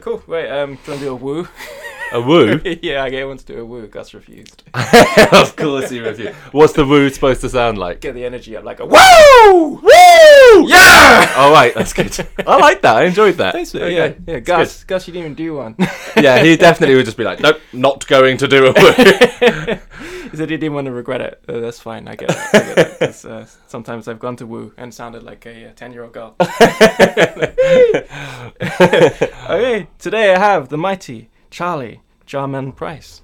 cool. Wait, um, do you want to do a woo? A woo? yeah, I get one to do a woo. Gus refused. of course you refused. What's the woo supposed to sound like? Get the energy up like a woo! Woo! Yeah! All right, that's good. I like that. I enjoyed that. Thanks, Okay. yeah, yeah. Gus, Gus, you didn't even do one. Yeah, he definitely would just be like, nope, not going to do a woo. he said he didn't want to regret it. Uh, that's fine. I get it. I get it. 'Cause, uh, sometimes I've gone to woo and sounded like a ten-year-old girl. okay, today I have the mighty Charlie Jarman Price.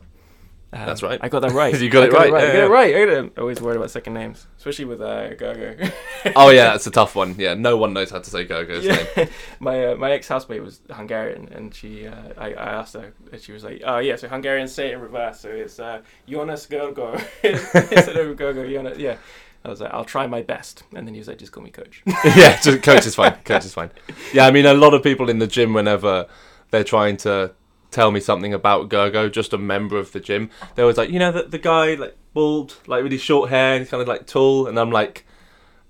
Um, That's right. I got that right. You got I it right, I yeah, got it right. I got it. Always worried about second names, especially with uh, Gergo. oh yeah, that's a tough one. Yeah, no one knows how to say Gergo's name. my uh, my ex housemate was Hungarian, and she uh, I, I asked her, and she was like, "Oh yeah, so Hungarians say it in reverse, so it's uh, Jonas Gergo instead of Gergo Jonas." Yeah, I was like, "I'll try my best," and then he was like, "Just call me coach." yeah, just, coach is fine. Coach is fine. Yeah, I mean, a lot of people in the gym, whenever they're trying to tell me something about Gergo, just a member of the gym, they're always like, you know, the, the guy, like, bald, like, really short hair, and he's kind of, like, tall, and I'm like,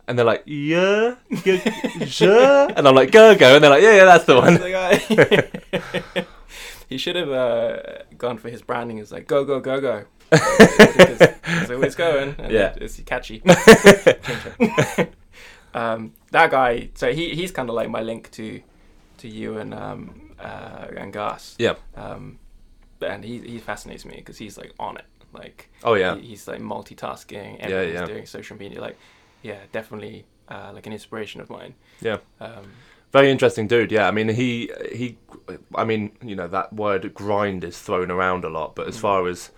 and they're like, yeah, yeah, sure, and I'm like, Gergo, and they're like, yeah, yeah, that's the one. The he should have uh, gone for his branding as like go go go go. It's always going. And Yeah. it's catchy. um, that guy. So he he's kind of like my link to to you and um uh and Gus. Yeah. Um, and he he fascinates me because he's like on it. Like Oh yeah. he- he's like multitasking. Yeah, Everything's yeah. doing social media. Like yeah, definitely uh, like an inspiration of mine. Yeah. Um, Very interesting dude. Yeah, I mean he he, I mean you know that word grind is thrown around a lot, but as Mm. far as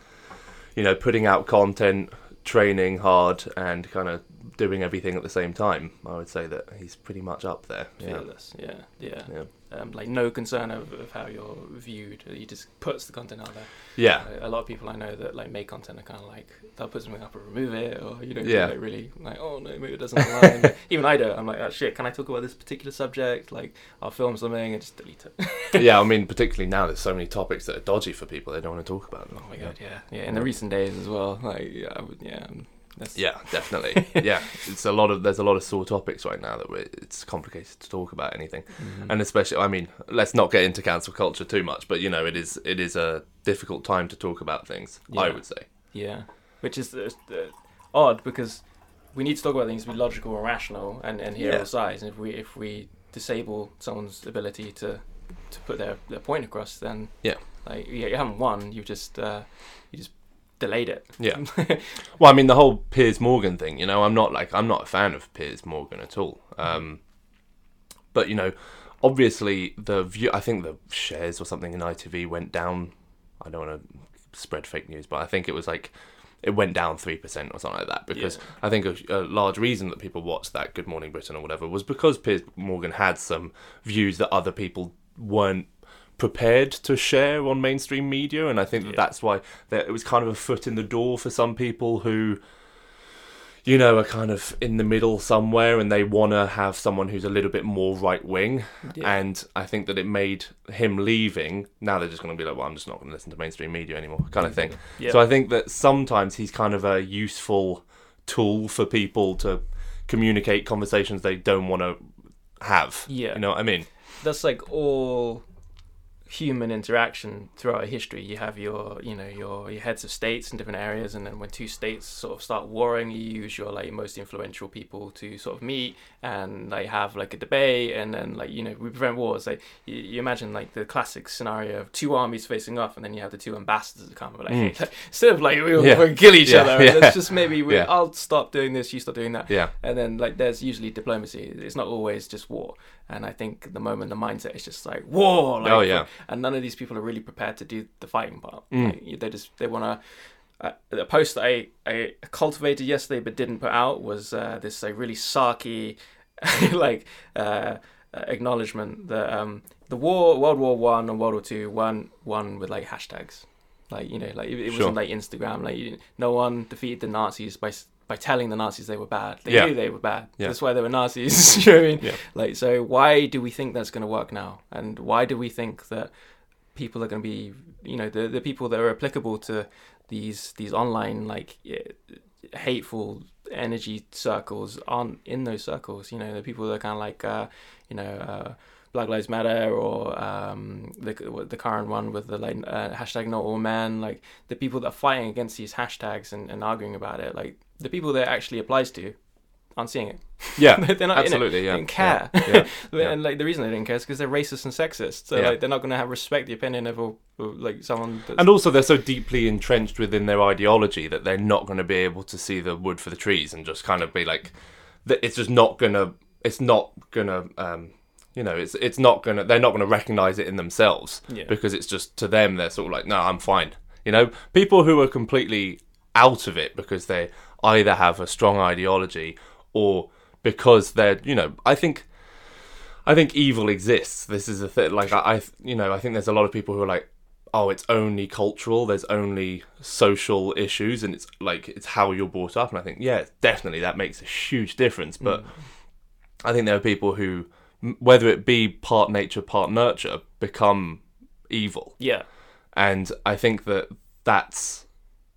you know putting out content, training hard, and kind of doing everything at the same time, I would say that he's pretty much up there. Yeah. fearless. Yeah, yeah. Yeah. Um, like no concern of, of how you're viewed. He just puts the content out there. Yeah. A- A lot of people I know that like make content are kind of like they'll put something up and remove it, or you know, Yeah. like really like oh no, maybe it doesn't align. Even I do. I'm like, oh, shit, can I talk about this particular subject? Like I'll film something and just delete it. yeah, I mean, particularly now, there's so many topics that are dodgy for people. They don't want to talk about them. Oh my god, yeah, yeah. In the recent days as well, like yeah, I would, yeah. um, That's, Yeah, definitely. yeah, it's a lot of there's a lot of sore topics right now that it's complicated to talk about anything, Mhm. and especially I mean, let's not get into cancel culture too much, but you know, it is it is a difficult time to talk about things. Yeah. I would say. Yeah, which is uh, uh, odd because we need to talk about things to be logical and rational and, and hear Yeah. all sides. And if we if we disable someone's ability to to put their, their point across, then Yeah. like yeah, you haven't won. You've just uh, delayed it. Yeah. Well, I mean, the whole Piers Morgan thing. You know, I'm not like I'm not a fan of Piers Morgan at all. Um, but you know, obviously the view. I think the shares or something in ITV went down. I don't want to spread fake news, but I think it was like it went down three percent or something like that. Because Yeah. I think a, a large reason that people watched that Good Morning Britain or whatever was because Piers Morgan had some views that other people weren't prepared to share on mainstream media, and I think that Yeah. that's why that it was kind of a foot in the door for some people who, you know, are kind of in the middle somewhere, and they want to have someone who's a little bit more right wing. Yeah. And I think that it made him leaving. Now they're just going to be like, well, I'm just not going to listen to mainstream media anymore, kind of thing. Yeah. So I think that sometimes he's kind of a useful tool for people to communicate conversations they don't want to have. Yeah. You know what I mean? that's like all human interaction throughout history you have your you know your your heads of states in different areas and then when two states sort of start warring you use your like most influential people to sort of meet and like have like a debate and then like you know we prevent wars like you, you imagine like the classic scenario of two armies facing off and then you have the two ambassadors come like Mm. hey like, instead of like we'll, Yeah. kill each Yeah, other yeah. let's just maybe we, Yeah. I'll stop doing this you stop doing that Yeah. and then like there's usually diplomacy it's not always just war and i think the moment the mindset is just like whoa, like, Oh, yeah. and none of these people are really prepared to do the fighting part Mm. like, they just they want to uh, the post that I, I cultivated yesterday but didn't put out was uh, this like really sarky like uh, acknowledgement that um, the war World War One and World War Two won won with like hashtags like you know like it, it Sure. wasn't like Instagram like you, no one defeated the Nazis by by telling the Nazis they were bad they Yeah. knew they were bad Yeah. that's why they were Nazis you know what I mean Yeah. like so why do we think that's going to work now and why do we think that people are going to be you know the the people that are applicable to these these online like hateful energy circles aren't in those circles you know the people that are kind of like uh you know uh Black Lives Matter or um, the the current one with the like uh, hashtag Not All Men, like the people that are fighting against these hashtags and, and arguing about it, like the people that actually applies to, aren't seeing it. Yeah, they're not absolutely. in it. Yeah, They don't care. Yeah, yeah. and like the reason they don't care is because they're racist and sexist. So Yeah. like they're not going to have respect the opinion of, a, like someone. That's, And also, they're so deeply entrenched within their ideology that they're not going to be able to see the wood for the trees and just kind of be like, that it's just not gonna, it's not gonna, um, you know, it's it's not gonna, they're not gonna recognize it in themselves Yeah. because it's just to them they're sort of like, no, I'm fine. You know, people who are completely out of it because they either have a strong ideology or because they're, you know, I think. I think evil exists. This is a thing. Like I, I, you know, I think there's a lot of people who are like, oh, it's only cultural. There's only social issues, and it's like it's how you're brought up. And I think, yeah, definitely that makes a huge difference. But mm. I think there are people who, whether it be part nature, part nurture, become evil. yeah, And I think that that's,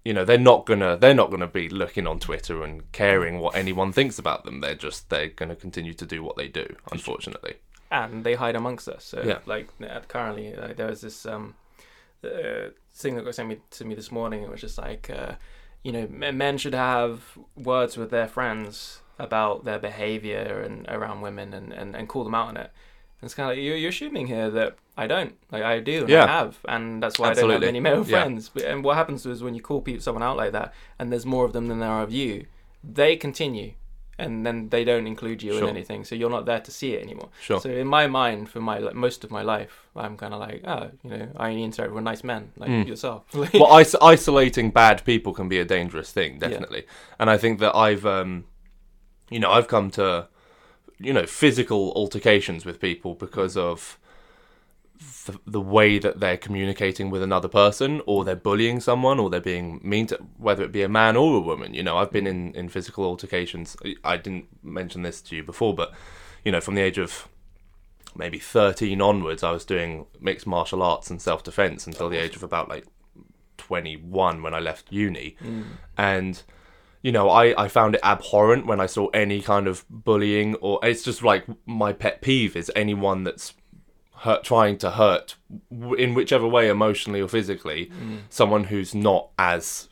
you know, they're not gonna they're not gonna be looking on Twitter and caring what anyone thinks about them. They're just they're gonna continue to do what they do. Unfortunately. and they hide amongst us. So Yeah. like uh, currently, like, there was this um uh, thing that got sent me to me this morning. It was just like, uh, you know, men men should have words with their friends about their behavior and around women and, and, and call them out on it. And it's kind of like you're, you're assuming here that I don't, like I do, and Yeah. I have, and that's why I don't have many male friends. But, and what happens is when you call people someone out like that, and there's more of them than there are of you, they continue, and then they don't include you Sure. in anything, so you're not there to see it anymore. Sure. So in my mind, for my like, most of my life, I'm kind of like, oh, you know, I only interact with nice men like Mm. yourself. well, is- isolating bad people can be a dangerous thing, definitely. And I think that I've, um, you know, I've come to, you know, physical altercations with people because of the, the way that they're communicating with another person, or they're bullying someone, or they're being mean to, whether it be a man or a woman. You know, I've been in in physical altercations. I didn't mention this to you before, but you know, from the age of maybe 13 onwards, I was doing mixed martial arts and self defense until the age of about like 21 when I left uni. Mm. And, you know, I, I found it abhorrent when I saw any kind of bullying, or it's just like my pet peeve is anyone that's hurt, trying to hurt in whichever way, emotionally or physically, Mm. someone who's not as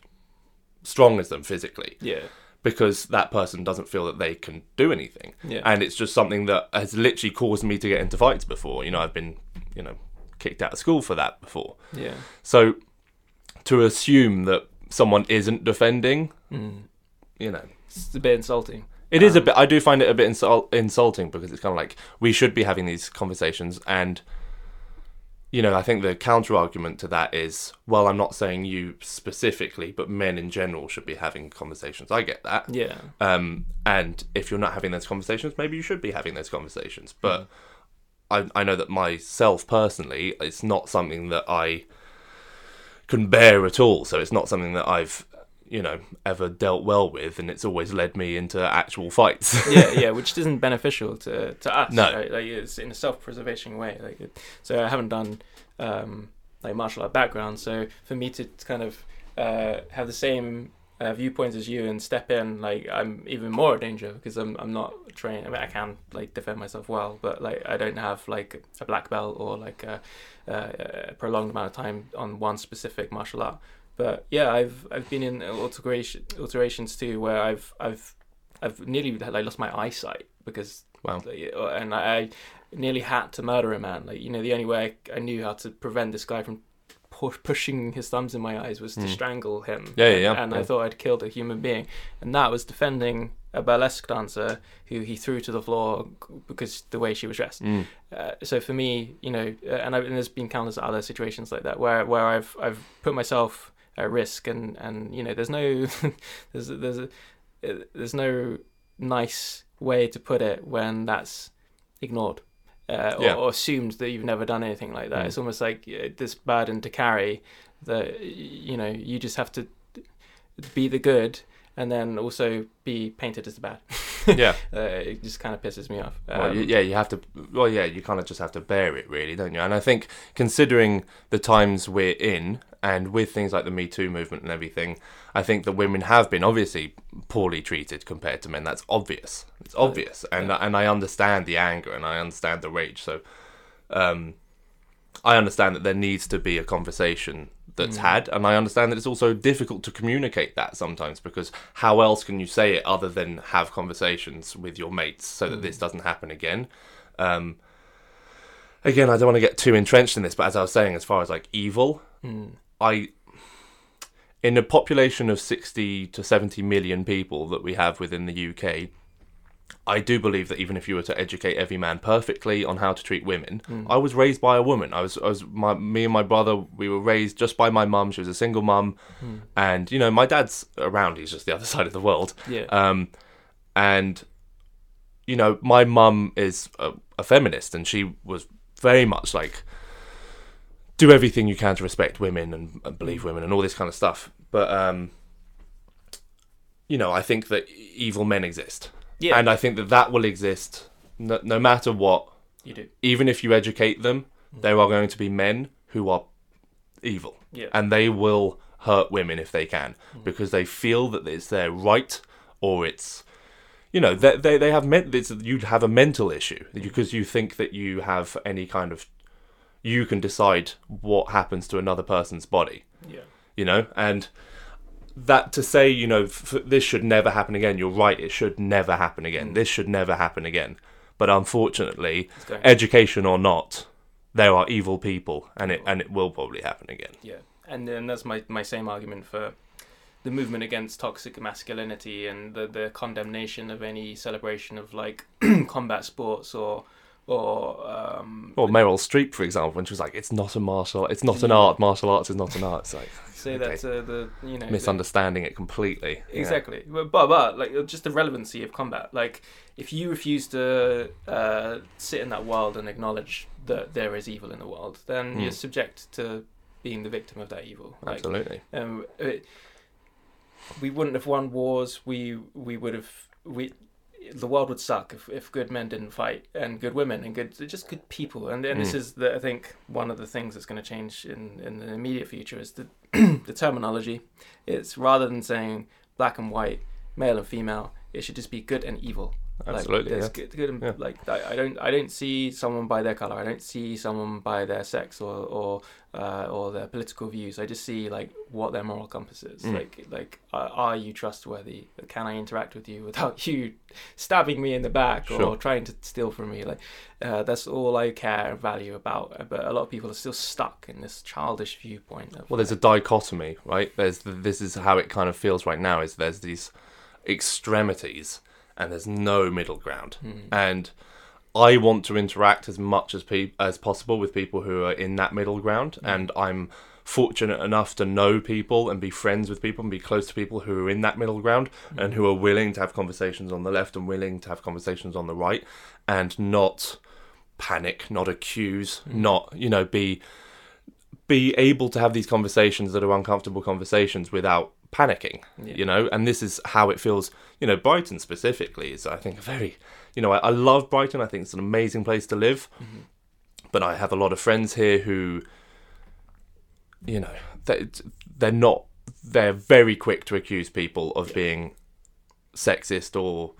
strong as them physically yeah, because that person doesn't feel that they can do anything. Yeah. And it's just something that has literally caused me to get into fights before. You know, I've been, you know, kicked out of school for that before. yeah, So to assume that someone isn't defending, mm. You know, it's a bit insulting. it is a Um, bit. I do find it a bit insul- insulting because it's kind of like we should be having these conversations, and you know, I think the counter argument to that is, well, I'm not saying you specifically, but men in general should be having conversations. I get that. Yeah, Um, and if you're not having those conversations, maybe you should be having those conversations. But I, I know that myself personally, it's not something that I can bear at all. So it's not something that I've, you know, ever dealt well with, and it's always led me into actual fights. yeah, yeah, which isn't beneficial to to us. No. right? like it's in a self-preservation way. Like, it, so I haven't done um, like martial art background, so for me to kind of uh, have the same uh, viewpoints as you and step in, like I'm even more a danger because I'm I'm not trained. I mean, I can like defend myself well, but like I don't have like a black belt or like a, a prolonged amount of time on one specific martial art. But yeah, I've I've been in alteration alterations too where I've I've I've nearly like lost my eyesight because Wow. like, uh, and I, I nearly had to murder a man. Like you know, the only way I, I knew how to prevent this guy from pushing his thumbs in my eyes was to Hmm. strangle him. Yeah, yeah, yeah, And yeah. I thought I'd killed a human being, and that was defending a burlesque dancer who he threw to the floor because the way she was dressed. Mm. Uh, so for me, you know, uh, and, I've, and there's been countless other situations like that where where I've I've put myself at risk, and and you know, there's no there's there's a, there's no nice way to put it when that's ignored. Uh, or, Yeah. or assumed that you've never done anything like that. Mm. It's almost like uh, this burden to carry that you know you just have to be the good and then also be painted as the bad. Yeah. uh, it just kind of pisses me off. Well, Um, you, yeah, you have to. Well, yeah, you kind of just have to bear it, really, don't you? And I think, considering the times we're in, and with things like the Me Too movement and everything, I think that women have been obviously poorly treated compared to men. That's obvious. It's obvious, and and I understand the anger and I understand the rage. So, um, I understand that there needs to be a conversation that's Mm. had, and I understand that it's also difficult to communicate that sometimes because how else can you say it other than have conversations with your mates so that this Mm. doesn't happen again? Um, again, I don't want to get too entrenched in this, but as I was saying, as far as like evil, Mm. I in a population of 60 to 70 million people that we have within the UK I do believe that even if you were to educate every man perfectly on how to treat women, I was raised by a woman. I was, I was my, me and my brother. We were raised just by my mum. She was a single mum, and you know my dad's around. He's just the other side of the world. Yeah. Um, and you know, my mum is a, a feminist, and she was very much like do everything you can to respect women and, and believe women and all this kind of stuff. But um, you know, I think that evil men exist, Yeah. and I think that that will exist no, no matter what. you do. Even if you educate them, mm. there are going to be men who are evil, Yeah. and they will hurt women if they can mm. because they feel that it's their right or it's you know they they, they have meant it's, you have a mental issue mm. because you think that you have any kind of you can decide what happens to another person's body Yeah. you know and that to say you know f- this should never happen again you're right it should never happen again. This should never happen again. But unfortunately education or not there are evil people and it and it will probably happen again. Yeah, and then that's my my same argument for the movement against toxic masculinity and the the condemnation of any celebration of like combat sports or or um, or Meryl Streep for example when she was like it's not a martial it's not an art martial arts is not an art. It's like say that uh, the you know the- misunderstanding it completely Yeah. Exactly, but, but but like just the relevancy of combat. Like if you refuse to uh, sit in that world and acknowledge that there is evil in the world, then Hmm. you're subject to being the victim of that evil. Like, absolutely um, it, we wouldn't have won wars. We we would have we. The world would suck if, if good men didn't fight and good women and good just good people and and this Mm. is the I think one of the things that's going to change in, in the immediate future is the the terminology. It's rather than saying black and white, male and female, it should just be good and evil. Absolutely like, yeah. good, good and, Yeah. like I, I don't I don't see someone by their color. I don't see someone by their sex or or uh, or their political views. I just see like what their moral compass is. Mm. Like like uh, are you trustworthy? Can I interact with you without you stabbing me in the back or trying to steal from me? Like uh, that's all I care and value about. But a lot of people are still stuck in this childish viewpoint. Of, well there's a dichotomy right there's the, this is how it kind of feels right now is there's these extremities and there's no middle ground. Mm. and I want to interact as much as pe- as possible with people who are in that middle ground. Hmm. And I'm fortunate enough to know people and be friends with people and be close to people who are in that middle ground hmm. and who are willing to have conversations on the left and willing to have conversations on the right and not panic not accuse hmm. not you know be be able to have these conversations that are uncomfortable conversations without panicking Yeah. you know and this is how it feels you know brighton specifically is i think a very you know i, I love brighton i think it's an amazing place to live Mhm. but i have a lot of friends here who you know they, they're not they're very quick to accuse people of Yeah. being sexist or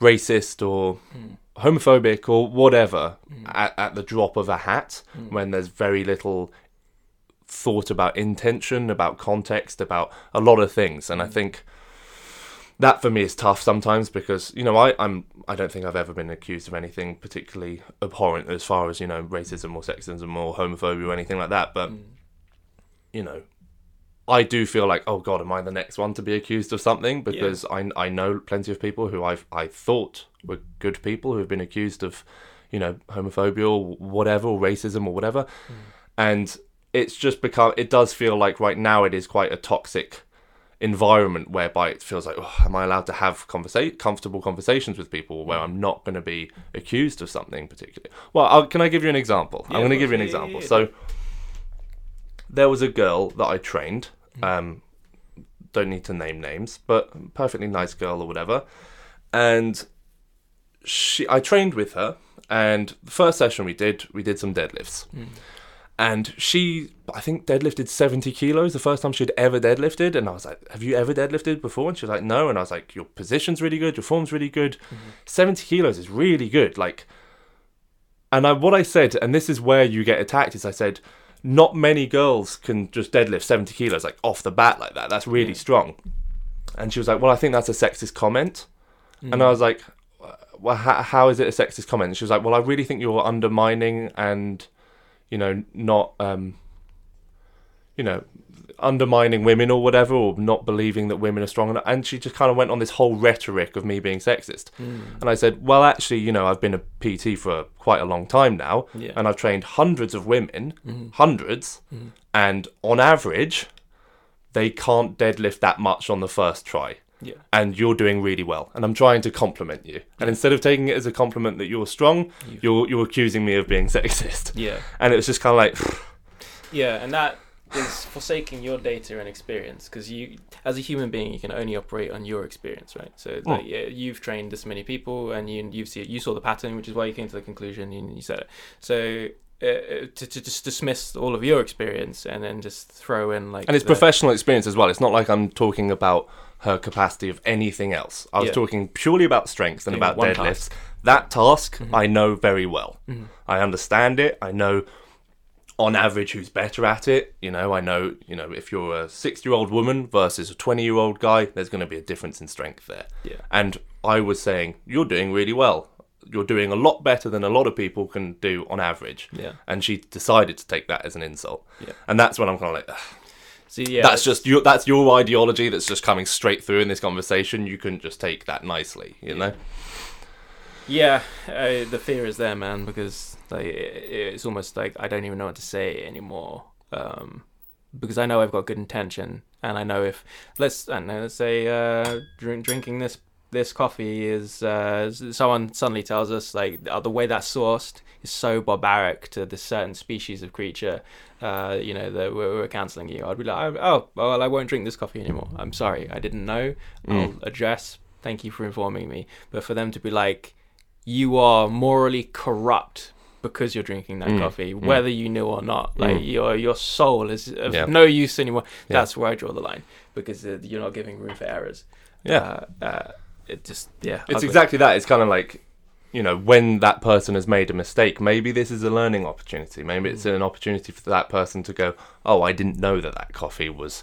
racist or Mm. homophobic or whatever Mm. at, at the drop of a hat Mm. when there's very little thought about intention, about context, about a lot of things. And I Mm. think that for me is tough sometimes because you know I I'm I don't think I've ever been accused of anything particularly abhorrent as far as you know racism or sexism or homophobia or anything like that. But Mm. you know. I do feel like, oh God, am I the next one to be accused of something? Because I I know plenty of people who I've I thought were good people who have been accused of, you know, homophobia or whatever, or racism or whatever, Mm. and it's just become. It does feel like right now it is quite a toxic environment whereby it feels like, oh, am I allowed to have conversa- comfortable conversations with people where I'm not going to be accused of something particularly? Well, I'll, can I give you an example? Yeah, I'm going to give you an course. Yeah, example. yeah, So there was a girl that I trained. Um, don't need to name names, but perfectly nice girl or whatever. And she, I trained with her, and the first session we did, we did some deadlifts, Mm. And she, I think, deadlifted seventy kilos the first time she'd ever deadlifted, and I was like, "Have you ever deadlifted before?" And she was like, "No," and I was like, "Your position's really good, your form's really good. Mhm. Seventy kilos is really good. Like, And I, what I said, and this is where you get attacked, is I said, not many girls can just deadlift 70 kilos like off the bat like that. That's really Yeah. strong. And she was like, well, I think that's a sexist comment. Mm. And I was like, well, how, how is it a sexist comment? And she was like, well, I really think you're undermining and, you know, not, um, you know, undermining women or whatever, or not believing that women are strong enough. And she just kind of went on this whole rhetoric of me being sexist. Mm. And I said, well, actually, you know, I've been a PT for quite a long time now, Yeah. and I've trained hundreds of women, Mhm. 100s Mhm. and on average, they can't deadlift that much on the first try. Yeah. And you're doing really well, and I'm trying to compliment you. And instead of taking it as a compliment that you're strong, You- you're you're accusing me of being sexist. Yeah. And it was just kind of like, Yeah, and that is forsaking your data and experience because you, as a human being, you can only operate on your experience, right? So it's like, yeah, you've trained this many people, and you you've see you saw the pattern, which is why you came to the conclusion, and you said it. So. Uh, to, to just dismiss all of your experience and then just throw in like and it's the- professional experience as well. It's not like I'm talking about her capacity of anything else. I was Yeah. talking purely about strength and Doing about deadlifts. That task Mhm. I know very well. Mhm. I understand it. I know on average who's better at it. You know, I know, you know, if you're a 6-year-old woman versus a 20-year-old guy, there's going to be a difference in strength there. yeah And I was saying, you're doing really well. You're doing a lot better than a lot of people can do on average. yeah And she decided to take that as an insult. Yeah. And that's when I'm kind of like, "Ugh, so yeah that's just your that's your ideology that's just coming straight through in this conversation. You couldn't just take that nicely, you know? Yeah, uh, the fear is there, man, because like it's almost like I don't even know what to say anymore. Um, because I know I've got good intention, and I know if let's I don't know, let's say uh, drink, drinking this this coffee is uh, someone suddenly tells us like uh, the way that's sourced is so barbaric to this certain species of creature. Uh, you know that we're, we're canceling you. I'd be like, oh, well, I won't drink this coffee anymore. I'm sorry, I didn't know. I'll address. Thank you for informing me. But for them to be like, you are morally corrupt because you're drinking that Mm, coffee, mm. whether you knew or not. Like Mm. your your soul is of Yeah. no use anymore. Yeah. That's where I draw the line because uh, you're not giving room for errors. Yeah. Uh, uh, it just yeah. it's ugly. exactly that. It's kind of like, you know, when that person has made a mistake, maybe this is a learning opportunity. Maybe it's Mm. an opportunity for that person to go, "Oh, I didn't know that that coffee was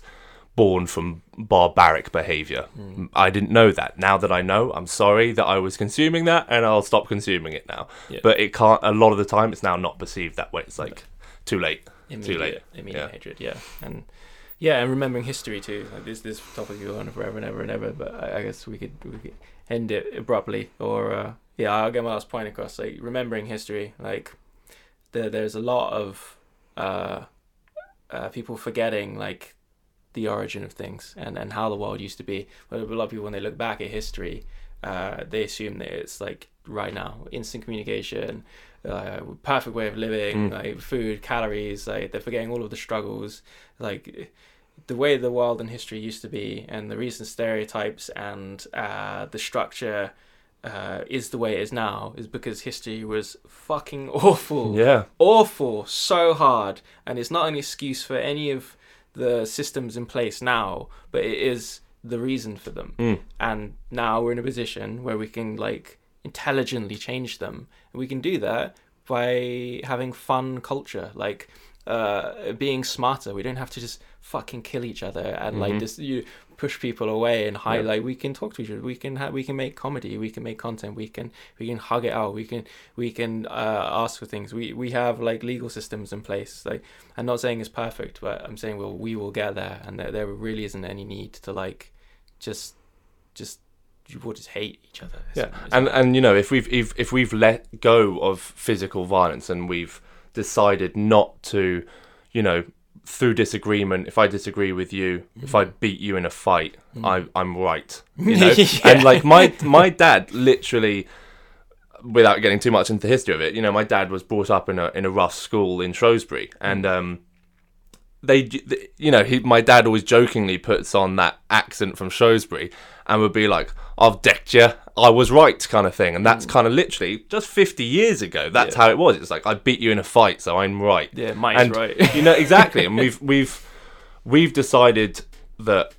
born from barbaric behavior. Mm. I didn't know that. Now that I know, I'm sorry that I was consuming that and I'll stop consuming it now." Yeah. But it can't a lot of the time it's now not perceived that way. It's like too late. immediate, late. immediate Yeah. hatred. Yeah, and yeah, and remembering history too. Like this this topic goes on forever and ever and ever. But I, I guess we could we could end it abruptly, or uh, yeah, I'll get my last point across. Like remembering history, like there there's a lot of uh, uh, people forgetting like the origin of things and and how the world used to be. But a lot of people when they look back at history, uh, they assume that it's like right now, instant communication. Uh, perfect way of living, Mm. like food, calories. Like they're forgetting all of the struggles, like the way the world and history used to be, and the recent stereotypes and uh, the structure uh, is the way it is now. Is because history was fucking awful Yeah. awful, so hard, and it's not an excuse for any of the systems in place now, but it is the reason for them. Mm. And now we're in a position where we can like intelligently change them, we can do that by having fun culture, like uh, being smarter. We don't have to just fucking kill each other and like Mhm. just you push people away and hide. Yeah. Like we can talk to each other. We can ha- we can make comedy. We can make content. We can we can hug it out. We can we can uh, ask for things. We we have like legal systems in place. Like I'm not saying it's perfect, but I'm saying we'll we will get there, and there, there really isn't any need to like just just you will just hate each other. It's- Yeah, it's and and you know if we've if, if we've let go of physical violence and we've decided not to, you know, through disagreement, if I disagree with you, if I mm-hmm. beat you in a fight, mm-hmm. I I'm right. You know, Yeah. and like my my dad literally. Without getting too much into the history of it, you know, my dad was brought up in a in a rough school in Shrewsbury, and mm. um, they, you know, he, my dad always jokingly puts on that accent from Shrewsbury and would be like, "I've decked you, I was right," kind of thing. And that's mm. kind of literally just 50 years ago. That's Yeah. how it was. It's like I beat you in a fight, so I'm right. yeah, mine's and right. you know exactly. And we've we've we've decided that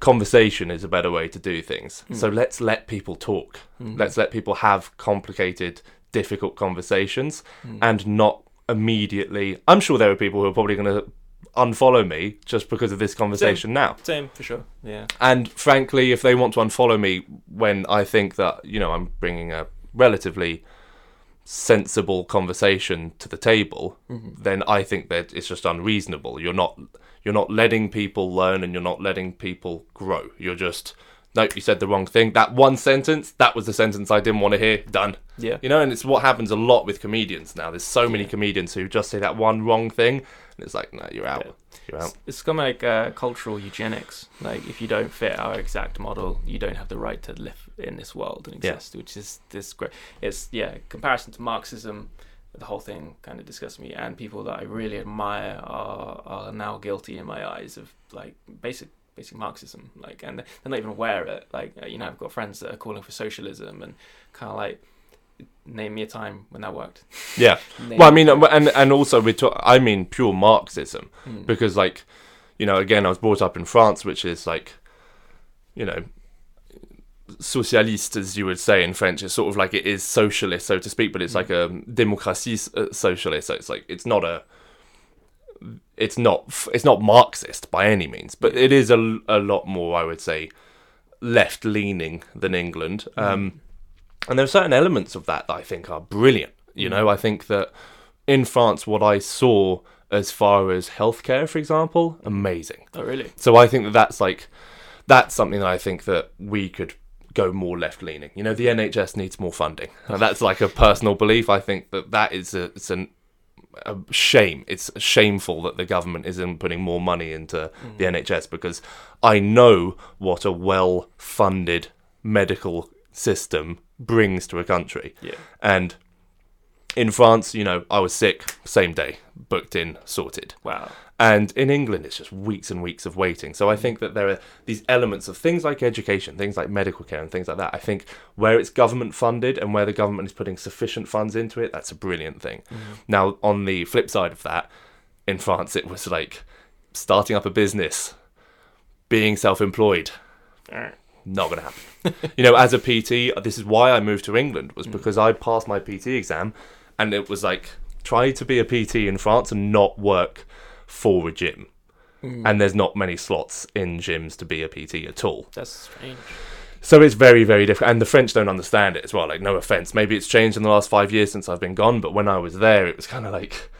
conversation is a better way to do things. Mm. So let's let people talk. Mm. Let's let people have complicated difficult conversations Mm. and not immediately. I'm sure there are people who are probably going to unfollow me just because of this conversation now. Same for sure. Yeah. And frankly, if they want to unfollow me when I think that, you know, I'm bringing a relatively sensible conversation to the table, Mm-hmm. then I think that it's just unreasonable. You're not you're not letting people learn and you're not letting people grow. You're just nope, you said the wrong thing. That one sentence, that was the sentence I didn't want to hear. Done. Yeah. You know, and it's what happens a lot with comedians now. There's so many comedians who just say that one wrong thing and it's like, no, you're out. Yeah. You're out. It's, it's kind of like uh, cultural eugenics. Like if you don't fit our exact model, you don't have the right to live in this world and Yeah. exist. Which is this great. It's yeah. Comparison to Marxism, the whole thing kind of disgusts me. And people that I really admire are are now guilty in my eyes of like basic basic Marxism. Like and they're not even aware of it. Like uh, you know, I've got friends that are calling for socialism and kind of like. Name me a time when that worked. Yeah. Well, I mean, and and also we talk. I mean, pure Marxism Mm. because, like, you know, again, I was brought up in France, which is like, you know, socialiste, as you would say in French. It's sort of like it is socialist, so to speak, but it's like a democratie uh, socialist. So it's like it's not a. It's not. It's not Marxist by any means, but it is a, a lot more, I would say, left leaning than England. Um, and there are certain elements of that that I think are brilliant. You mm. know, I think that in France, what I saw as far as healthcare, for example, amazing. Oh really? So I think that that's like that's something that I think that we could go more left leaning. You know, the NHS needs more funding. And that's like a personal belief. I think that that is a, it's an a shame. It's shameful that the government isn't putting more money into mm. the NHS because I know what a well funded medical system brings to a country. Yeah. And in France, you know, I was sick, same day, booked in, sorted. Wow. And in England, it's just weeks and weeks of waiting. So I mm. think that there are these elements of things like education, things like medical care, and things like that. I think where it's government funded and where the government is putting sufficient funds into it, that's a brilliant thing. Mm. Now, on the flip side of that, in France, it was like starting up a business, being self employed. Not going to happen. you know, as a PT, this is why I moved to England was mm. because I passed my PT exam, and it was like try to be a PT in France and not work for a gym. Mm. And there's not many slots in gyms to be a PT at all. That's strange. So it's very, very difficult. And the French don't understand it as well. Like, no offense. Maybe it's changed in the last five years since I've been gone, but when I was there, it was kind of like,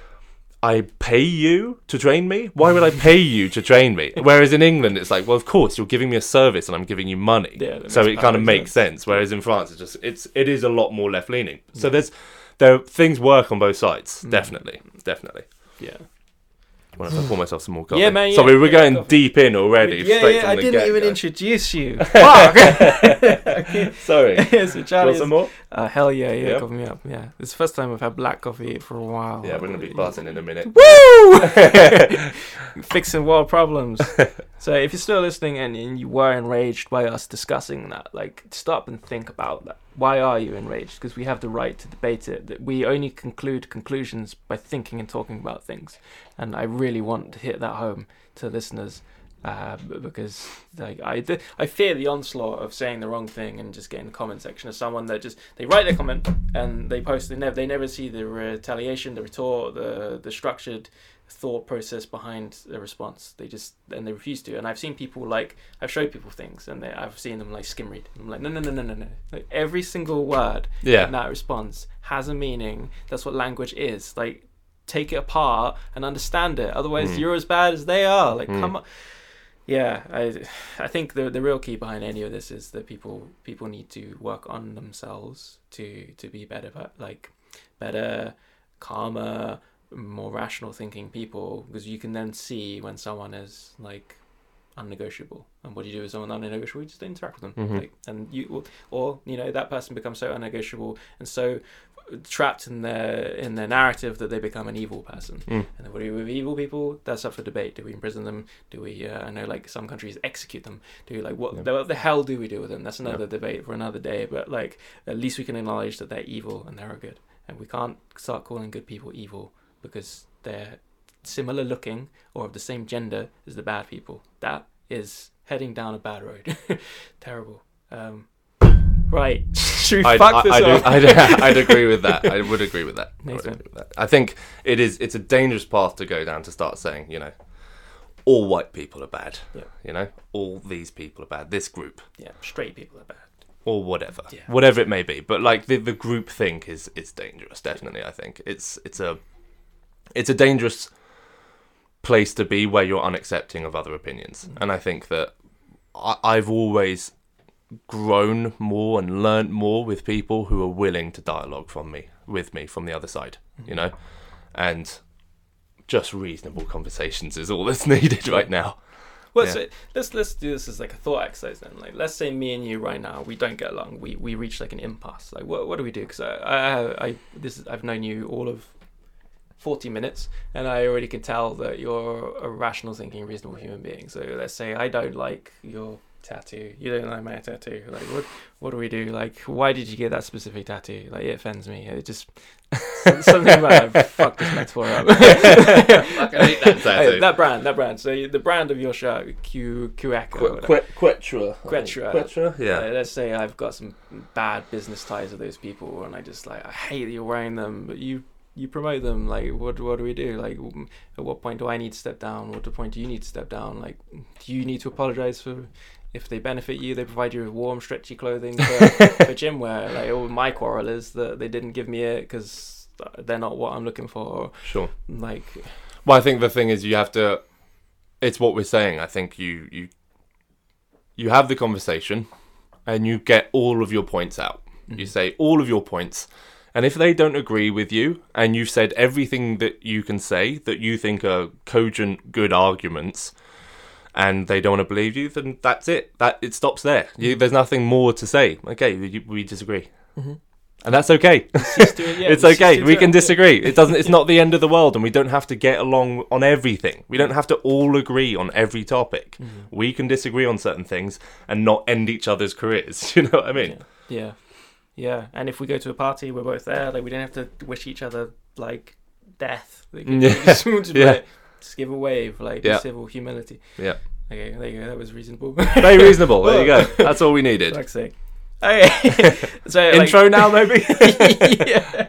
I pay you to train me? Why would I pay you to train me? Whereas in England, it's like, well, of course, you're giving me a service and I'm giving you money. Yeah, so it kind of makes sense. Whereas in France, it's just, it's, it is a lot more left leaning. So there's, there, things work on both sides. Mm. Definitely. Definitely. Yeah. If I pour myself some more coffee? Yeah, man, yeah, Sorry, we're yeah, going coffee. deep in already. Yeah, yeah. I didn't even get-go. introduce you. Fuck. Sorry. yeah, so Charlie. some more? Uh, hell yeah, yeah, coffee me up. Yeah, it's the first time I've had black coffee for a while. Yeah, we're gonna be buzzing in a minute. Woo! Fixing world problems. So if you're still listening and, and you were enraged by us discussing that, like stop and think about that. Why are you enraged? Because we have the right to debate it. That we only conclude conclusions by thinking and talking about things. And I really want to hit that home to listeners. Uh, because like I, th- I fear the onslaught of saying the wrong thing and just getting the comment section of someone that just they write their comment and they post they never they never see the retaliation the retort the the structured thought process behind the response. They just and they refuse to. And I've seen people like I've showed people things and they, I've seen them like skim read. I'm like no no no no no no. Like every single word in Yeah. that response has a meaning. That's what language is. Like take it apart and understand it. Otherwise Mm. you're as bad as they are. Like Mm. come on. Yeah, I I think the the real key behind any of this is that people people need to work on themselves to to be better like better calmer more rational thinking people because you can then see when someone is like unnegotiable. And what do you do with someone unnegotiable? You just interact with them. Mhm. like and you or you know that person becomes so unnegotiable and so trapped in their in their narrative that they become an evil person. Mm. and then what do we do with evil people? That's up for debate. Do we imprison them? Do we uh, i know like some countries execute them. Do we like what, Yeah. the, what the hell do we do with them? That's another Yeah. debate for another day but like at least we can acknowledge that they're evil and they're good. And we can't start calling good people evil because they're similar looking or of the same gender as the bad people. That is heading down a bad road. Terrible. Um, right. Should we I'd, fuck this I'd, up? I'd, I'd agree with that. I would agree with that. I, agree with that. I think it is. It's a dangerous path to go down to start saying, you know, all white people are bad. Yeah. You know, all these people are bad. This group yeah, straight people are bad. or whatever, Yeah. whatever it may be. But like the the group think is is dangerous. Definitely, I think it's it's a it's a dangerous place to be where you're unaccepting of other opinions. Mm. And I think that I, I've always grown more and learnt more with people who are willing to dialogue from me with me from the other side. Mm. You know, and just reasonable conversations is all that's needed right now. Well, Yeah. so let's let's do this as like a thought exercise then. Like, let's say me and you right now we don't get along. We we reach like an impasse. Like, what what do we do? Because I, I I this is I've known you all of forty minutes, and I already can tell that you're a rational thinking, reasonable human being. So let's say I don't like your tattoo. You don't like my tattoo. Like, what what do we do? Like, why did you get that specific tattoo? Like, it offends me. It just something about it. Fuck this metaphor up. Fucking hate that tattoo. Hey, that brand, that brand. So the brand of your shirt, Q Queca. Quetra. Quetra. Quetra. Yeah. Uh, let's say I've got some bad business ties with those people, and I just like I hate that you're wearing them, but you you promote them. Like, what what do we do? Like, at what point do I need to step down? What point do you need to step down? Like, do you need to apologize for if they benefit you? They provide you with warm, stretchy clothing for, for gym wear. Like, all my quarrel is that they didn't give me it because they're not what I'm looking for. Sure. like, Well, I think the thing is you have to. It's what we're saying. I think you you you have the conversation, and you get all of your points out. You mm-hmm. say all of your points, and if they don't agree with you, and you've said everything that you can say that you think are cogent, good arguments, and they don't want to believe you, then that's it. That it stops there. You, there's nothing more to say. Okay, we, we disagree, and that's okay. yeah, it's okay. We can disagree. It doesn't. It's not the end of the world, and we don't have to get along on everything. We don't have to all agree on every topic. Mm-hmm. We can disagree on certain things and not end each other's careers. You know what I mean? Yeah. Yeah. Yeah, and if we go to a party, we're both there. Like we don't have to wish each other like death. Like, Yeah. just, just, Yeah. like, just give a wave, like Yeah. civil humility. Yeah. Okay, there you go. That was reasonable. Very reasonable. There you go. That's all we needed. Fuck's sake. Okay. so like- Intro now, maybe. yeah.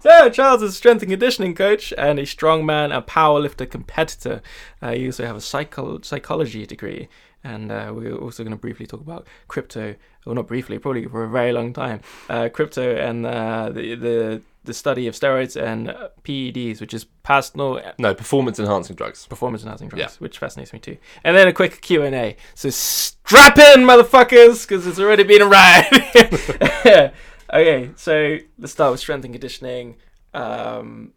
So Charles is a strength and conditioning coach and a strongman and powerlifter competitor. Uh, you also have a psycho- psychology degree, and uh, we're also going to briefly talk about crypto. Well, not briefly, probably for a very long time. Uh, crypto and uh, the the the study of steroids and uh, PEDs, which is personal no, performance enhancing drugs. performance enhancing drugs, Yeah. which fascinates me too. And then a quick Q and A. So strap in, motherfuckers, because it's already been a ride. okay, so let's start with strength and conditioning. Um,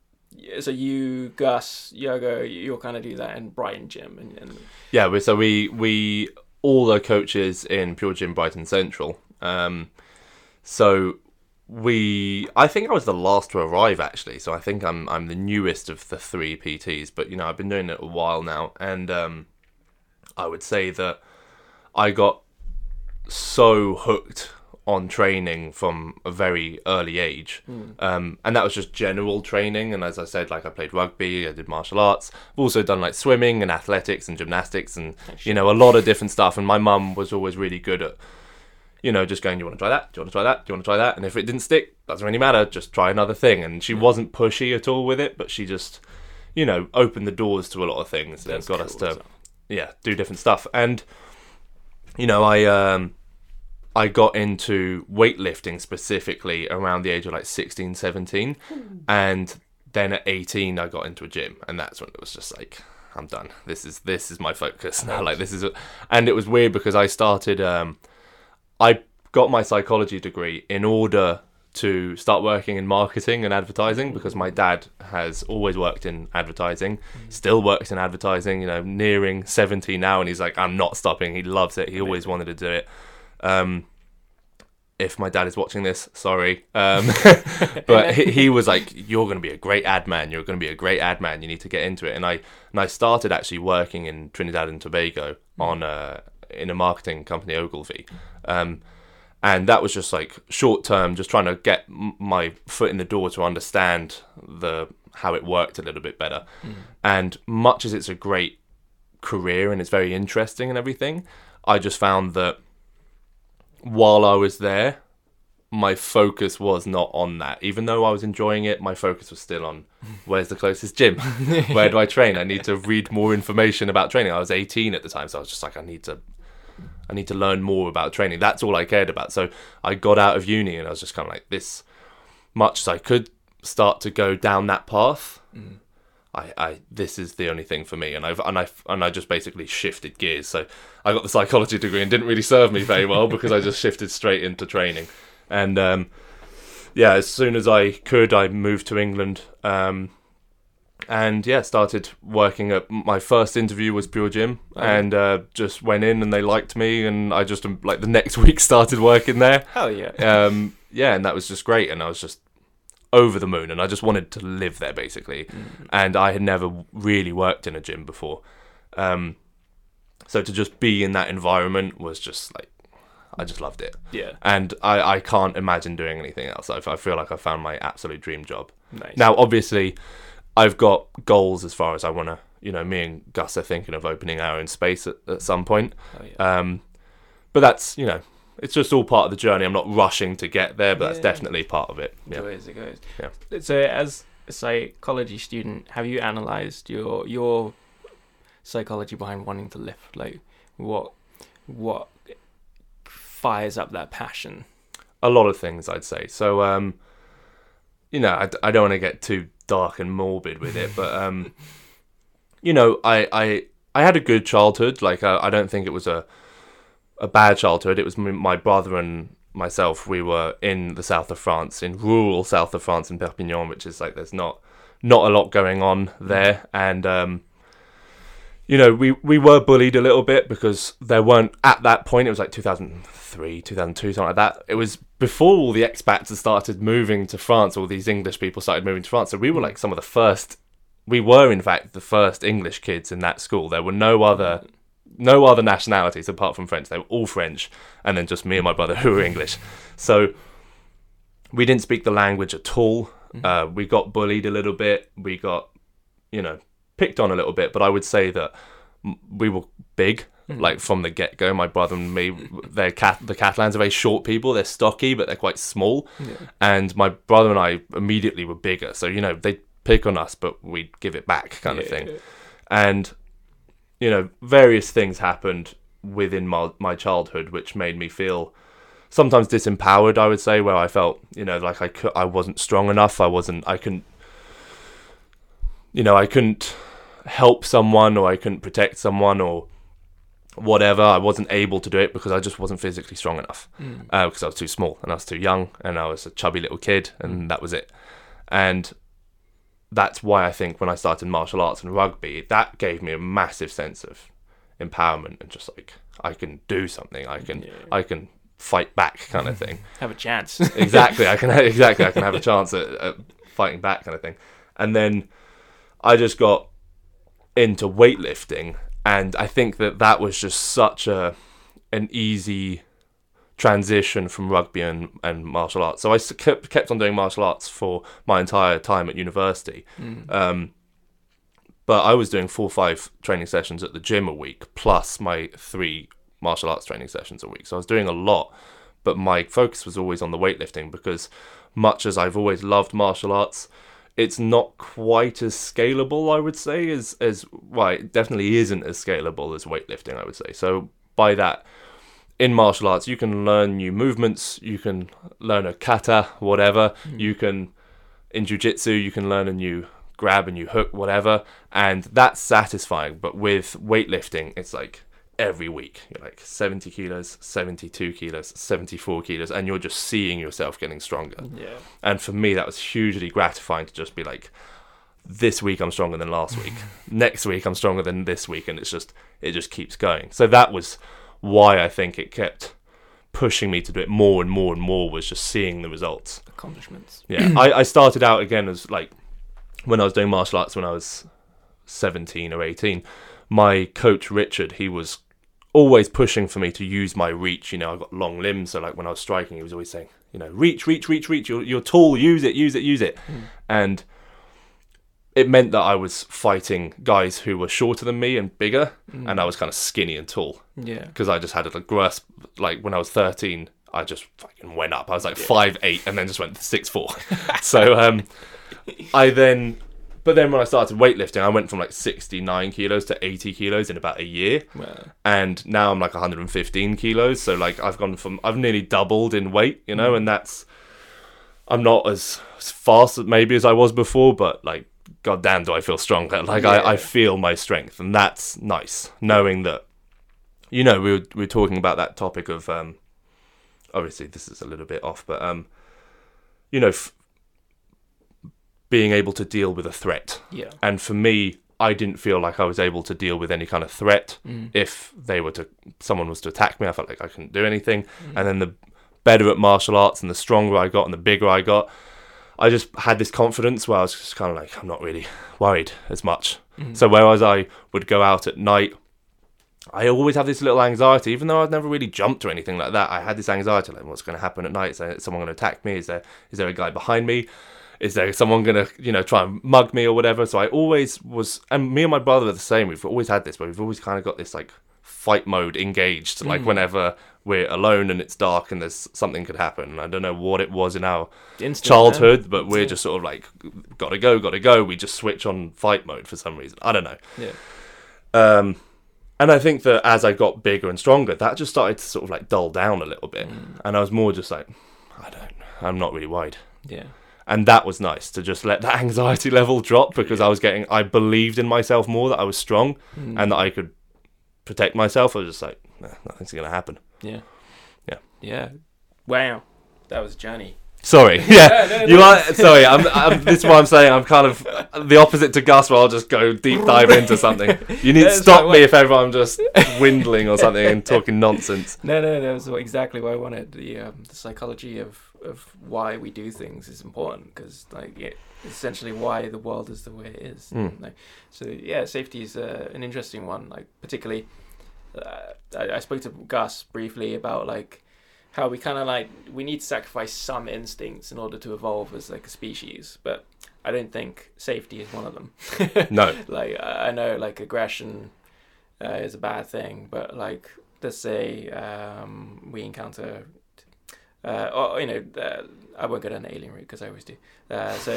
so you, Gus, Gergo, you'll kind of do that and Brighton Gym, and, and Yeah. So we we all are coaches in Pure Gym Brighton Central. Um, so we I think I was the last to arrive actually. So I think I'm I'm the newest of the three PTs. But you know I've been doing it a while now, and um, I would say that I got so hooked on training from a very early age. Um, and that was just general training. And as I said, like I played rugby, I did martial arts. I've also done like swimming and athletics and gymnastics and, you know, a lot of different stuff. And my mum was always really good at, you know, just going, do you want to try that? Do you want to try that? Do you want to try that? And if it didn't stick, doesn't really matter. Just try another thing. And she wasn't pushy at all with it, but she just, you know, opened the doors to a lot of things and That's got us to yeah, do different stuff. And you know, I um I got into weightlifting specifically around the age of like 16, 17 and then at 18 I got into a gym and that's when it was just like I'm done. This is this is my focus now. Like this is a, and it was weird because I started um I got my psychology degree in order to start working in marketing and advertising because my dad has always worked in advertising, still works in advertising, you know, nearing 70 now and he's like I'm not stopping. He loves it. He always wanted to do it. Um if my dad is watching this, sorry. Um, but he, he was like, "You're going to be a great ad man. You're going to be a great ad man. You need to get into it." And I and I started actually working in Trinidad and Tobago on a in a marketing company, Ogilvy, um, and that was just like short term, just trying to get my foot in the door to understand the how it worked a little bit better. And much as it's a great career and it's very interesting and everything, I just found that while I was there, my focus was not on that. Even though I was enjoying it, my focus was still on where's the closest gym? Where do I train? I need to read more information about training. I was 18 at the time, so I was just like, I need to, I need to learn more about training. That's all I cared about. So I got out of uni and I was just kind of like, this much as I could start to go down that path. Mm. I, I, this is the only thing for me, and I've and I and I just basically shifted gears. So I got the psychology degree and didn't really serve me very well because I just shifted straight into training, and um, yeah, as soon as I could, I moved to England, um, and yeah, started working at my first interview was Pure Gym, and uh, just went in and they liked me, and I just like the next week started working there. Hell yeah. Um, yeah, and that was just great, and I was just over the moon, and I just wanted to live there basically. And I had never really worked in a gym before, um, so to just be in that environment was just like I just loved it, Yeah. and I, I can't imagine doing anything else. I, I feel like I found my absolute dream job. Nice. Now, obviously, I've got goals as far as I want to. You know, me and Gus are thinking of opening our own space at, at some point. Hell yeah. Um, but that's you know, it's just all part of the journey. I'm not rushing to get there, but that's definitely part of it. It Yeah. goes, it goes. Yeah. So, as a psychology student, have you analysed your your psychology behind wanting to lift? Like, what what fires up that passion? A lot of things, I'd say. So, um, you know, I, I don't want to get too dark and morbid with it, but um, you know, I I I had a good childhood. Like, I, I don't think it was a a bad childhood. It was my brother and myself. We were in the south of France, in rural south of France, in Perpignan, which is like there's not not a lot going on there, and um, you know, we we were bullied a little bit because there weren't at that point. It was like 2003, 2002, something like that. It was before all the expats had started moving to France. All these English people started moving to France, so we were like some of the first. We were, in fact, the first English kids in that school. There were no other no other nationalities apart from French. They were all French, and then just me and my brother who were English. So we didn't speak the language at all. Uh, we got bullied a little bit. We got, you know, picked on a little bit. But I would say that we were big, like from the get go. My brother and me, they're cat. The Catalans are very short people. They're stocky, but they're quite small. And my brother and I immediately were bigger. So you know, they'd pick on us, but we'd give it back, kind of thing. And you know, various things happened within my, my childhood which made me feel sometimes disempowered. I would say where I felt, you know, like I could, I wasn't strong enough. I wasn't. I couldn't. You know, I couldn't help someone, or I couldn't protect someone, or whatever. I wasn't able to do it because I just wasn't physically strong enough. Uh, because I was too small and I was too young and I was a chubby little kid, and that was it. And that's why I think when I started martial arts and rugby, that gave me a massive sense of empowerment and just like I can do something. I can Yeah. I can fight back kind of thing. Have a chance. exactly. I can exactly I can have a chance at, at fighting back kind of thing. And then I just got into weightlifting and I think that that was just such a an easy transition from rugby and, and martial arts. So I kept kept on doing martial arts for my entire time at university. Um, but I was doing four or five training sessions at the gym a week, plus my three martial arts training sessions a week. So I was doing a lot, but my focus was always on the weightlifting because, much as I've always loved martial arts, it's not quite as scalable, I would say, as as well, it definitely isn't as scalable as weightlifting, I would say. So by that, in martial arts, you can learn new movements, you can learn a kata, whatever, hmm. you can in jiu-jitsu you can learn a new grab a new hook whatever and that's satisfying. But with weightlifting it's like every week you're like 70 kilos 72 kilos 74 kilos and you're just seeing yourself getting stronger. Yeah. and for me that was hugely gratifying to just be like this week i'm stronger than last week. Next week i'm stronger than this week and it's just it just keeps going. So that was why i think it kept pushing me to do it more and more and more was just seeing the results Accomplishments. yeah, I, I started out again as like when I was doing martial arts when I was 17 or 18. My coach Richard, he was always pushing for me to use my reach. You know, I've got long limbs, so like when I was striking, he was always saying, you know, reach, reach, reach, reach. You're, you're tall, use it, use it, use it. Mm. And it meant that I was fighting guys who were shorter than me and bigger, and I was kind of skinny and tall Yeah. because I just had a grasp. Like when I was 13, I just fucking went up. I was like five eight, and then just went six four. so um, I then, but then when I started weightlifting, I went from like sixty nine kilos to eighty kilos in about a year, Well, and now I'm like one hundred and fifteen kilos. So like I've gone from I've nearly doubled in weight, you know, and that's I'm not as, as fast maybe as I was before, but like god damn do I feel stronger. Like I, I feel my strength and that's nice. Knowing that you know, we were we were talking about that topic of um obviously this is a little bit off, but um you know f- being able to deal with a threat. yeah. And for me, I didn't feel like I was able to deal with any kind of threat Mm. if they were to someone was to attack me. I felt like I couldn't do anything. And then the better at martial arts and the stronger I got and the bigger I got, I just had this confidence where I was just kind of like I'm not really worried as much. Mm. So whereas I would go out at night, I always have this little anxiety, even though I've never really jumped or anything like that. I had this anxiety, like what's going to happen at night? Is there someone going to attack me? Is there is there a guy behind me? Is there someone going to you know try and mug me or whatever? So I always was, and me and my brother are the same. We've always had this, but we've always kind of got this like fight mode engaged, like whenever we're alone and it's dark and there's something could happen. I don't know what it was in our Instinct, childhood, but we're Yeah. just sort of like, gotta go, gotta go. We just switch on fight mode for some reason. I don't know. Yeah. Um, and I think that as I got bigger and stronger, that just started to sort of like dull down a little bit. And I was more just like, I don't, I'm not really worried. Yeah. And that was nice to just let that anxiety level drop because I was getting, I believed in myself more that I was strong Mm. and that I could protect myself. I was just like, nah, nothing's going to happen. Yeah. Yeah. Yeah. Wow. That was Johnny. Sorry. Yeah. no, You no. are sorry. I'm, I'm. This is what I'm saying. I'm kind of the opposite to Gus, where I'll just go deep dive into something. You need to stop me if ever I'm just windling or something and talking nonsense. No, no, that was exactly what I wanted. The um, the psychology of, of why we do things is important because like it, essentially why the world is the way it is. Mm. So yeah, safety is uh, an interesting one. Like particularly, uh, I, I spoke to Gus briefly about like how we kind of like we need to sacrifice some instincts in order to evolve as like a species, but I don't think safety is one of them. No. like I I know like aggression uh, is a bad thing, but like let's say um, we encounter, uh, or you know, uh, I won't go down the alien route because I always do. Uh, so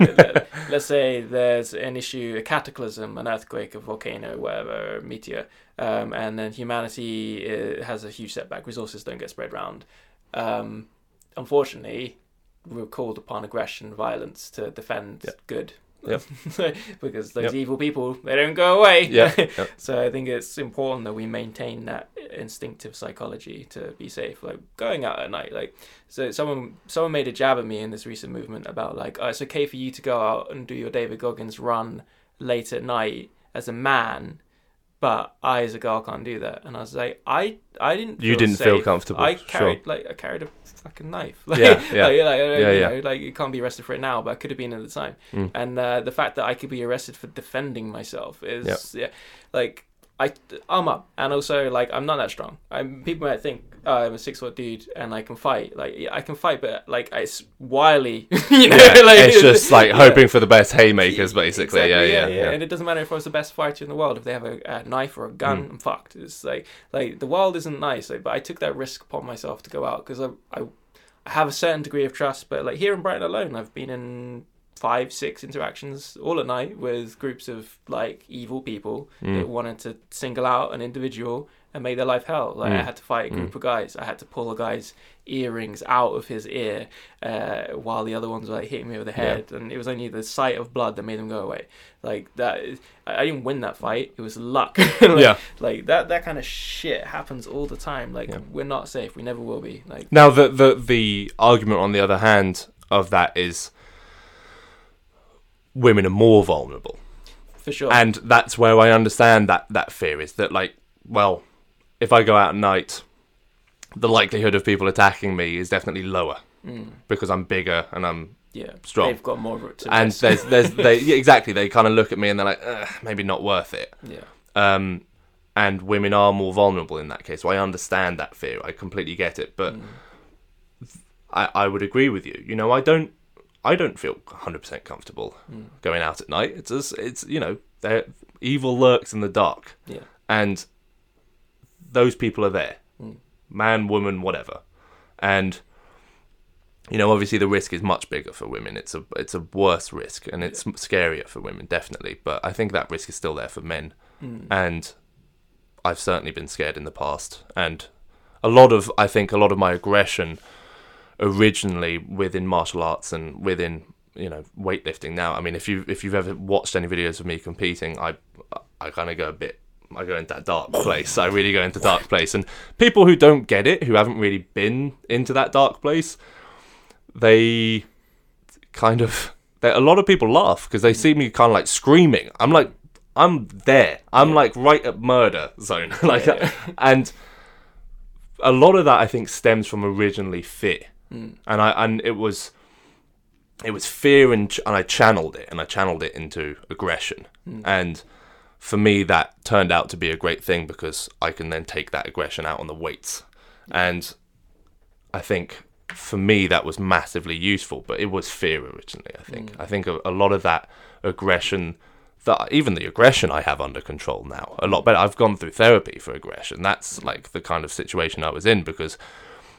uh, let- let's say there's an issue, a cataclysm, an earthquake, a volcano, whatever, a meteor, um, and then humanity uh, has a huge setback. Resources don't get spread around. Um, unfortunately, we're called upon aggression, violence to defend Yep. good. Yep. because those Yep. evil people, they don't go away. Yeah. yeah. so I think it's important that we maintain that instinctive psychology to be safe. Like going out at night, like so someone someone made a jab at me in this recent movement about like oh, it's okay for you to go out and do your David Goggins run late at night as a man, but I as a girl can't do that. And I was like, I I didn't. You feel didn't feel comfortable, I sure. carried like I carried a fucking knife. Like, Yeah, yeah. like, like, Yeah, you yeah. know, like you can't be arrested for it now, but I could have been at the time. Mm. And uh, the fact that I could be arrested for defending myself is yeah, like I I'm up, and also like I'm not that strong. I'm people might think I'm a six foot dude and I can fight. Like yeah, I can fight, but like it's wily, you know. Yeah, like, it's just like yeah. hoping for the best haymakers, basically. Exactly, yeah, yeah, yeah. And it doesn't matter if I was the best fighter in the world. If they have a, a knife or a gun, Mm. I'm fucked. It's like like the world isn't nice. Like, but I took that risk upon myself to go out because I, I I have a certain degree of trust. But like here in Brighton alone, I've been in five, six interactions all at night with groups of like evil people Mm. that wanted to single out an individual and made their life hell. Like I Mm. had to fight a group of guys. I had to pull a guy's earrings out of his ear uh, while the other ones were like hitting me over the Yeah. head, and it was only the sight of blood that made them go away. Like that, I I didn't win that fight. It was luck. like, Yeah. like that. That kind of shit happens all the time. Like Yeah. we're not safe. We never will be. Like Now, the, the the argument on the other hand of that is women are more vulnerable, for sure. and that's where I understand that that fear is that like, well, if I go out at night, the likelihood of people attacking me is definitely lower Mm, because I'm bigger and I'm yeah, strong. They've got more to and there's there's they yeah, exactly they kind of look at me and they're like maybe not worth it. yeah. Um, and women are more vulnerable in that case. So I understand that fear. I completely get it. But Mm. I, I would agree with you. You know, I don't I don't feel 100% comfortable Mm. going out at night. It's just, it's you know, evil lurks in the dark, Yeah. and those people are there, Mm. man, woman, whatever, and you know, obviously the risk is much bigger for women. It's a it's a worse risk, and it's scarier for women, definitely. But I think that risk is still there for men, Mm. and I've certainly been scared in the past. And a lot of I think a lot of my aggression originally within martial arts and within you know weightlifting. Now, I mean, if you if you've ever watched any videos of me competing, I I kind of go a bit. I go into that dark place. I really go into dark place, and people who don't get it, who haven't really been into that dark place, they kind of they, a lot of people laugh because they see me kind of like screaming. I'm like I'm there. I'm like right at murder zone. like Yeah. and a lot of that I think stems from originally fear. Mm. And I and it was it was fear and ch- and I channeled it and I channeled it into aggression. Mm. And for me that turned out to be a great thing because I can then take that aggression out on the weights. And I think for me that was massively useful, but it was fear originally, I think. Mm. I think a, a lot of that aggression that even the aggression I have under control now a lot better. I've gone through therapy for aggression. That's mm. like the kind of situation I was in because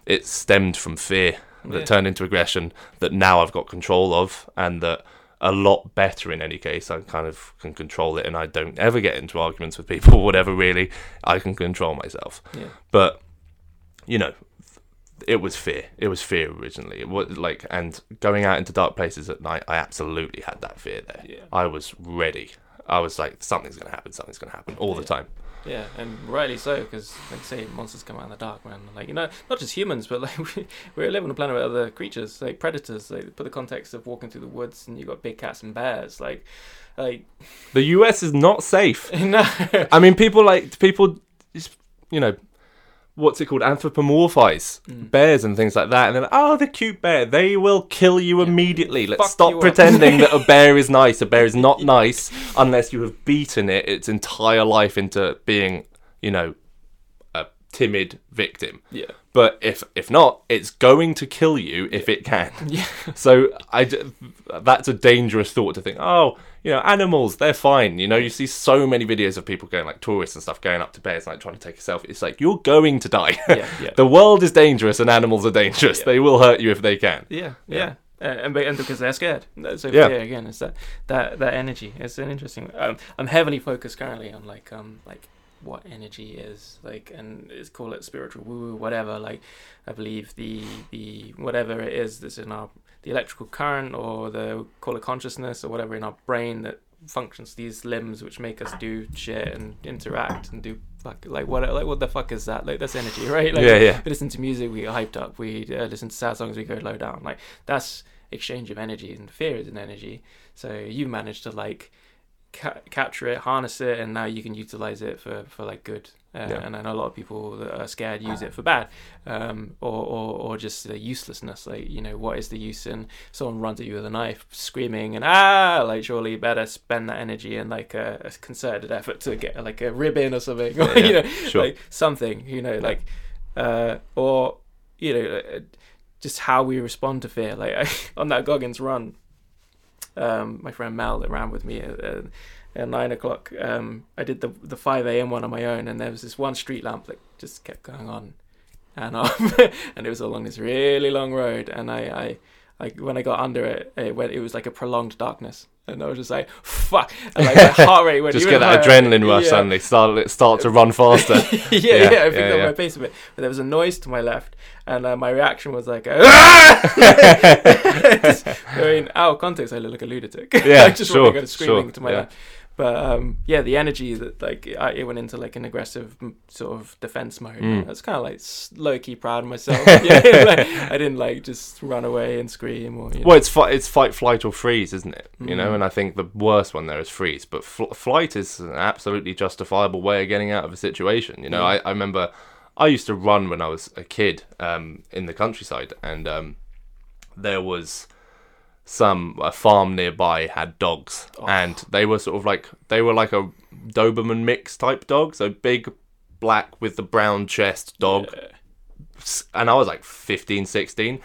it stemmed from fear that Yeah. turned into aggression that now I've got control of and that a lot better in any case. I kind of can control it and I don't ever get into arguments with people whatever really. I can control myself. Yeah. but you know it was fear. It was fear originally. It was like and going out into dark places at night I absolutely had that fear there. Yeah. I was ready. I was like something's gonna happen something's gonna happen all the Yeah. time Yeah, and rightly so, because like say, monsters come out in the dark, man. Like you know, not just humans, but like we, we live on a planet with other creatures, like predators. Like put the context of walking through the woods, and you got big cats and bears. Like, like the US is not safe no, I mean, people like people, you know, what's it called? Anthropomorphize Mm. bears and things like that, and like, "Oh, the cute bear." They will kill you immediately. Let's Fuck stop pretending that a bear is nice. A bear is not nice unless you have beaten it its entire life into being, you know, a timid victim. yeah, But if if not, it's going to kill you if it can. yeah, So I, that's a dangerous thought to think. Oh, you know, animals, they're fine. You know, you see so many videos of people going like tourists and stuff going up to bears like trying to take a selfie. It's like you're going to die. yeah, yeah. the world is dangerous and animals are dangerous. Yeah. They will hurt you if they can. Yeah, Yeah. Uh, and, and because they're scared. So Yeah. again it's that that that energy. It's an interesting. Um, I'm heavily focused currently on like um like what energy is like, and it's call it spiritual woo woo whatever. Like, I believe the the whatever it is that's in our the electrical current or the call it consciousness or whatever in our brain that functions these limbs which make us do shit and interact and do fuck like what like what the fuck is that like that's energy right like yeah, yeah. we listen to music, we get hyped up. We uh, listen to sad songs, we go low down. Like that's exchange of energy, and fear is an energy. So you managed to like ca- capture it, harness it, and now you can utilize it for for like good. Uh, Yeah. And I know a lot of people that are scared use it for bad, um, or, or or just the uselessness. Like you know, what is the use in someone runs at you with a knife, screaming and ah, like surely you better spend that energy in like a, a concerted effort to get like a ribbon or something, or Yeah, you know, sure. like something. You know, like uh, or you know, uh, just how we respond to fear. Like on that Goggins run, um, my friend Mel that ran with me at, at, nine o'clock. Um, I did the the five a.m. one on my own, and there was this one street lamp that just kept going on and on, and it was along this really long road. And I, I, like when I got under it, it went. It was like a prolonged darkness, and I was just like, "Fuck!" And like my heart rate went Just get that higher. adrenaline rush Yeah. suddenly. Start start to run faster. yeah, Yeah, yeah, I yeah, picked up yeah. my pace a bit. But there was a noise to my left, and uh, my reaction was like, "Ah!" Just- I mean, out of context, I look like a lunatic. Yeah, like just sure, and screaming sure, to my yeah. left. But um, yeah, the energy that like I, it went into like an aggressive sort of defense mode. Mm. I was kind of like low key proud of myself. yeah, like, I didn't like just run away and scream or you know. Well, it's fight, it's fight, flight, or freeze, isn't it? You know, Mhm. and I think the worst one there is freeze, but fl- flight is an absolutely justifiable way of getting out of a situation. You know, Yeah. I, I remember I used to run when I was a kid um, in the countryside, and um, there was some a farm nearby had dogs, Oh. and they were sort of like they were like a Doberman mix type dog, so big black with the brown chest dog Yeah. and I was like 15, 16.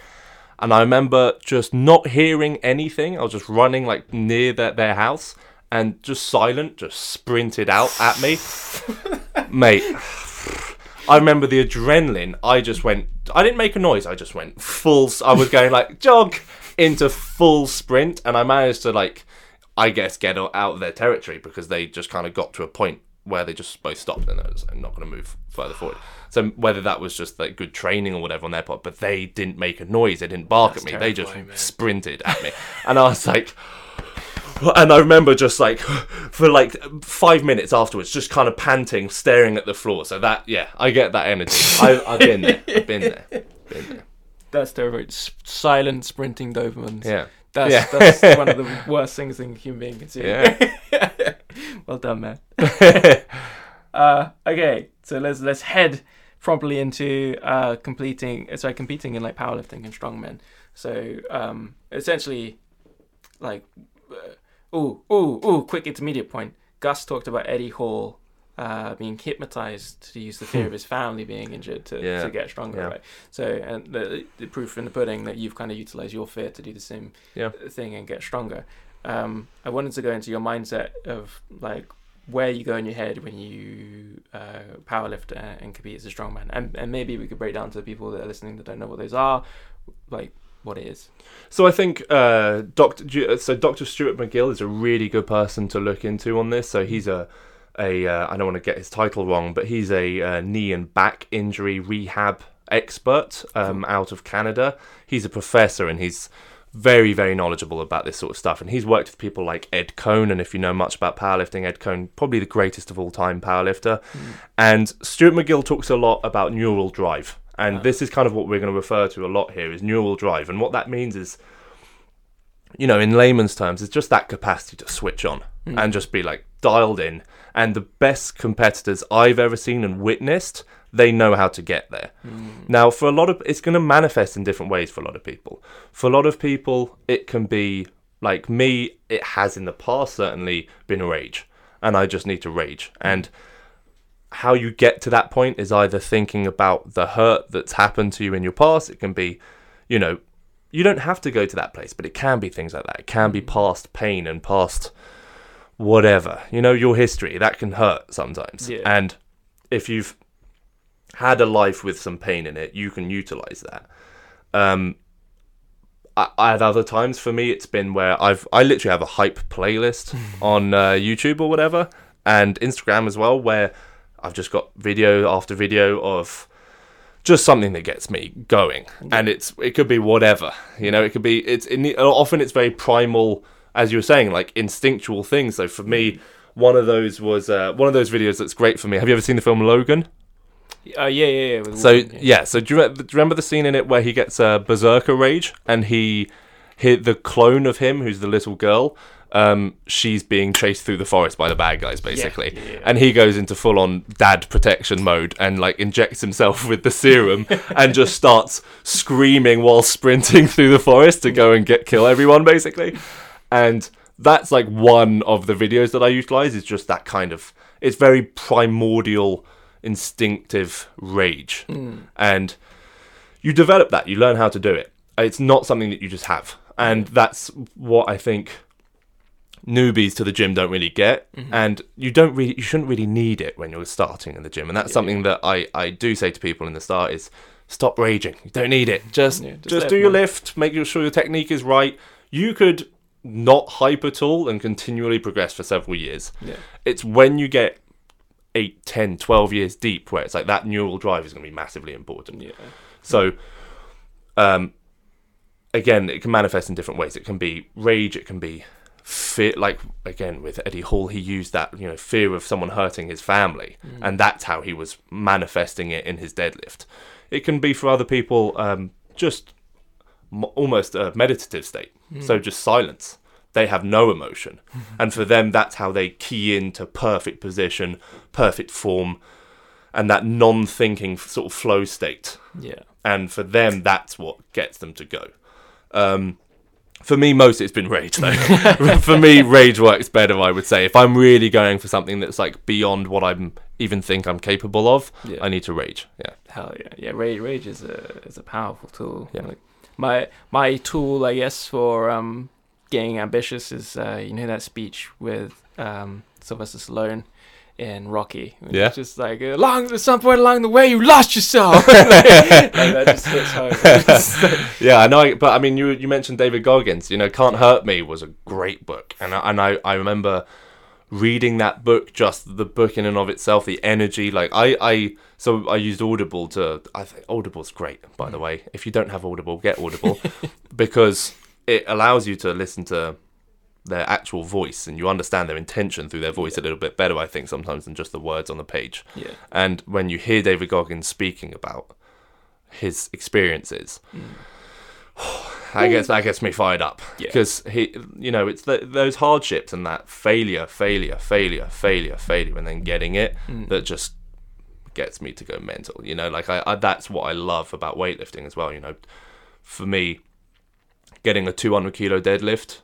And I remember just not hearing anything. I was just running like near their, their house and just silent, just sprinted out at me. Mate, I remember the adrenaline. I just went I didn't make a noise. I just went full. I was going like jog into full sprint, and I managed to like, I guess, get out of their territory because they just kind of got to a point where they just both stopped and I was like, not going to move further forward. So whether that was just like good training or whatever on their part, but they didn't make a noise. They didn't bark That's at me. They just man. sprinted at me, and I was like. And I remember just like for like five minutes afterwards, just kind of panting, staring at the floor. So that, yeah, I get that energy. I, I've been there. I've been there. Been there. That's terrible. Silent sprinting Dobermans. Yeah. That's, Yeah. that's one of the worst things a human being can do. Yeah. well done, man. uh, okay, so let's let's head properly into uh, completing. Sorry, competing in like powerlifting and strongmen. So um, essentially, like, uh, oh oh ooh, quick intermediate point. Gus talked about Eddie Hall. Uh, being hypnotized to use the fear of his family being injured to, Yeah. to get stronger, Yeah. right? So, and the, the proof in the pudding that you've kind of utilized your fear to do the same Yeah. thing and get stronger. Um, I wanted to go into your mindset of like where you go in your head when you uh, powerlift and, and compete as a strongman, and and maybe we could break down to the people that are listening that don't know what those are, like what it is. So I think uh, Doctor so Doctor Stuart McGill is a really good person to look into on this. So he's a a uh, I don't want to get his title wrong, but he's a uh, knee and back injury rehab expert um, out of Canada. He's a professor and he's very very knowledgeable about this sort of stuff. And he's worked with people like Ed Coan, and if you know much about powerlifting, Ed Coan probably the greatest of all time powerlifter. And Stuart McGill talks a lot about neural drive. And Ah. this is kind of what we're going to refer to a lot here is neural drive. And what that means is you know, in layman's terms, it's just that capacity to switch on and just be like dialed in. And the best competitors I've ever seen and witnessed, they know how to get there. Mm. Now, for a lot of, it's going to manifest in different ways for a lot of people. For a lot of people, it can be like me. It has in the past certainly been rage, and I just need to rage. And how you get to that point is either thinking about the hurt that's happened to you in your past. It can be, you know, you don't have to go to that place, but it can be things like that. It can be mm. past pain and past whatever. You know, your history that can hurt sometimes. Yeah. And if you've had a life with some pain in it, you can utilize that. Um, I, at other times, for me, it's been where I've I literally have a hype playlist on uh, YouTube or whatever, and Instagram as well, where I've just got video after video of just something that gets me going, and it's it could be whatever, you know, it could be it's it, often it's very primal, as you were saying, like instinctual things. So for me, one of those was uh, one of those videos that's great for me. Have you ever seen the film Logan? Uh, yeah, yeah, yeah. So Wolverine, yeah, so do you, re- do you remember the scene in it where he gets a berserker rage and he hit the clone of him, who's the little girl. Um, she's being chased through the forest by the bad guys, basically, yeah, yeah. and he goes into full on dad protection mode and like injects himself with the serum and just starts screaming while sprinting through the forest to go and get kill everyone, basically. And that's like one of the videos that I utilize is just that kind of it's very primordial instinctive rage. And you develop that you learn how to do it. It's not something that you just have. And that's what i think newbies to the gym don't really get. And you don't really you shouldn't really need it when you're starting in the gym. And that's something that i i do say to people in the start is stop raging. You don't need it. Just Yeah, just just, do your lift make sure your technique is right. You could not hype at all and continually progress for several years Yeah. it's when you get 8 10 12 years deep where it's like that neural drive is going to be massively important Yeah. so, um, again, it can manifest in different ways. It can be rage. It can be fear. Like again with Eddie Hall, he used that you know fear of someone hurting his family, and that's how he was manifesting it in his deadlift. It can be for other people um, just almost a meditative state. So just silence. They have no emotion, and for them, that's how they key into perfect position, perfect form, and that non-thinking sort of flow state Yeah. and for them that's what gets them to go um for me most it's been rage though for me rage works better i would say if i'm really going for something that's like beyond what i'm even think i'm capable of Yeah. i need to rage yeah Hell yeah, yeah. Rage, rage is a is a powerful tool. Yeah. Like, my my tool, I guess, for um getting ambitious is uh, you know that speech with um Sylvester Stallone in Rocky. It's Yeah. just like along at some point along the way you lost yourself. like, that just yeah, I know. I- But I mean, you you mentioned David Goggins. You know, Can't Hurt Me was a great book, and I, and I I remember reading that book. Just the book in and of itself, the energy. Like I I so I used Audible to. I think Audible's great, by the hmm. way. If you don't have Audible, get Audible because it allows you to listen to their actual voice and you understand their intention through their voice a little bit better i think sometimes than just the words on the page yeah. and when you hear David Goggins speaking about his experiences, hmm. that gets that gets me fired up Yeah. because he, you know, it's the, those hardships and that failure, failure, failure, failure, failure, and then getting it Mm. that just gets me to go mental. You know, like I, I that's what I love about weightlifting as well. You know, for me, getting a 200 kilo deadlift,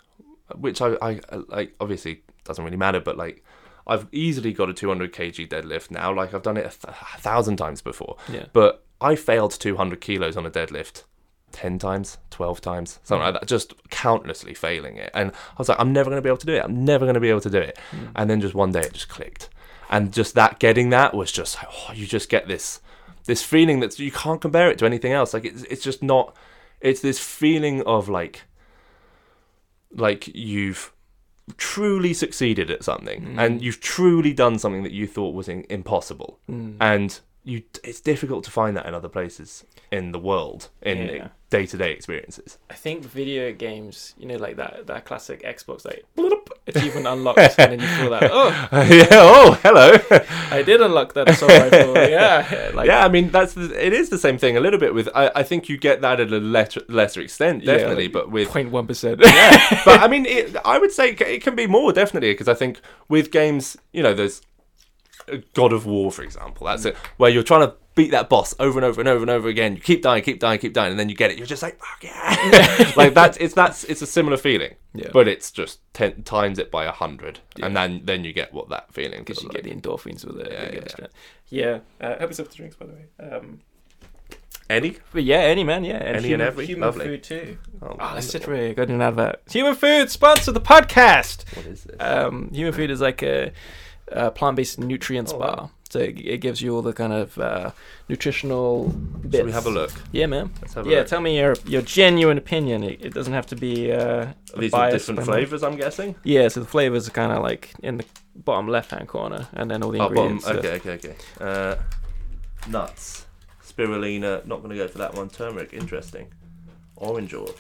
which I, I like, obviously doesn't really matter, but like. I've easily got a 200 kg deadlift now. Like I've done it a, th- a thousand times before. Yeah. But I failed 200 kilos on a deadlift 10 times, 12 times, something like that, just countlessly failing it. And I was like, I'm never going to be able to do it. I'm never going to be able to do it. And then just one day it just clicked. And just that, getting that was just, oh, you just get this, this feeling that you can't compare it to anything else. Like it's, it's just not, it's this feeling of like, like you've truly succeeded at something and you've truly done something that you thought was in, impossible Mm. and you it's difficult to find that in other places in the world in Yeah. Day-to-day experiences I think video games, you know, like that that classic Xbox like bloop, achievement unlocked, and then you feel that oh, yeah oh hello I did unlock that assault rifle. Yeah, like yeah i mean that's the, it is the same thing a little bit with i, I think you get that at a lesser, lesser extent Yeah, definitely like but with 0.1 percent. yeah but i mean it, i would say it can be more definitely because i think with games you know there's uh, god of war for example that's it where you're trying to beat that boss over and over and over and over again you keep dying keep dying keep dying and then you get it you're just like fuck yeah like that's it's that's it's a similar feeling Yeah. but it's just 10 times it by a hundred and then then you get what that feeling because you like. get the endorphins with it. Yeah, yeah, yeah. yeah. Uh, hope yourself the drinks, by the way. Um, Eddie but yeah, any man, yeah, and Any and every? human Lovely. food too. oh, Oh, sit wonderful. right. Got an advert. Human food sponsor the podcast. what is this Um, human food is like a, a plant-based nutrients Oh, bar. wow. So it, it gives you all the kind of uh, nutritional bits. Should we have a look Yeah, man. let's have a Yeah, look tell me your your genuine opinion. It, it doesn't have to be. Uh, these are different flavors i'm guessing Yeah, so the flavors are kind of like in the bottom left-hand corner, and then all the Oh, ingredients. are- Okay, okay, okay. Uh, nuts, spirulina. Not going to go for that one. Turmeric. Interesting. Orange orb.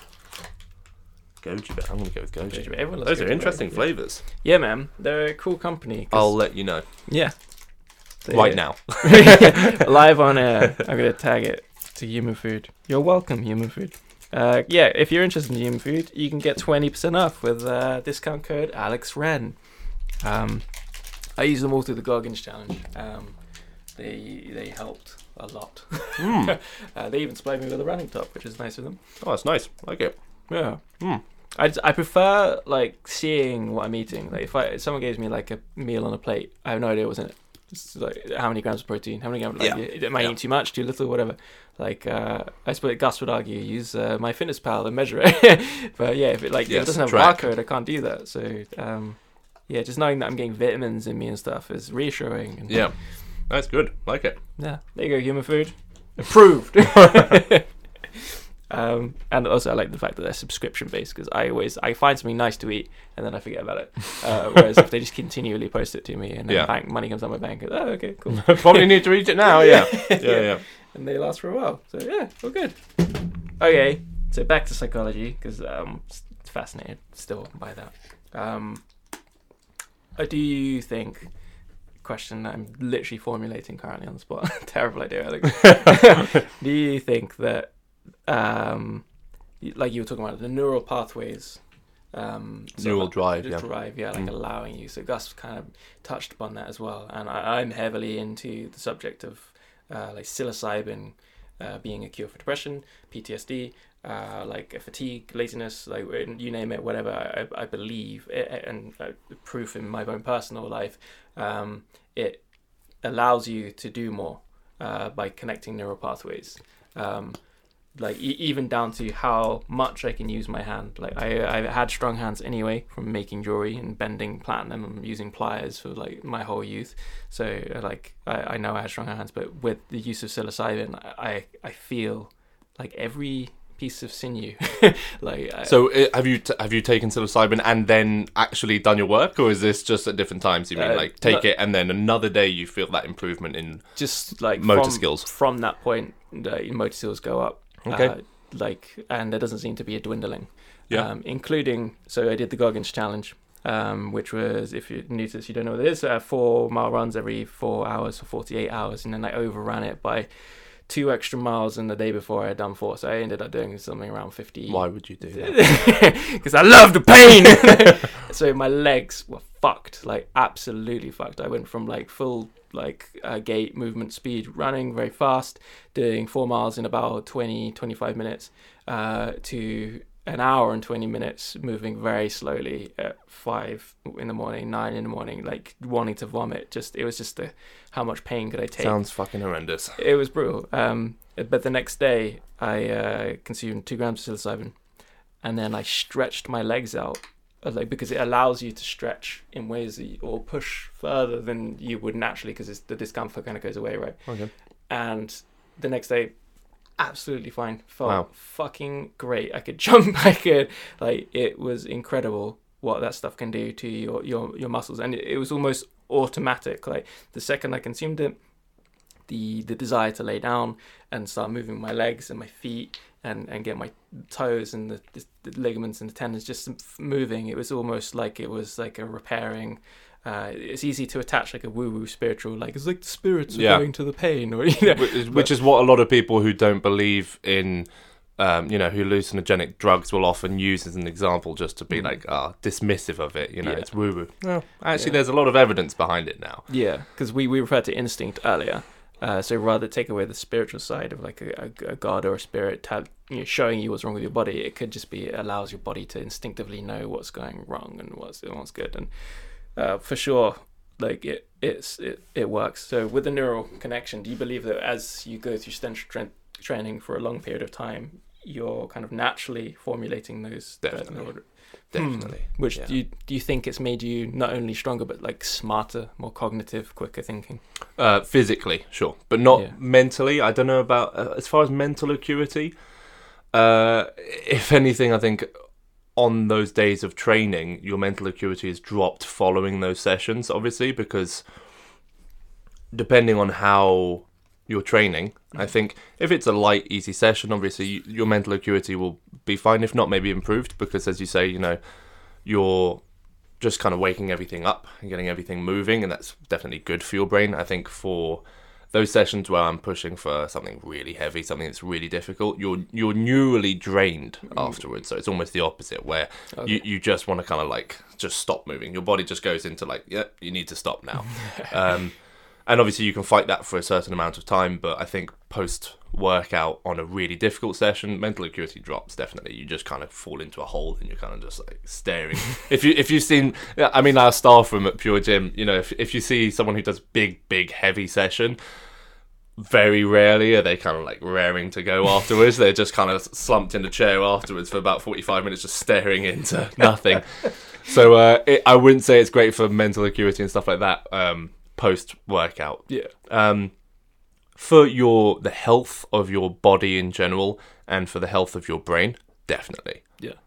Goji berry. I'm going to go with goji. Goji- Those are interesting flavors. Yeah, man, they're a cool company. I'll let you know yeah. Right now. live on air. I'm gonna tag it to Human Food. You're welcome, Human Food. Uh, yeah, if you're interested in Human Food, you can get 20% off with uh, discount code AlexRen. Um, I use them all through the Goggins challenge. Um, they they helped a lot. Mm. uh, they even supplied me with a running top, which is nice of them. Oh, that's nice. Like it. Yeah. Mm. I, just- I prefer like seeing what I'm eating. Like if I if someone gives me like a meal on a plate, I have no idea what's in it. It's like how many grams of protein, how many grams. Like, Yeah. Am I Yeah. eating too much, too little, whatever. Like uh, I suppose Gus would argue use uh, my fitness pal and measure it. but yeah, if it like if Yes, it doesn't have track. a barcode, I can't do that. So um, yeah, just knowing that I'm getting vitamins in me and stuff is reassuring. And, Yeah. That's good. Like it. yeah, there you go, human food. Approved. um, and also, I like the fact that they're subscription based because I always I find something nice to eat and then I forget about it. Uh, whereas if they just continually post it to me and then Yeah. bank money comes out my bank, oh okay, cool, Probably need to reach it now. Yeah. Yeah. Yeah. and they last for a while. So yeah, all good. Okay, so back to psychology because um, s- fascinated still by that. Um, uh, do you think? Question that I'm literally formulating currently on the spot. Terrible idea, Alex. do you think that, um, like you were talking about, the neural pathways, um, of Neural like- drive, yeah. drive, yeah, like Mm. allowing you. So Gus kind of touched upon that as well, and I, I'm heavily into the subject of uh, like psilocybin uh, being a cure for depression, PTSD, uh, like fatigue, laziness, like you name it, whatever. I, I believe, it, and uh, proof in my own personal life, um, it allows you to do more uh, by connecting neural pathways. Um, like e- even down to how much I can use my hand. Like I I had strong hands anyway from making jewelry and bending platinum and using pliers for like my whole youth. So uh, like I, I know I had strong hands, but with the use of psilocybin, I I feel like every piece of sinew. like I- So uh, have you t- have you taken psilocybin and then actually done your work, or is this just at different times? You mean Uh, like take no- it and then another day you feel that improvement in? just like Motor from, skills. from that point the motor skills go up Okay. uh, like and there doesn't seem to be a dwindling Yeah. um, including so i did the goggins challenge um, which was if you're new to this you don't know what it is uh, four mile runs every four hours for 48 hours and then i overran it by two extra miles than the day before i had done four so i ended up doing something around 50 Why would you do that? because I love the pain. so my legs were fucked, like absolutely fucked. I went from like full like uh, gait movement speed, running very fast, doing four miles in about 20, 25 minutes, uh, to an hour and 20 minutes moving very slowly at five in the morning, nine in the morning, like wanting to vomit. Just, it was just the, how much pain could I take? Sounds fucking horrendous. It was brutal. Um, but the next day, I uh, consumed two grams of psilocybin, and then I stretched my legs out, uh, like because it allows you to stretch in ways that you, or push further than you would naturally, because the discomfort kind of goes away, right? Okay. And the next day, absolutely fine. Felt Wow. fucking great. I could jump. I could like it was incredible what that stuff can do to your your your muscles, and it, it was almost automatic. Like the second I consumed it, the the desire to lay down and start moving my legs and my feet and and get my toes and the, the ligaments and the tendons just moving. It was almost like it was like a repairing. Uh, it's easy to attach like a woo woo spiritual, like it's like the spirits are Yeah. going to the pain, or you know, which is, which is what a lot of people who don't believe in um, you know hallucinogenic drugs will often use as an example just to be Mm. like ah dismissive of it you know Yeah. it's woo woo no actually Yeah. there's a lot of evidence behind it now Yeah, because we, we referred to instinct earlier. Uh, so rather take away the spiritual side of like a, a, a god or a spirit you know, showing you what's wrong with your body, it could just be it allows your body to instinctively know what's going wrong and what's what's good. And uh, for sure, like it it's it, it works. So with the neural connection, do you believe that as you go through strength training for a long period of time, you're kind of naturally formulating those Definitely. definitely which Yeah. do you do you think it's made you not only stronger but like smarter, more cognitive, quicker thinking? uh, physically sure but not Yeah. mentally i don't know about uh, as far as mental acuity uh, if anything i think on those days of training your mental acuity is dropped following those sessions obviously because depending on how you're training i think if it's a light easy session obviously you, your mental acuity will be fine if not maybe improved because as you say you know you're just kind of waking everything up and getting everything moving and that's definitely good for your brain. I think for those sessions where i'm pushing for something really heavy something that's really difficult you're you're neurally drained afterwards. So it's almost the opposite where you, you just want to kind of like just stop moving. Your body just goes into like yeah you need to stop now. Um, and obviously you can fight that for a certain amount of time but i think post workout on a really difficult session mental acuity drops definitely. You just kind of fall into a hole and you're kind of just like staring. If you if you've seen i mean our staff room at pure gym you know if, if you see someone who does big big heavy session very rarely are they kind of like raring to go afterwards. They're just kind of slumped in the chair afterwards for about 45 minutes just staring into nothing. So uh, it, i wouldn't say it's great for mental acuity and stuff like that. Um, post workout Yeah. um, for your the health of your body in general and for the health of your brain definitely. Yeah.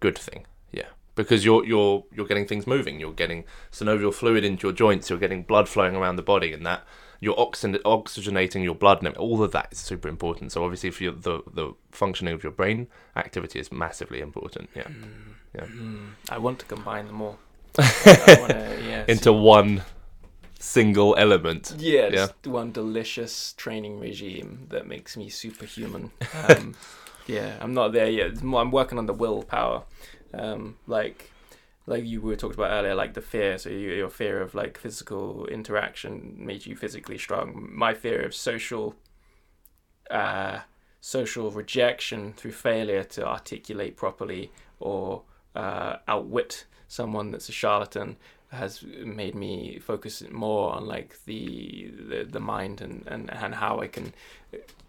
good thing. Yeah. Because you're you're you're getting things moving. You're getting synovial fluid into your joints. You're getting blood flowing around the body and that you're oxygen- oxygenating your blood and all of that is super important. So obviously for your, the the functioning of your brain activity is massively important. Yeah. Yeah. I want to combine them all. I wanna, yeah, into one single element yeah, yeah. just one delicious training regime that makes me superhuman. Um, yeah, I'm not there yet. More- I'm working on the willpower, um, like like you were talked about earlier, like the fear. So you, your fear of like physical interaction made you physically strong. My fear of social, uh, social rejection through failure to articulate properly or uh, outwit someone that's a charlatan has made me focus more on like the the, the mind and, and, and how I can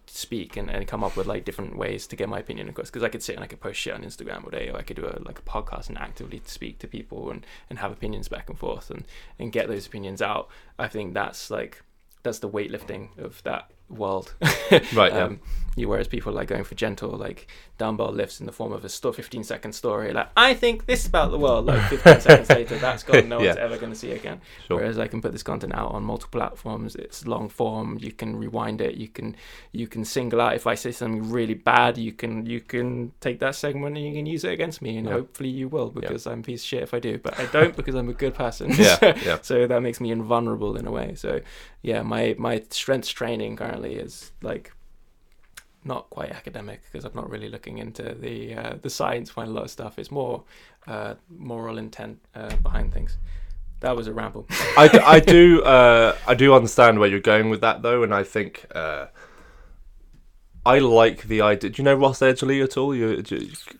speak and, and come up with like different ways to get my opinion across. Because I could sit and I could post shit on Instagram all day, or I could do a like a podcast and actively speak to people and, and have opinions back and forth and and get those opinions out. I think that's like that's the weightlifting of that world. Right, yeah. Um, you, whereas people like going for gentle like dumbbell lifts in the form of a sto- 15 second story. Like I think this about the world. Like 15 seconds later, that's gone. No one's ever going to see again. Sure. Whereas I can put this content out on multiple platforms. It's long form. You can rewind it. You can you can single out. If I say something really bad, you can you can take that segment and you can use it against me. And Yeah. hopefully you will because I'm a piece of shit if I do. But I don't because I'm a good person. Yeah, yeah. so that makes me invulnerable in a way. So yeah, my my strength training currently is like not quite academic because I'm not really looking into the uh, the science behind a lot of stuff. It's more uh, moral intent uh, behind things. That was a ramble. I, d- I do uh, I do understand where you're going with that though, and I think uh, I like the idea. Do you know Ross Edgley at all? You,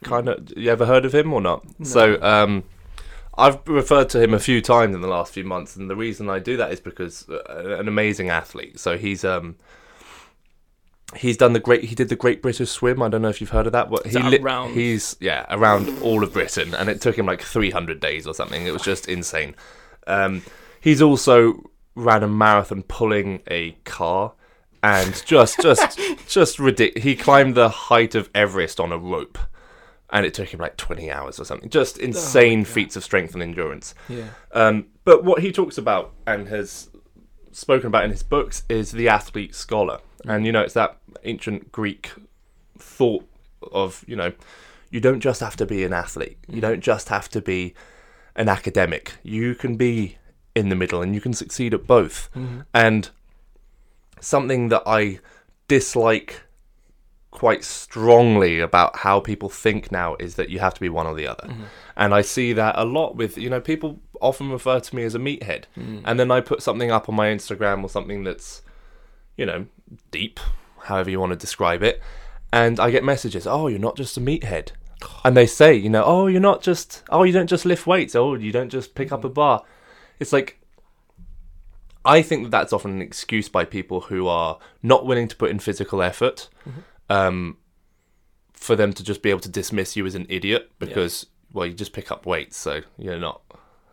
kind of you ever heard of him or not? So um, I've referred to him a few times in the last few months, and the reason I do that is because uh, an amazing athlete. So he's um. He's done the great. He did the Great British Swim. I don't know if you've heard of that. What he that around- He's yeah around all of Britain, and it took him like 300 days or something. It was just insane. Um, he's also ran a marathon pulling a car, and just just just ridiculous. He climbed the height of Everest on a rope, and it took him like 20 hours or something. Just oh insane feats of strength and endurance. Yeah. Um, but what he talks about and has spoken about in his books is the athlete scholar. Mm. And, you know, it's that ancient Greek thought of, you know, you don't just have to be an athlete, you mm. don't just have to be an academic. You can be in the middle and you can succeed at both. Mm-hmm. And something that I dislike quite strongly about how people think now is that you have to be one or the other. Mm-hmm. And I see that a lot with, you know, people often refer to me as a meathead. Mm. And then I put something up on my Instagram or something that's, you know, deep, however you want to describe it. And I get messages, oh, you're not just a meathead. And they say, you know, oh, you're not just, oh, you don't just lift weights. Oh, you don't just pick up mm-hmm. a bar. It's like, I think that that's often an excuse by people who are not willing to put in physical effort, mm-hmm. Um, for them to just be able to dismiss you as an idiot because well, you just pick up weights, so you're not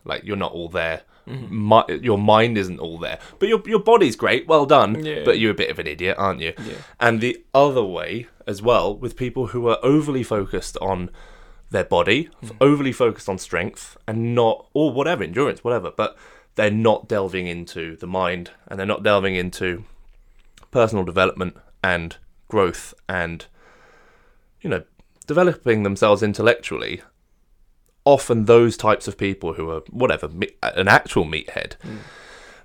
like you're not all there. Mi- your mind isn't all there, but your your body's great. Well done, Yeah. but you're a bit of an idiot, aren't you? Yeah. And the other way as well, with people who are overly focused on their body, f- overly focused on strength, and not or whatever endurance, whatever, but they're not delving into the mind and they're not delving into personal development and growth and you know developing themselves intellectually often those types of people who are whatever me- an actual meathead hmm.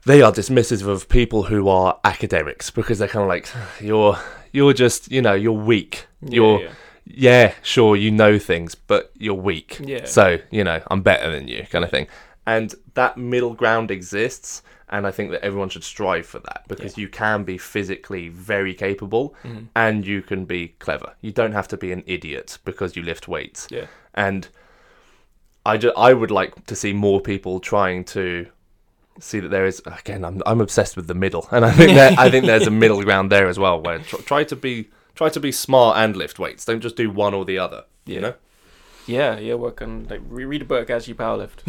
they are dismissive of people who are academics because they're kind of like you're you're just you know you're weak you're yeah. yeah, sure, you know things, but you're weak. Yeah. So, you know, I'm better than you, kind of thing. And that middle ground exists, and I think that everyone should strive for that because you can be physically very capable Mm-hmm. and you can be clever. You don't have to be an idiot because you lift weights. Yeah. And I, ju- I would like to see more people trying to see that there is again I'm I'm obsessed with the middle and I think that I think there's a middle ground there as well where tr- try to be try to be smart and lift weights don't just do one or the other you know Yeah, yeah, work on like re- read a book as you powerlift.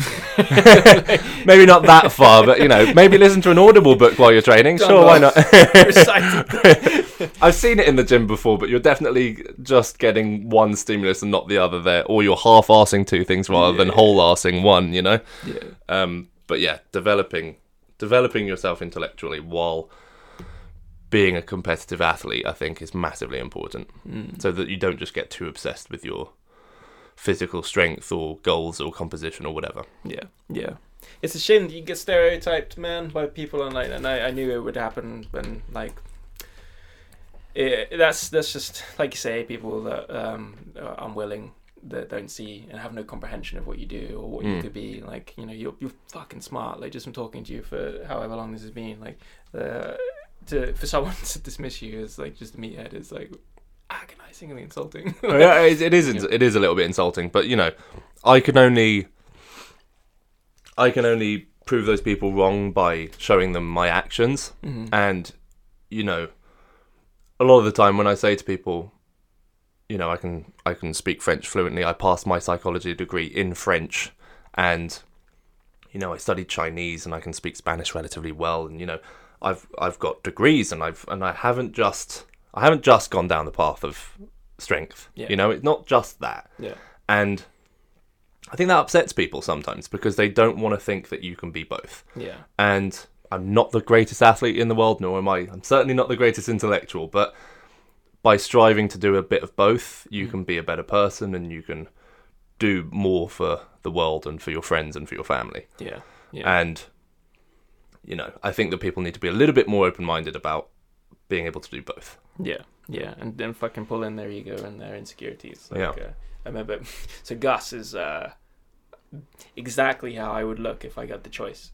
maybe not that far but you know maybe listen to an audible book while you're training. Sure why not? I've seen it in the gym before but you're definitely just getting one stimulus and not the other there or you're half-arsing two things rather than whole-arsing one you know? Yeah. um, but yeah, developing developing yourself intellectually while being a competitive athlete, I think, is massively important. So that you don't just get too obsessed with your physical strength or goals or composition or whatever. Yeah, yeah. It's a shame that you get stereotyped, man, by people, and like, and I, I knew it would happen, and like, it, that's that's just like you say, people that um, are unwilling, that don't see and have no comprehension of what you do or what you Mm. could be. Like, you know, you're you're fucking smart. Like, just from talking to you for however long this has been, like, uh, to for someone to dismiss you as like just a meathead is like agonizingly insulting. Oh, yeah, it, it is. It is a little bit insulting, but you know, I can only, I can only prove those people wrong by showing them my actions, Mhm. and you know, a lot of the time when I say to people, you know, I can I can speak French fluently. I passed my psychology degree in French, and you know, I studied Chinese and I can speak Spanish relatively well. And you know, I've I've got degrees and I've and I haven't just I haven't just gone down the path of strength. Yeah. You know, it's not just that. Yeah. And I think that upsets people sometimes because they don't want to think that you can be both. Yeah. And I'm not the greatest athlete in the world, nor am I. I'm certainly not the greatest intellectual, but by striving to do a bit of both, you Mm. can be a better person and you can do more for the world and for your friends and for your family. Yeah. Yeah. And you know, I think that people need to be a little bit more open-minded about being able to do both. Yeah, yeah, and then fucking pull in their ego and their insecurities. Like, Yeah. Uh, I remember. So Gus is uh, exactly how I would look if I got the choice.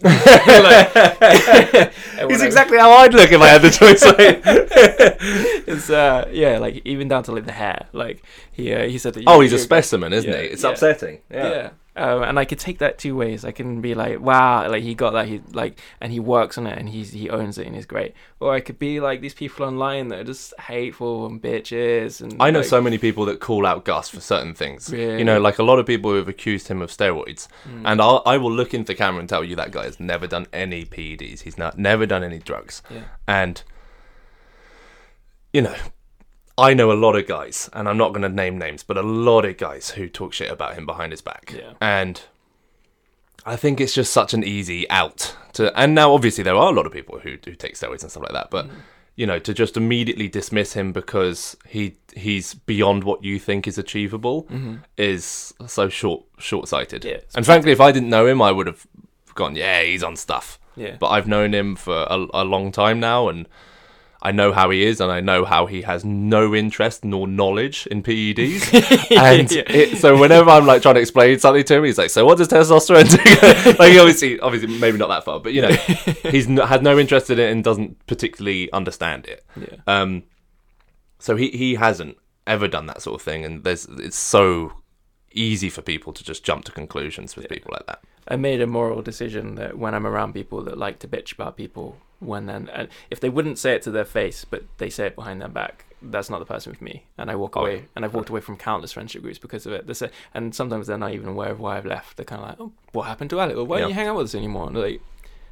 Like- He's exactly how I'd look if I had the choice. like- It's uh, yeah, like even down to like the hair. Like he uh, he said that. you- oh, he's a specimen, isn't Yeah, he? It's yeah. upsetting. Yeah. Um, and I could take that two ways. I can be like, wow, like he got that, he like, and he works on it, and he's he owns it, and he's great. Or I could be like these people online that are just hateful and bitches. And I know like, so many people that call out Gus for certain things. Really? You know, like a lot of people who have accused him of steroids. Mm. And I'll, I will look into the camera and tell you that guy has never done any PEDs. He's not never done any drugs. Yeah. And, you know, I know a lot of guys, and I'm not going to name names, but a lot of guys who talk shit about him behind his back. Yeah. And I think it's just such an easy out to. And now, obviously, there are a lot of people who who take steroids and stuff like that, but. Mm. You know, to just immediately dismiss him because he he's beyond what you think is achievable is so short short sighted. Mm-hmm. Yeah, and frankly, if I didn't know him, I would have gone, yeah, he's on stuff. Yeah. But I've known him for a, a long time now, and I know how he is, and I know how he has no interest nor knowledge in PEDs. and Yeah. it, so whenever I'm like trying to explain something to him, he's like, "So what does testosterone do?" like obviously, obviously, maybe not that far, but you know, he's n- had no interest in it and doesn't particularly understand it. Yeah. Um, so he he hasn't ever done that sort of thing, and there's it's so easy for people to just jump to conclusions with people like that. I made a moral decision that when I'm around people that like to bitch about people, when then and if they wouldn't say it to their face, but they say it behind their back, that's not the person with me. And I walk Oh, away, yeah. and I've walked away from countless friendship groups because of it. They say, and sometimes they're not even aware of why I've left. They're kind of like, "Oh, what happened to Alec? Well, why don't you hang out with us anymore?" And they're like.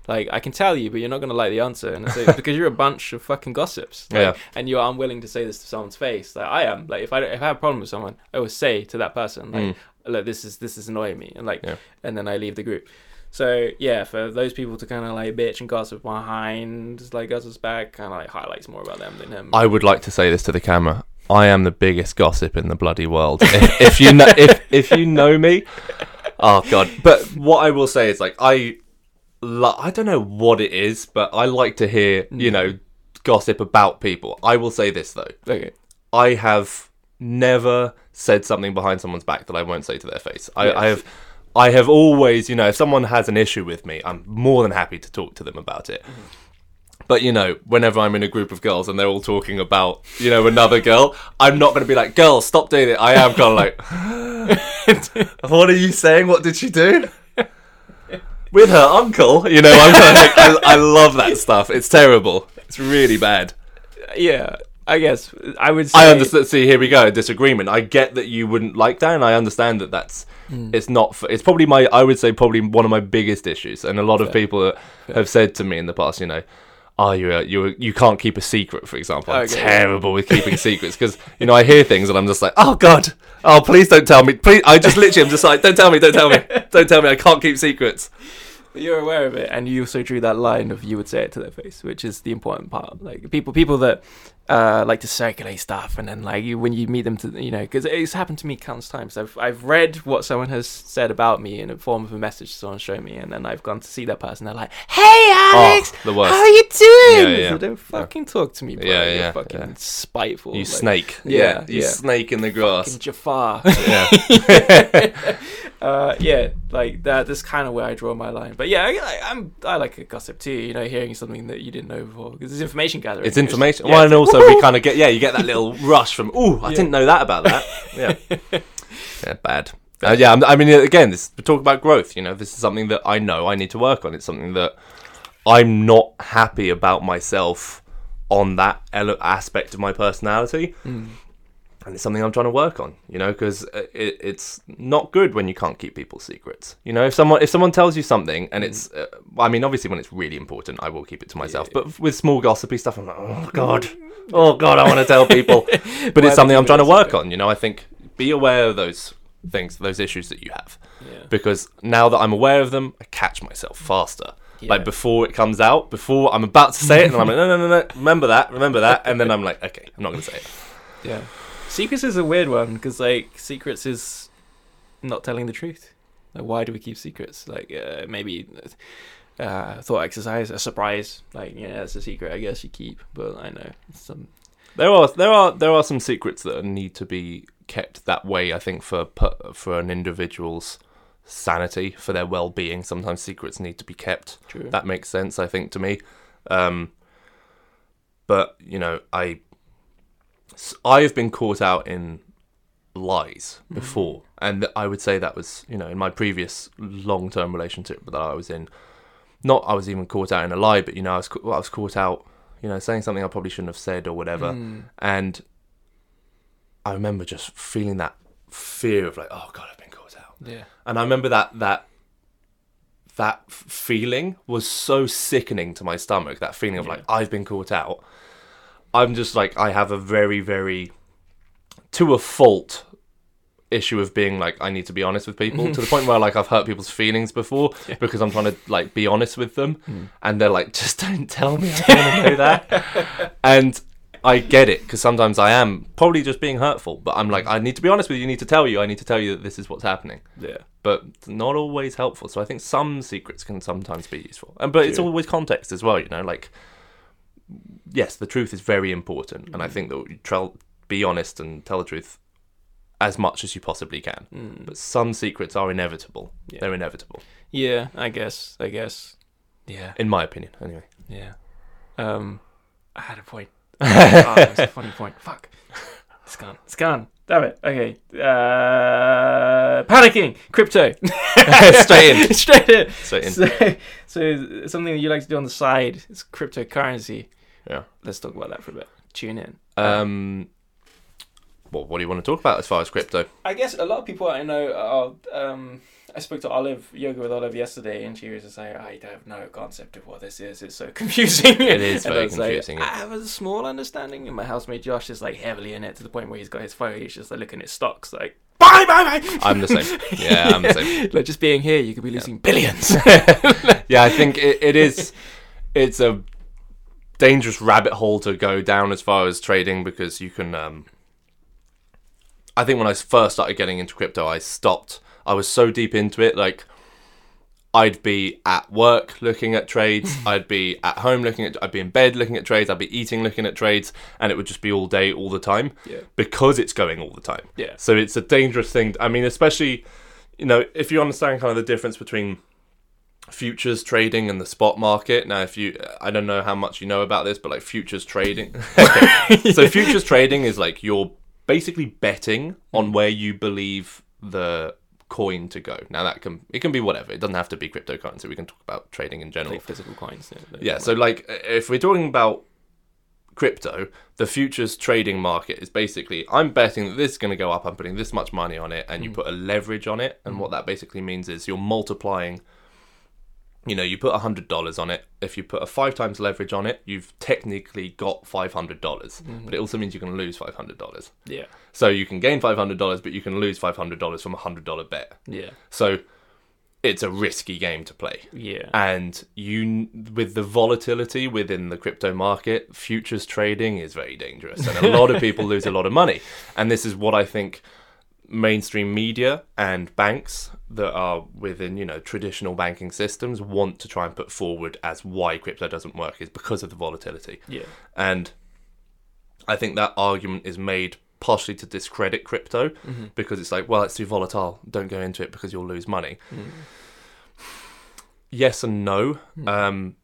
Like I can tell you, but you're not gonna like the answer, and "It's because you're a bunch of fucking gossips. Like, Yeah. and you're unwilling to say this to someone's face. Like I am. Like if I if I have a problem with someone, I will say to that person, like, Mm. look, this is this is annoying me, and like, Yeah. and then I leave the group. So yeah, for those people to kind of like bitch and gossip behind like Gus's back, kind of like highlights more about them than him. I would like to say this to the camera. I am the biggest gossip in the bloody world. if, if you know, if if you know me, oh god. But what I will say is, like, I, lo- I don't know what it is, but I like to hear, you mm. know, gossip about people. I will say this though: okay. I have never said something behind someone's back that I won't say to their face. I, I have. I have always, you know, if someone has an issue with me, I'm more than happy to talk to them about it. But you know, whenever I'm in a group of girls and they're all talking about, you know, another girl, I'm not going to be like, "Girl, stop doing it." I am kind of like, "What are you saying? What did she do?" With her uncle, you know, I'm like, I, I love that stuff. It's terrible. It's really bad. Yeah, I guess I would. Say, I understand. See, here we go. Disagreement. I get that you wouldn't like that, and I understand that that's. Hmm. It's not. It's probably my. I would say probably one of my biggest issues, and a lot of people have said to me in the past, you know, oh, you you you can't keep a secret, for example. I'm Okay. terrible with keeping secrets because you know I hear things and I'm just like, oh god, oh please don't tell me, please. I just literally I'm just like, don't tell me, don't tell me, don't tell me. I can't keep secrets. But you're aware of it, and you also drew that line of you would say it to their face, which is the important part. Like people, people that uh, like to circulate stuff, and then like you, when you meet them, to you know, because it's happened to me countless times. I've I've read what someone has said about me in a form of a message someone showed me, and then I've gone to see that person. They're like, "Hey, Alex, Oh, the worst. how are you doing?" Yeah, yeah. Don't fucking talk to me, bro. Yeah, You're fucking yeah. spiteful. You like, snake. Yeah, you yeah. snake in the grass. fucking Jafar. yeah. uh, yeah, like that. That's kind of where I draw my line. But yeah, I, I, I'm I like a gossip too. You know, hearing something that you didn't know before because it's information gathering. It's information. well, and like, also we kind of get yeah, you get that little rush from oh, I Yeah. didn't know that about that. Yeah, yeah, bad. Uh, yeah, I mean, again, this we talk about growth. You know, this is something that I know I need to work on. It's something that I'm not happy about myself on that ele- aspect of my personality. Mm. And it's something I'm trying to work on, you know, because it, it's not good when you can't keep people's secrets. You know, if someone if someone tells you something and it's, uh, I mean, obviously when it's really important, I will keep it to myself. Yeah. But with small gossipy stuff, I'm like, oh god, oh god, I want to tell people. But it's something I'm trying to work on. You know, I think be aware of those things, those issues that you have, Yeah. because now that I'm aware of them, I catch myself faster. Yeah. Like before it comes out, before I'm about to say it, and I'm like, no, no, no, no, remember that, remember that, and then I'm like, okay, I'm not going to say it. Yeah. Secrets is a weird one because like secrets is not telling the truth. Like why do we keep secrets? Like uh, maybe uh, thought exercise, a surprise. Like yeah, that's a secret. I guess you keep. But I know some. There are there are there are some secrets that need to be kept that way. I think for for an individual's sanity, for their well being, sometimes secrets need to be kept. True. That makes sense, I think, to me. Um, but you know, I I've been caught out in lies before, and I would say that was you know in my previous long term relationship that I was in. Not I was even caught out in a lie, but you know I was well, I was caught out, you know, saying something I probably shouldn't have said or whatever, Mm. and I remember just feeling that fear of like, oh god, I've been caught out. Yeah. And I remember that that that feeling was so sickening to my stomach. That feeling of like I've been caught out. I'm just like I have a very very to a fault issue of being like I need to be honest with people to the point where like I've hurt people's feelings before Yeah. because I'm trying to like be honest with them Mm. and they're like just don't tell me I don't want to know that and I get it because sometimes I am probably just being hurtful but I'm like I need to be honest with you I need to tell you I need to tell you that this is what's happening Yeah. but not always helpful. So I think some secrets can sometimes be useful, and but it's always context as well. You know, like yes, the truth is very important, and I think that you try be honest and tell the truth as much as you possibly can. Mm. But some secrets are inevitable. Yeah. They're inevitable, Yeah. I guess. I guess. Yeah. in my opinion. Anyway, Yeah. Um, I had a point. oh, that's a funny point. Fuck. It's gone. It's gone. Damn it. Okay. Uh, panicking. Crypto. Straight in. Straight in. straight in. So, so something that you like to do on the side is cryptocurrency. Yeah. Let's talk about that for a bit. Tune in. Um, well, what do you want to talk about as far as crypto? I guess a lot of people I know are. Um, I spoke to Olive Yoga with Olive yesterday, and she was just like, "I have no concept of what this is. It's so confusing." It is very I was like, confusing. I have a small understanding, and my housemate Josh is like heavily in it to the point where he's got his phone. He's just like looking at stocks, like buy, buy, buy. I'm the same. Yeah, I'm the same. like just being here, you could be losing billions. yeah, I think it, it is. It's a dangerous rabbit hole to go down as far as trading because you can. Um, I think when I first started getting into crypto, I stopped. I was so deep into it, like I'd be at work looking at trades. I'd be at home looking at. I'd be in bed looking at trades. I'd be eating looking at trades, and it would just be all day, all the time, yeah, because it's going all the time. yeah, So it's a dangerous thing. I mean, especially, you know, if you understand kind of the difference between futures trading and the spot market. Now, if you, I don't know how much you know about this, but like futures trading. so futures trading is like you're basically betting on hmm. where you believe the coin to go. Now that can it can be whatever. It doesn't have to be cryptocurrency. We can talk about trading in general. like physical coins. Yeah, Yeah, so like if we're talking about crypto, the futures trading market is basically I'm betting that this is going to go up. I'm putting this much money on it, and you hmm. put a leverage on it. And hmm. what that basically means is you're multiplying. You know, you put hundred dollars on it. If you put a five times leverage on it, you've technically got five hundred dollars. Mm-hmm. But it also means you can lose five hundred dollars. yeah, So you can gain five hundred dollars, but you can lose five hundred dollars from a hundred dollar bet. yeah, So it's a risky game to play yeah, and you with the volatility within the crypto market futures trading is very dangerous and a lot of people lose a lot of money and this is what i think mainstream media and banks that are within you know traditional banking systems want to try and put forward as why crypto doesn't work is because of the volatility yeah, and i think that argument is made partially to discredit crypto Mhm. because it's like well it's too volatile don't go into it because you'll lose money Mm. yes and no Mm. um,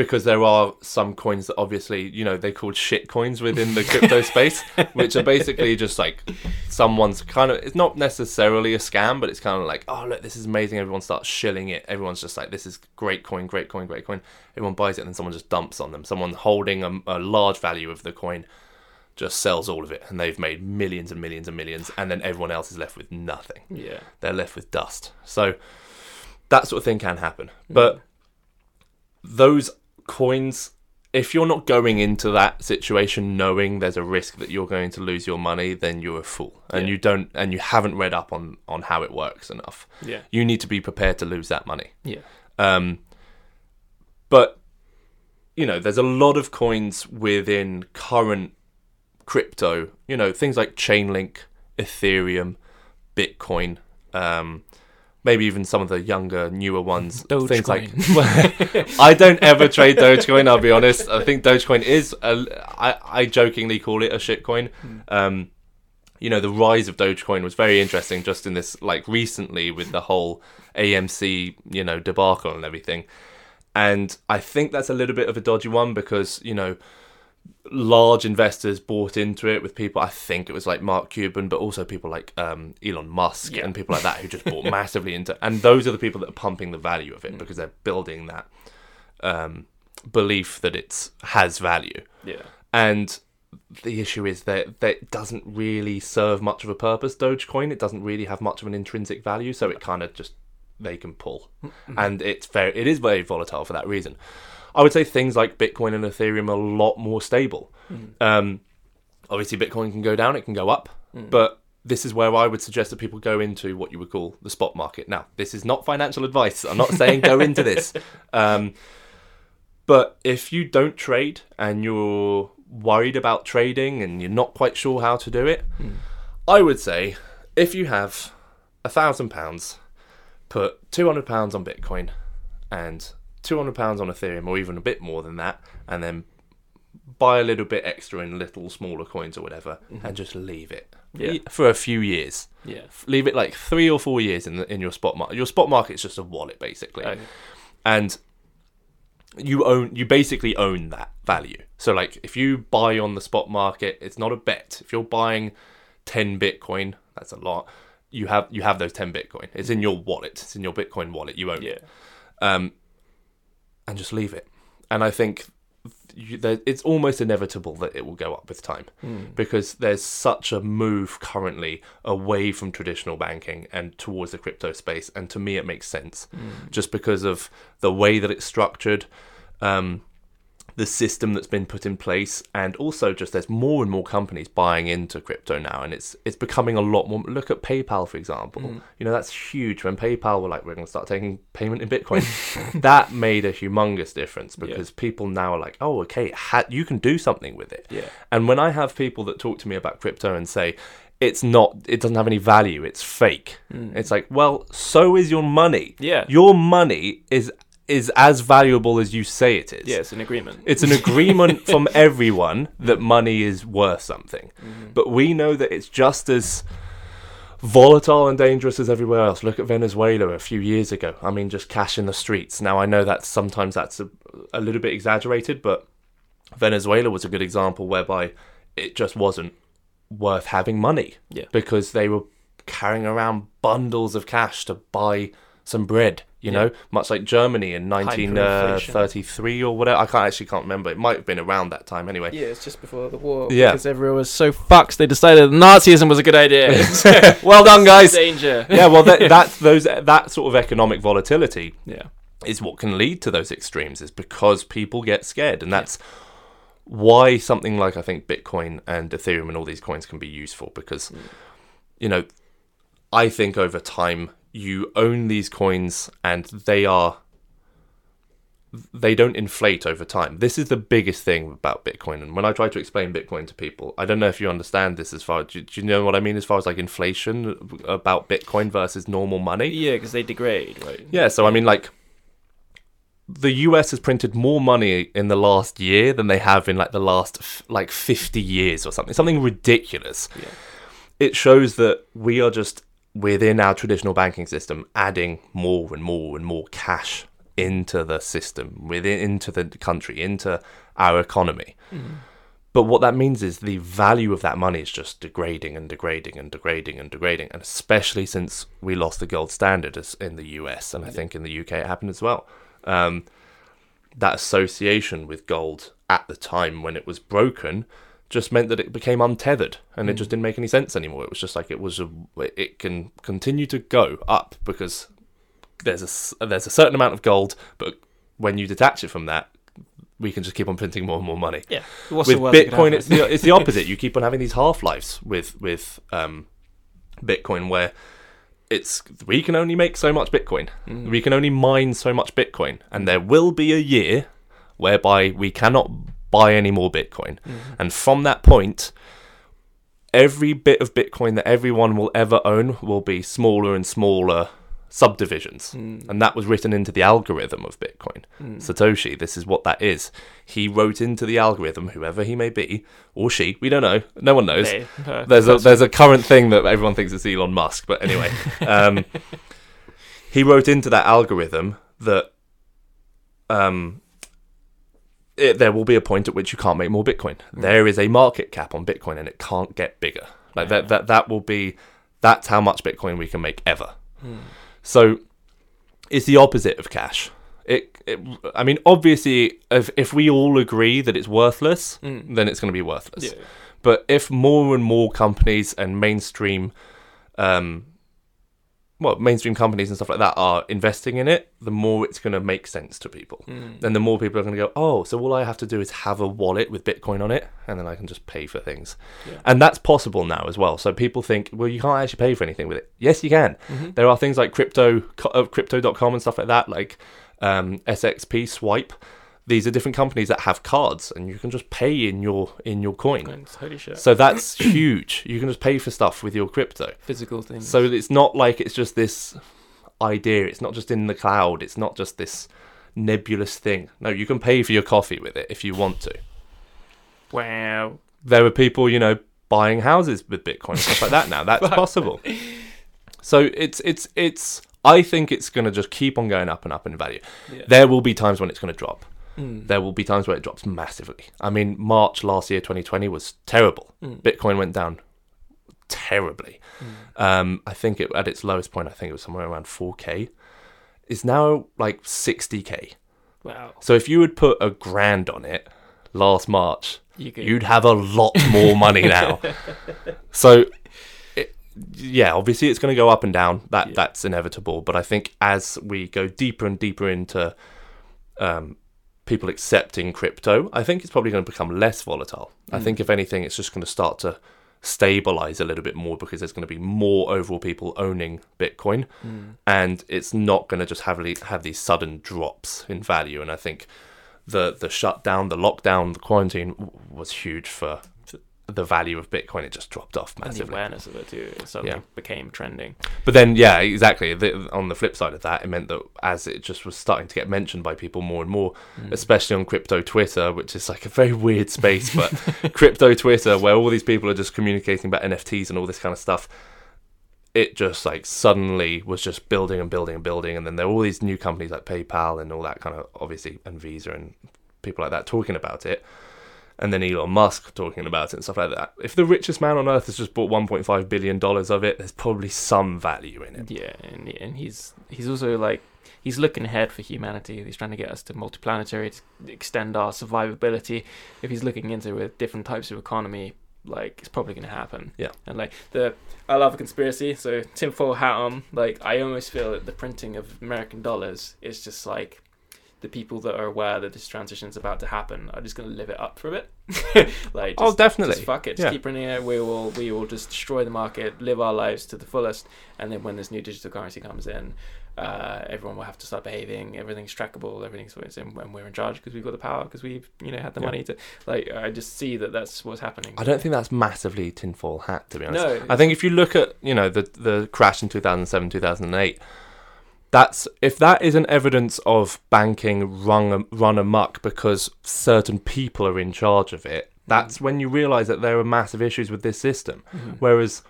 because there are some coins that obviously you know they're called shit coins within the crypto space, which are basically just like someone's kind of it's not necessarily a scam, but it's kind of like oh look this is amazing. Everyone starts shilling it. Everyone's just like this is great coin, great coin, great coin. Everyone buys it and then someone just dumps on them. Someone holding a, a large value of the coin just sells all of it and they've made millions and millions and millions and then everyone else is left with nothing Yeah. they're left with dust. So that sort of thing can happen. But mm. those coins, if you're not going into that situation knowing there's a risk that you're going to lose your money, then you're a fool, and Yeah. you don't, and you haven't read up on on how it works enough. Yeah. You need to be prepared to lose that money. Yeah. Um, but you know, there's a lot of coins within current crypto. You know, things like Chainlink, Ethereum, Bitcoin, um, maybe even some of the younger, newer ones. Things like I don't ever trade Dogecoin. I'll be honest. I think Dogecoin is. A, I I jokingly call it a shitcoin. Um, you know, the rise of Dogecoin was very interesting. Just in this, like recently, with the whole AMC, you know, debacle and everything. And I think that's a little bit of a dodgy one because you know large investors bought into it with people. I think it was like Mark Cuban, but also people like um, Elon Musk Yeah. and people like that who just bought massively into. And those are the people that are pumping the value of it because they're building that um, belief that it has value. Yeah. And the issue is that that it doesn't really serve much of a purpose. Dogecoin it doesn't really have much of an intrinsic value, so it kind of just they can pull, and it's very it is very volatile for that reason. I would say things like Bitcoin and Ethereum are a lot more stable. Um, obviously, Bitcoin can go down, it can go up, but this is where I would suggest that people go into what you would call the spot market. Now, this is not financial advice. I'm not saying go into this. Um, but if you don't trade and you're worried about trading and you're not quite sure how to do it, I would say if you have a thousand pounds, put two hundred pounds on Bitcoin and two hundred pounds on Ethereum, or even a bit more than that, and then buy a little bit extra in little smaller coins or whatever, and just leave it Yeah. for a few years. Yeah. Leave it like three or four years in the, in your spot market. Your spot market is just a wallet basically Okay. and you own you basically own that value so like if you buy on the spot market it's not a bet if you're buying 10 bitcoin that's a lot you have you have those 10 bitcoin it's in your wallet it's in your bitcoin wallet you own Yeah. it um and just leave it. And i think you, there, it's almost inevitable that it will go up with time because there's such a move currently away from traditional banking and towards the crypto space. And to me it makes sense just because of the way that it's structured. Um, the system that's been put in place and also just there's more and more companies buying into crypto now and it's it's becoming a lot more look at PayPal for example mm. you know that's huge when PayPal were like we're going to start taking payment in bitcoin that made a humongous difference because people now are like oh okay ha- you can do something with it Yeah. and when I have people that talk to me about crypto and say it's not, it doesn't have any value, it's fake. Mm. It's like, well, so is your money. Yeah. Your money is is as valuable as you say it is. Yeah. It's an agreement. It's an agreement from everyone that money is worth something. Mm-hmm. But we know that it's just as volatile and dangerous as everywhere else. Look at Venezuela a few years ago. I mean, just cash in the streets. Now, I know that sometimes that's a, a little bit exaggerated, but Venezuela was a good example whereby it just wasn't worth having money Yeah. because they were carrying around bundles of cash to buy some bread. You know, much like Germany in Hyperinflation. 1933 uh, or whatever. I can't actually can't remember. It might have been around that time anyway. Yeah, it's just before the war. Yeah. Because everyone was so fucked, they decided Nazism was a good idea. well done, guys. Danger. yeah, well, that, that's those that sort of economic volatility Yeah. is what can lead to those extremes. Is because people get scared, and that's why something like I think Bitcoin and Ethereum and all these coins can be useful because mm. you know I think over time you own these coins and they are they don't inflate over time. This is the biggest thing about Bitcoin. And when I try to explain Bitcoin to people, I don't know if you understand this as far. Do, do you know what I mean as far as like inflation about Bitcoin versus normal money? Yeah, because they degrade, right? Yeah, so I mean, like, the US has printed more money in the last year than they have in like the last f- like 50 years or something. Something ridiculous. Yeah. It shows that we are just within our traditional banking system adding more and more and more cash into the system, within into the country, into our economy. But what that means is the value of that money is just degrading and degrading and degrading and degrading, and especially since we lost the gold standard as in the US, and I think in the UK it happened as well. Um, that association with gold at the time when it was broken just meant that it became untethered and it just didn't make any sense anymore. It was just like it was a it can continue to go up because there's a there's a certain amount of gold, but when you detach it from that, we can just keep on printing more and more money. Yeah. What's with the worst that could Bitcoin, it's the it's the opposite. You keep on having these half lives with with um, Bitcoin where it's we can only make so much Bitcoin. Mm. We can only mine so much Bitcoin, and there will be a year whereby we cannot buy any more Bitcoin. Mm-hmm. And from that point, every bit of Bitcoin that everyone will ever own will be smaller and smaller subdivisions. And that was written into the algorithm of Bitcoin. Satoshi, this is what that is. He wrote into the algorithm, whoever he may be, or she, we don't know, no one knows. They- uh, There's a there's a current thing that everyone thinks it's Elon Musk, but anyway, um, he wrote into that algorithm that um, it, there will be a point at which you can't make more Bitcoin. Mm. There is a market cap on Bitcoin, and it can't get bigger. Like that that that will be that's how much Bitcoin we can make ever. Hmm. So it's the opposite of cash. It, it I mean, obviously, if if we all agree that it's worthless, hmm. then it's going to be worthless. Yeah. But if more and more companies and mainstream, um, well, mainstream companies and stuff like that are investing in it, the more it's going to make sense to people. Then the more people are going to go, oh, so all I have to do is have a wallet with Bitcoin on it, and then I can just pay for things. Yeah. And that's possible now as well. So people think, well, you can't actually pay for anything with it. Yes, you can. Mm-hmm. There are things like crypto, uh, crypto.com and stuff like that, like um, SXP Swipe. These are different companies that have cards, and you can just pay in your in your coin. Bitcoin's Holy shit. So that's huge. You can just pay for stuff with your crypto. Physical things. So it's not like it's just this idea. It's not just in the cloud. It's not just this nebulous thing. No, you can pay for your coffee with it if you want to. wow. There are people, you know, buying houses with Bitcoin and stuff like that now. That's possible. So it's it's it's. I think it's going to just keep on going up and up in value. Yeah. There will be times when it's going to drop. Mm. There will be times where it drops massively. I mean, March last year, 2020, was terrible. Mm. Bitcoin went down terribly. Um, I think it at its lowest point, I think it was somewhere around 4k. It's now like 60k. Wow. So if you would put a grand on it last March, You you'd have a lot more money now. so, yeah, obviously it's going to go up and down. That Yeah. that's inevitable. But I think as we go deeper and deeper into um, people accepting crypto, I think it's probably going to become less volatile. I Mm. think if anything, it's just going to start to stabilize a little bit more because there's going to be more overall people owning Bitcoin, Mm. and it's not going to just have have these sudden drops in value. And I think the the shutdown, the lockdown, the quarantine was huge for the value of Bitcoin. It just dropped off and the massively. awareness of it too. It suddenly Yeah. became trending. But then, yeah, exactly. The, on the flip side of that, it meant that as it just was starting to get mentioned by people more and more, Mm. especially on crypto Twitter, which is like a very weird space, but crypto Twitter, where all these people are just communicating about NFTs and all this kind of stuff, it just like suddenly was just building and building and building. And then there were all these new companies like PayPal and all that kind of obviously, and Visa and people like that talking about it. And then Elon Musk talking about it and stuff like that. If the richest man on earth has just bought 1.5 billion dollars of it, there's probably some value in it. Yeah, and and he's he's also like he's looking ahead for humanity. He's trying to get us to multiplanetary to extend our survivability. If he's looking into with different types of economy, like it's probably going to happen. Yeah. And like the I love a conspiracy. So tinfoil hat on. Like I almost feel that the printing of American dollars is just like the people that are aware that this transition is about to happen are just going to live it up for a bit. like Oh, definitely. just fuck it. Just Yeah. keep printing it. We will we will just destroy the market, live our lives to the fullest, and then when this new digital currency comes in, uh, everyone will have to start behaving. Everything's trackable. Everything's in, when we're in charge because we've got the power because we've you know had the Yeah. money to like. I just see that that's what's happening. I don't think that's massively tinfoil hat, to be honest. No, I think if you look at you know the the crash in 2007 2008 that's if that isn't evidence of banking run run amok because certain people are in charge of it that's when you realize that there are massive issues with this system Mhm. whereas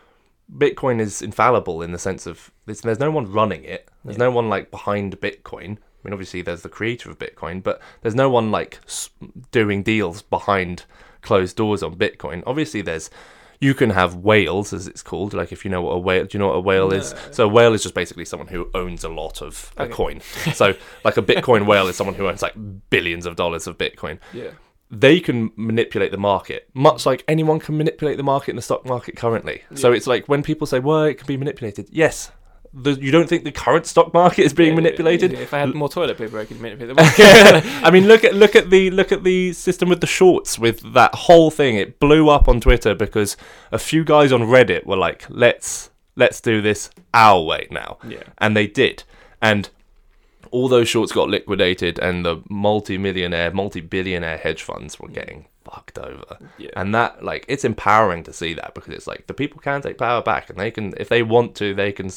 bitcoin is infallible in the sense of there's, there's no one running it there's Yeah. no one like behind bitcoin I mean, obviously there's the creator of Bitcoin, but there's no one like doing deals behind closed doors on Bitcoin. Obviously, there's you can have whales, as it's called. Like if you know what a whale, do you know what a whale is? So a whale is just basically someone who owns a lot of a Okay. coin. So like a Bitcoin whale is someone who owns like billions of dollars of Bitcoin Yeah. they can manipulate the market much like anyone can manipulate the market in the stock market currently. So it's like when people say, "Well, it can be manipulated." Yes, the, you don't think the current stock market is being Yeah, manipulated? If I had more toilet paper, I could manipulate the market. I mean, look at look at the look at the system with the shorts with that whole thing. It blew up on Twitter because a few guys on Reddit were like, "Let's let's do this our way now," yeah. and they did, and all those shorts got liquidated, and the multi-millionaire, multi-billionaire hedge funds were getting fucked over. Yeah. And that, like, it's empowering to see that because it's like the people can take power back, and they can, if they want to, they can,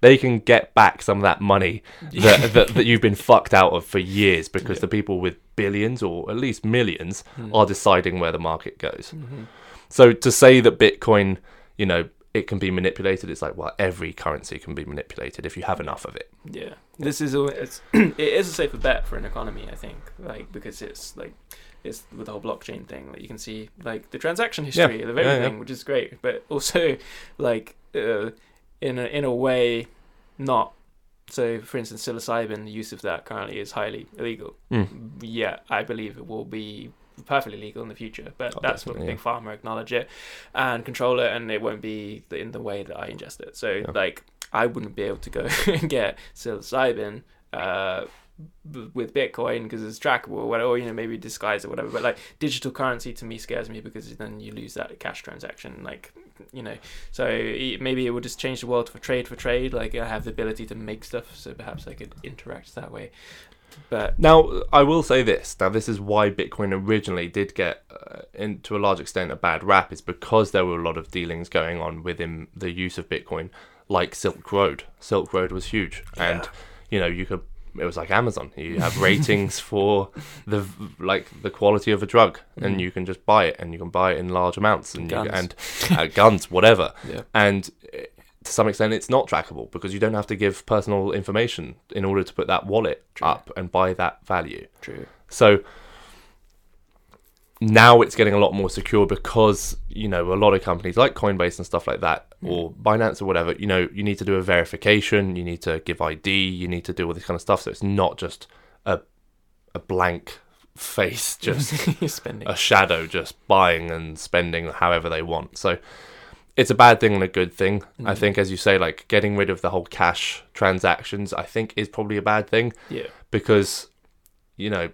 they can get back some of that money that that, that you've been fucked out of for years because Yeah. the people with billions or at least millions Mm. are deciding where the market goes. Mm-hmm. So to say that Bitcoin, you know, it can be manipulated, it's like, well, every currency can be manipulated if you have enough of it. Yeah, this is a it's, it is a safer bet for an economy, I think, like because it's like it's with the whole blockchain thing. Like you can see like the transaction history of yeah, yeah. everything, which is great, but also like uh, in a in a way not. So, for instance, psilocybin, the use of that currently is highly illegal. Mm. Yeah, I believe it will be perfectly legal in the future, but Oh, that's what definitely, big pharma acknowledge it and control it, and it won't be the- in the way that I ingest it. So, Yeah. like, I wouldn't be able to go and get psilocybin uh, with Bitcoin because it's trackable or whatever, or, you know, maybe disguised or whatever. But like, digital currency to me scares me because then you lose that cash transaction. Like, you know, so maybe it would just change the world for trade for trade. Like, I have the ability to make stuff, so perhaps I could interact that way. But Now, I will say this. Now, this is why Bitcoin originally did get, uh, in, to a large extent, a bad rap, is because there were a lot of dealings going on within the use of Bitcoin, like Silk Road. Silk Road was huge, and you know you could. It was like Amazon. You have ratings for the like the quality of a drug, and Mhm. you can just buy it, and you can buy it in large amounts, and you, Guns. and uh, guns, whatever. yeah, and uh, to some extent it's not trackable because you don't have to give personal information in order to put that wallet True. up and buy that value true. so now it's getting a lot more secure because you know a lot of companies like coinbase and stuff like that or binance or whatever you know you need to do a verification you need to give id you need to do all this kind of stuff so it's not just a a blank face just spending. a shadow just buying and spending however they want. So it's a bad thing and a good thing. I Mm. think, as you say, like getting rid of the whole cash transactions, I think is probably a bad thing yeah, because, you know,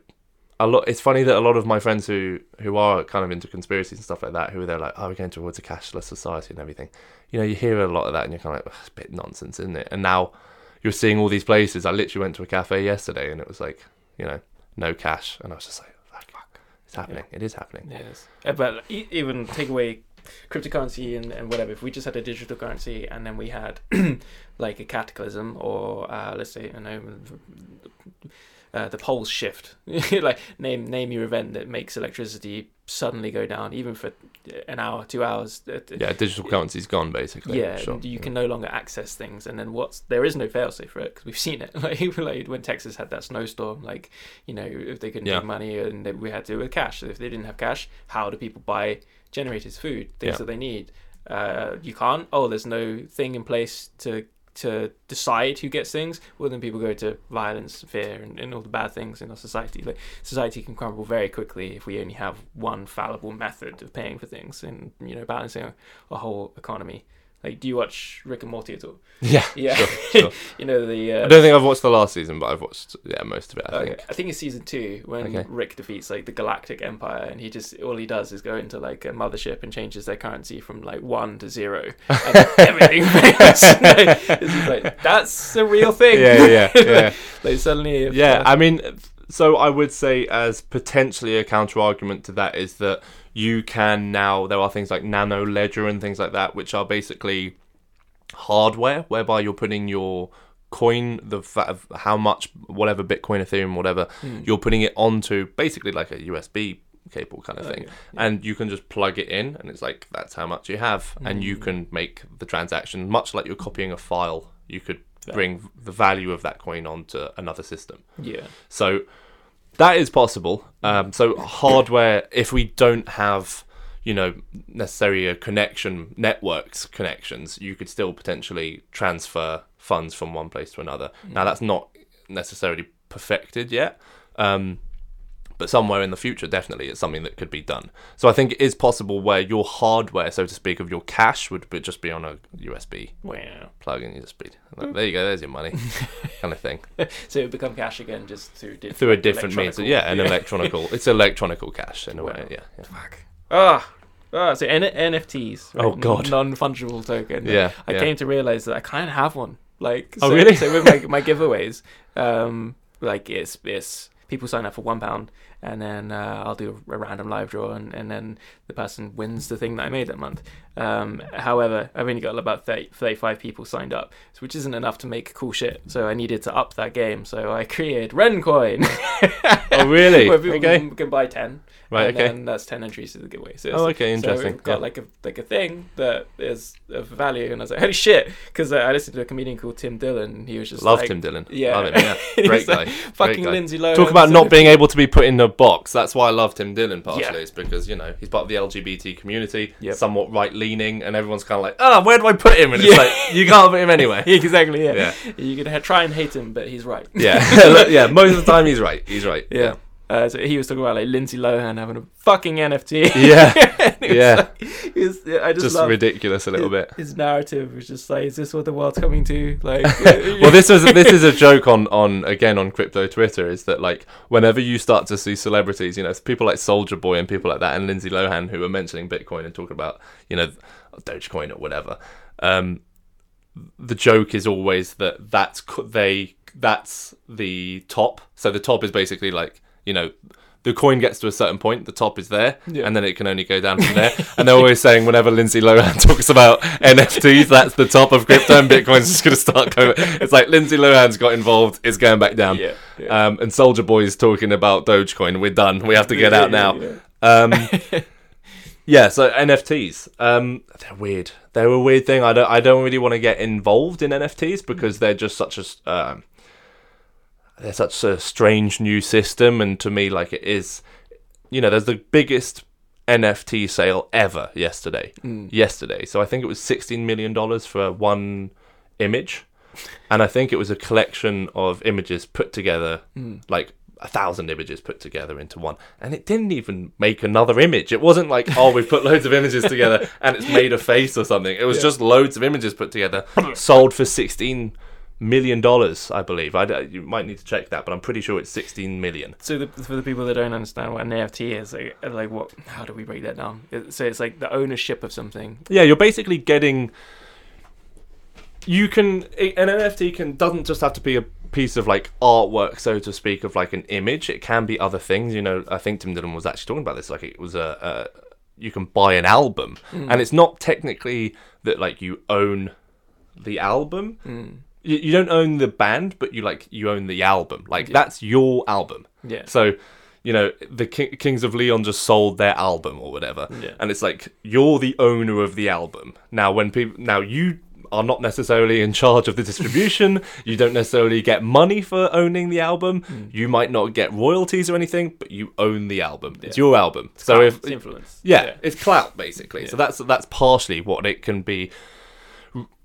a lot. It's funny that a lot of my friends who who are kind of into conspiracies and stuff like that, who they're like, "Oh, we're going towards a cashless society and everything." You know, you hear a lot of that, and you're kind of like, "Ugh, "It's a bit nonsense, isn't it?" And now you're seeing all these places. I literally went to a cafe yesterday, and it was like, you know, no cash, and I was just like, "Fuck, it's happening. It is happening." yes. Uh, But even take away cryptocurrency and, and whatever. If we just had a digital currency and then we had like a cataclysm or uh, let's say I know uh, the poles shift, like name name your event that makes electricity suddenly go down, even for an hour, two hours. uh, uh, Yeah, digital currency's gone basically. Yeah, sure. you can no longer access things, and then what's there is no failsafe for it because we've seen it. Like, like when Texas had that snowstorm, like you know if they couldn't Yeah. take money and then we had to with cash. So if they didn't have cash, how do people buy generators, food, things Yeah. that they need? Uh, you can't. Oh, there's no thing in place to to decide who gets things. Well, then people go to violence, fear, and, and all the bad things in our society. Like society can crumble very quickly if we only have one fallible method of paying for things and you know balancing a, a whole economy. Like, do you watch Rick and Morty at all? Yeah, Yeah. sure, sure. You know the. Uh, I don't think I've watched the last season, but I've watched yeah most of it. I Okay, think. I think it's season two when Okay. Rick defeats like the Galactic Empire, and he just all he does is go into like a mothership and changes their currency from like one to zero, and everything fails. This is like that's a real thing. Yeah, yeah, yeah. yeah. like suddenly, if, yeah, uh, I mean, so I would say as potentially a counter argument to that is that you can now there are things like nano ledger and things like that which are basically hardware whereby you're putting your coin the fa- of how much whatever bitcoin ethereum whatever hmm. you're putting it onto basically like a usb cable kind of thing Okay, and you can just plug it in and it's like that's how much you have and you Mm. can make the transaction much like you're copying a file you could Yeah. bring the value of that coin onto another system. Yeah. So that is possible. Um, so hardware, if we don't have, you know, necessarily a connection, networks connections, you could still potentially transfer funds from one place to another. Now that's not necessarily perfected yet. Um, but somewhere in the future, definitely, it's something that could be done. So I think it is possible where your hardware, so to speak, of your cash would be, just be on a USB Wow. plug in you just be there. You go. There's your money, kind of thing. So it would become cash again just through di- through a different means. electronical- Yeah, an electronical. It's electronical cash in a way. Yeah, yeah. Fuck. Ah. Ah, so N- NFTs. Oh, God. Non fungible token. Yeah, I yeah. came to realize that I kind of have one. Like, Oh, really? So with my, my giveaways, um, like it's it's people sign up for one pound, and then uh, I'll do a random live draw, and, and then the person wins the thing that I made that month. Um, however, I've only got about 30, 35 people signed up, so which isn't enough to make cool shit. So I needed to up that game. So I created Rencoin. Oh, really? where people Okay. can, can buy ten. Right. and okay. then that's ten entries to the giveaway. So Oh, it's- okay. so Interesting. we've got Yeah. like a like a thing that is of value, and I was like, holy shit! Because uh, I listened to a comedian called Tim Dillon. and He was just Love like, Tim Dillon. Yeah, Love him. Yeah. Great was like, guy. Fucking guy. Lindsay Lohan. Talk about so- not being able to be put in a box. That's why I love Tim Dillon partially. Yeah. It's because you know he's part of the LGBT community, Yep. somewhat right leaning, and everyone's kind of like, oh, where do I put him? And Yeah. it's like you can't put him anywhere. exactly. Yeah. Yeah. You can ha- try and hate him, but he's right. Yeah, yeah. Most of the time he's right. He's right. Yeah. Uh, so he was talking about like Lindsay Lohan having a fucking NFT. Yeah. Yeah. like- was- I just, Just ridiculous a little his, bit. His narrative was just like, is this what the world's coming to? Like, well, this was this is a joke on on again on crypto Twitter is that like whenever you start to see celebrities, you know, people like Soulja Boy and people like that, and Lindsay Lohan who are mentioning Bitcoin and talking about you know Dogecoin or whatever. Um, the joke is always that that's co- they that's the top. So the top is basically like you know. The coin gets to a certain point, the top is there, Yeah. and then it can only go down from there. and they're always saying whenever Lindsay Lohan talks about NFTs, that's the top of crypto, and Bitcoin's just going to start going. It's like Lindsay Lohan's got involved, it's going back down. yeah. yeah. Um, and Soulja Boy is talking about Dogecoin. We're done. We have to get out now. yeah. Um, yeah. So NFTs, um, they're weird. They're a weird thing. I don't. I don't really want to get involved in NFTs because they're just such a. s- They're such a strange new system, and to me, like it is. You know, there's the biggest NFT sale ever yesterday. Mm. Yesterday, so I think it was sixteen million dollars for one image, and I think it was a collection of images put together Mm. like a thousand images put together into one and it didn't even make another image it wasn't like oh we've put loads of images together and it's made a face or something it was Yeah. just loads of images put together sold for 16 million dollars i believe I you might need to check that but i'm pretty sure it's 16 million So the, for the people that don't understand what an NFT is, like, like what? How do we break that down? It, so it's like the ownership of something. yeah you're basically getting you can an nft can doesn't just have to be a piece of like artwork so to speak of like an image it can be other things you know i think tim dillon was actually talking about this like it was a, a you can buy an album and it's not technically that like you own the album Mm. You, you don't own the band but you like you own the album like Yeah. that's your album Yeah. so you know the Ki- kings of leon just sold their album or whatever Yeah. and it's like you're the owner of the album now when people now you are not necessarily in charge of the distribution you don't necessarily get money for owning the album Hmm. you might not get royalties or anything but you own the album it's your album so Clout, if it's influence. yeah, it's clout basically. So that's that's partially what it can be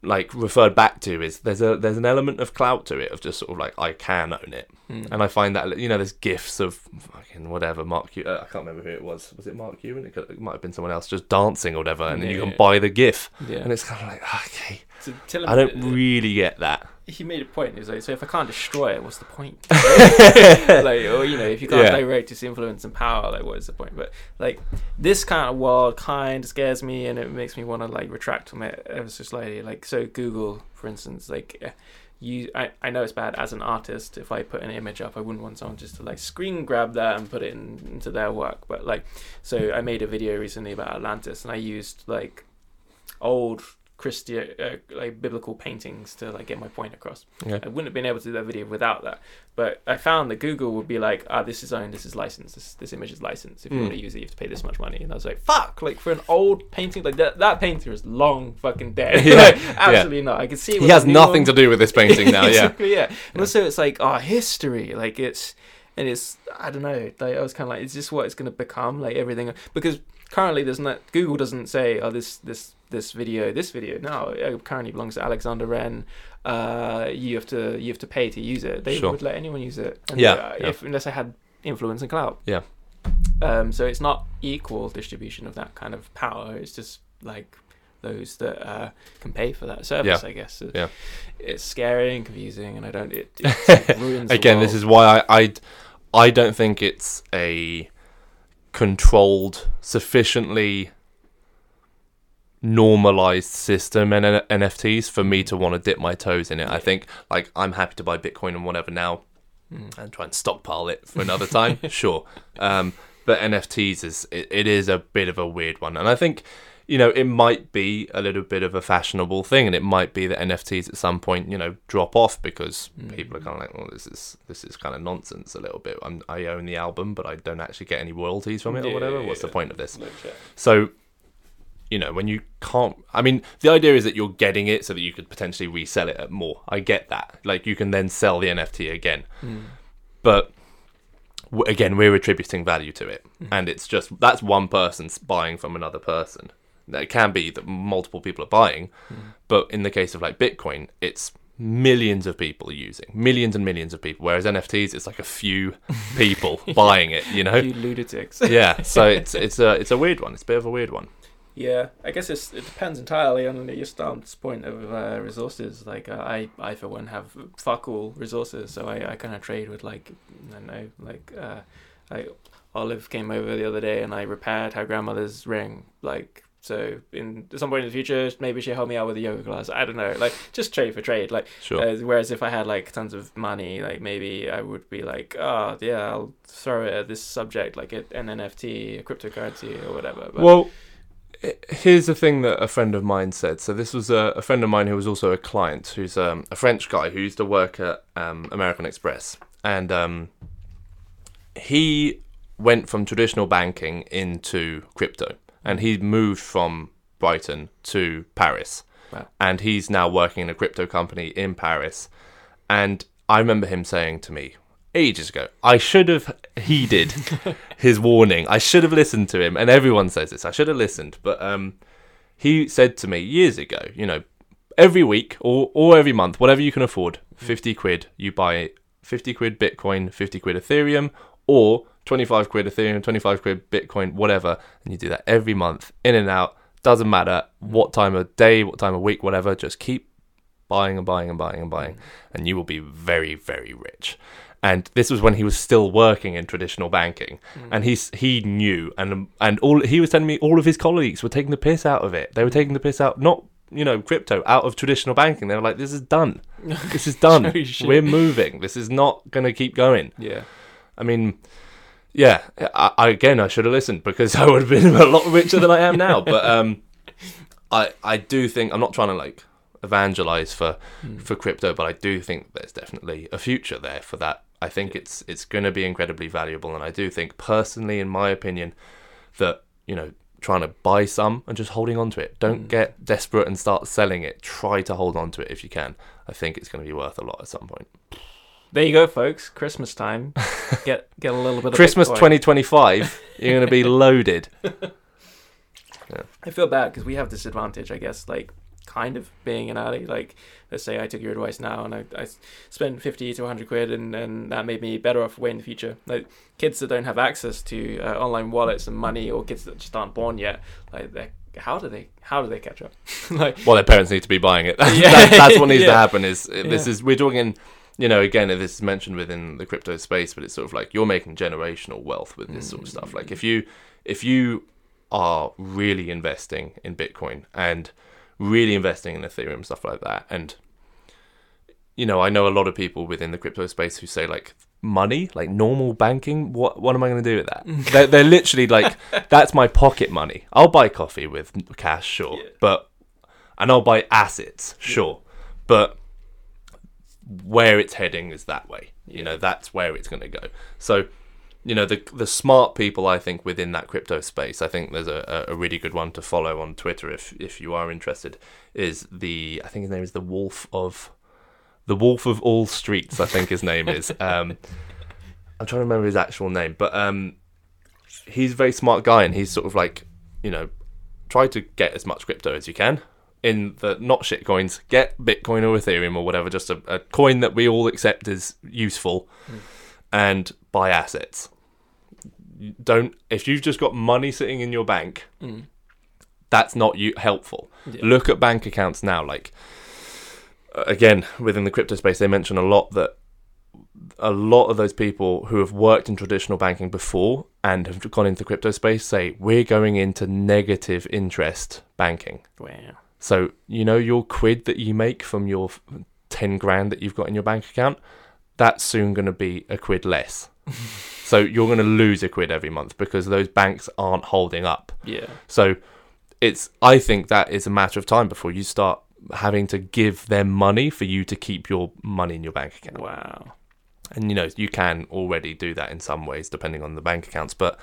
like referred back to is there's a there's an element of clout to it of just sort of like I can own it, Mm. and I find that you know there's gifs of fucking whatever Mark Cu- uh, I can't remember who it was was it Mark Cuban it, could, it might have been someone else just dancing or whatever, and then you Yeah. can buy the gif, Yeah. and it's kind of like okay So tell I don't really get that. He made a point. He was like, so if I can't destroy it, what's the point? like, or you know, if you can't Yeah. direct its influence and power, like, what is the point? But like, this kind of world kind of scares me, and it makes me want to like retract from it ever so slightly. Like, so Google, for instance, like. eh, You, I, I know it's bad as an artist. If I put an image up, I wouldn't want someone just to like screen grab that and put it in, into their work. But like, so I made a video recently about Atlantis, and I used like old Christian, uh, like biblical paintings to like get my point across. Okay. I wouldn't have been able to do that video without that. But I found that Google would be like, ah, this is owned, this is licensed, this this image is licensed. If you Mm. want to use it, you have to pay this much money. And I was like, fuck, like for an old painting, like that that painter is long fucking dead. Yeah, like, yeah. absolutely not. I can see it He has nothing one. to do with this painting now. Yeah. exactly, yeah. And also, it's like oh, history. Like it's and it's I don't know. Like I was kind of like, is this what it's going to become? Like everything because currently there's not Google doesn't say oh this this this video this video no it currently belongs to Alexander Wren. Uh, you have to you have to pay to use it. They Sure. would let anyone use it. And, Yeah, uh, yeah. If unless I had influence and clout. Yeah. Um. So it's not equal distribution of that kind of power. It's just like those that uh, can pay for that service. I guess. Yeah. It's scary and confusing, and I don't. It, it ruins. Again, this is why I, I I don't think it's a controlled, sufficiently normalized system and NFTs for me to want to dip my toes in it. I think like I'm happy to buy Bitcoin and whatever now Mm. and try and stockpile it for another time. sure. Um, but NFTs is it, it is a bit of a weird one, and I think you know it might be a little bit of a fashionable thing, and it might be that NFTs at some point you know drop off because Mm. people are kind of like, well, this is this is kind of nonsense a little bit. I'm, I own the album, but I don't actually get any royalties from it or Yeah, whatever. yeah, What's the point of this? Legit. So, you know, when you can't, I mean, the idea is that you're getting it so that you could potentially resell it at more. I get that. Like, you can then sell the NFT again. Mm. But again, we're attributing value to it. Mhm. And it's just, that's one person's buying from another person. It can be that multiple people are buying, Mm. but in the case of like Bitcoin, it's millions of people using millions and millions of people whereas nfts it's like a few people buying it you know lunatics. yeah so it's it's a it's a weird one it's a bit of a weird one Yeah, I guess it's, it depends entirely on your stance point of uh, resources. Like uh, I, I for one have fuck all resources, so I, I kind of trade with like I don't know, like uh, I Olive came over the other day and I repaired her grandmother's ring. Like so, in some point in the future, maybe she'll help me out with a yoga class. I don't know, like just trade for trade. Like sure uh, whereas if I had like tons of money, like maybe I would be like, oh yeah, I'll throw it at this subject, like an NFT, a cryptocurrency, or whatever. But, Well, here's the thing that a friend of mine said. So this was a, a friend of mine who was also a client, who's um, a French guy who used to work at um, American Express, and um, he went from traditional banking into crypto, and he moved from Brighton to Paris, Wow. and he's now working in a crypto company in Paris. And I remember him saying to me ages ago, I should have heeded his warning. I should have listened to him. And everyone says this. I should have listened. But um, he said to me years ago, you know, every week or, or every month, whatever you can afford, 50 quid, you buy 50 quid Bitcoin, 50 quid Ethereum, or 25 quid Ethereum, 25 quid Bitcoin, whatever. And you do that every month, in and out. Doesn't matter what time of day, what time of week, whatever. Just keep buying and buying and buying and buying, and you will be very, very rich. And this was when he was still working in traditional banking, hmm. and he's he knew, and and all he was telling me, all of his colleagues were taking the piss out of it. They were taking the piss out, not you know crypto, out of traditional banking. They were like, "This is done. This is done. We're moving. This is not going to keep going." yeah. I mean, yeah. I, I, again, I should have listened because I would have been a lot richer than I am now. But um, I I do think I'm not trying to like evangelize for Mm. for crypto, but I do think there's definitely a future there for that. I think it's it's going to be incredibly valuable, and I do think personally, in my opinion, that you know trying to buy some and just holding on to it. Don't Mm. get desperate and start selling it. Try to hold on to it if you can. I think it's going to be worth a lot at some point. There you go, folks. Christmas time. Get get a little bit of Christmas Bitcoin. 2025, you're going to be loaded. I feel bad because we have this advantage, I guess, like kind of being an alley. Like, let's say I took your advice now and I, I spent 50 to 100 quid and, and that made me better off way in the future. Like, kids that don't have access to uh, online wallets and money or kids that just aren't born yet, like, how do they how do they catch up? like, Well, their parents need to be buying it. That's, Yeah. that's, that's what needs to happen. Is uh, this Yeah. is we're talking, you know, again, this is mentioned within the crypto space, but it's sort of like you're making generational wealth with this sort of stuff. Like if mm. you if you are really investing in Bitcoin and really investing in Ethereum stuff like that, and you know, I know a lot of people within the crypto space who say like money, like normal banking. What what am I going to do with that? they're, they're literally like, that's my pocket money. I'll buy coffee with cash, sure, Yeah. but and I'll buy assets, sure, but where it's heading is that way. You know, that's where it's going to go. So, you know, the the smart people I think within that crypto space, I think there's a, a really good one to follow on Twitter if if you are interested. Is the I think his name is the Wolf of the Wolf of all streets. I think his name is. Um, I'm trying to remember his actual name, but um, he's a very smart guy, and he's sort of like, you know, try to get as much crypto as you can in the not shit coins. Get Bitcoin or Ethereum or whatever, just a, a coin that we all accept is useful, and buy assets. Don't if you've just got money sitting in your bank, Mm. that's not you helpful. Yeah. Look at bank accounts now. Like uh, again, within the crypto space, they mention a lot that a lot of those people who have worked in traditional banking before and have gone into the crypto space say we're going into negative interest banking. Wow. So you know your quid that you make from your ten grand that you've got in your bank account, that's soon going to be a quid less. so you're going to lose a quid every month because those banks aren't holding up. Yeah. So it's I think that is a matter of time before you start having to give them money for you to keep your money in your bank account. Wow. And you know, you can already do that in some ways depending on the bank accounts, but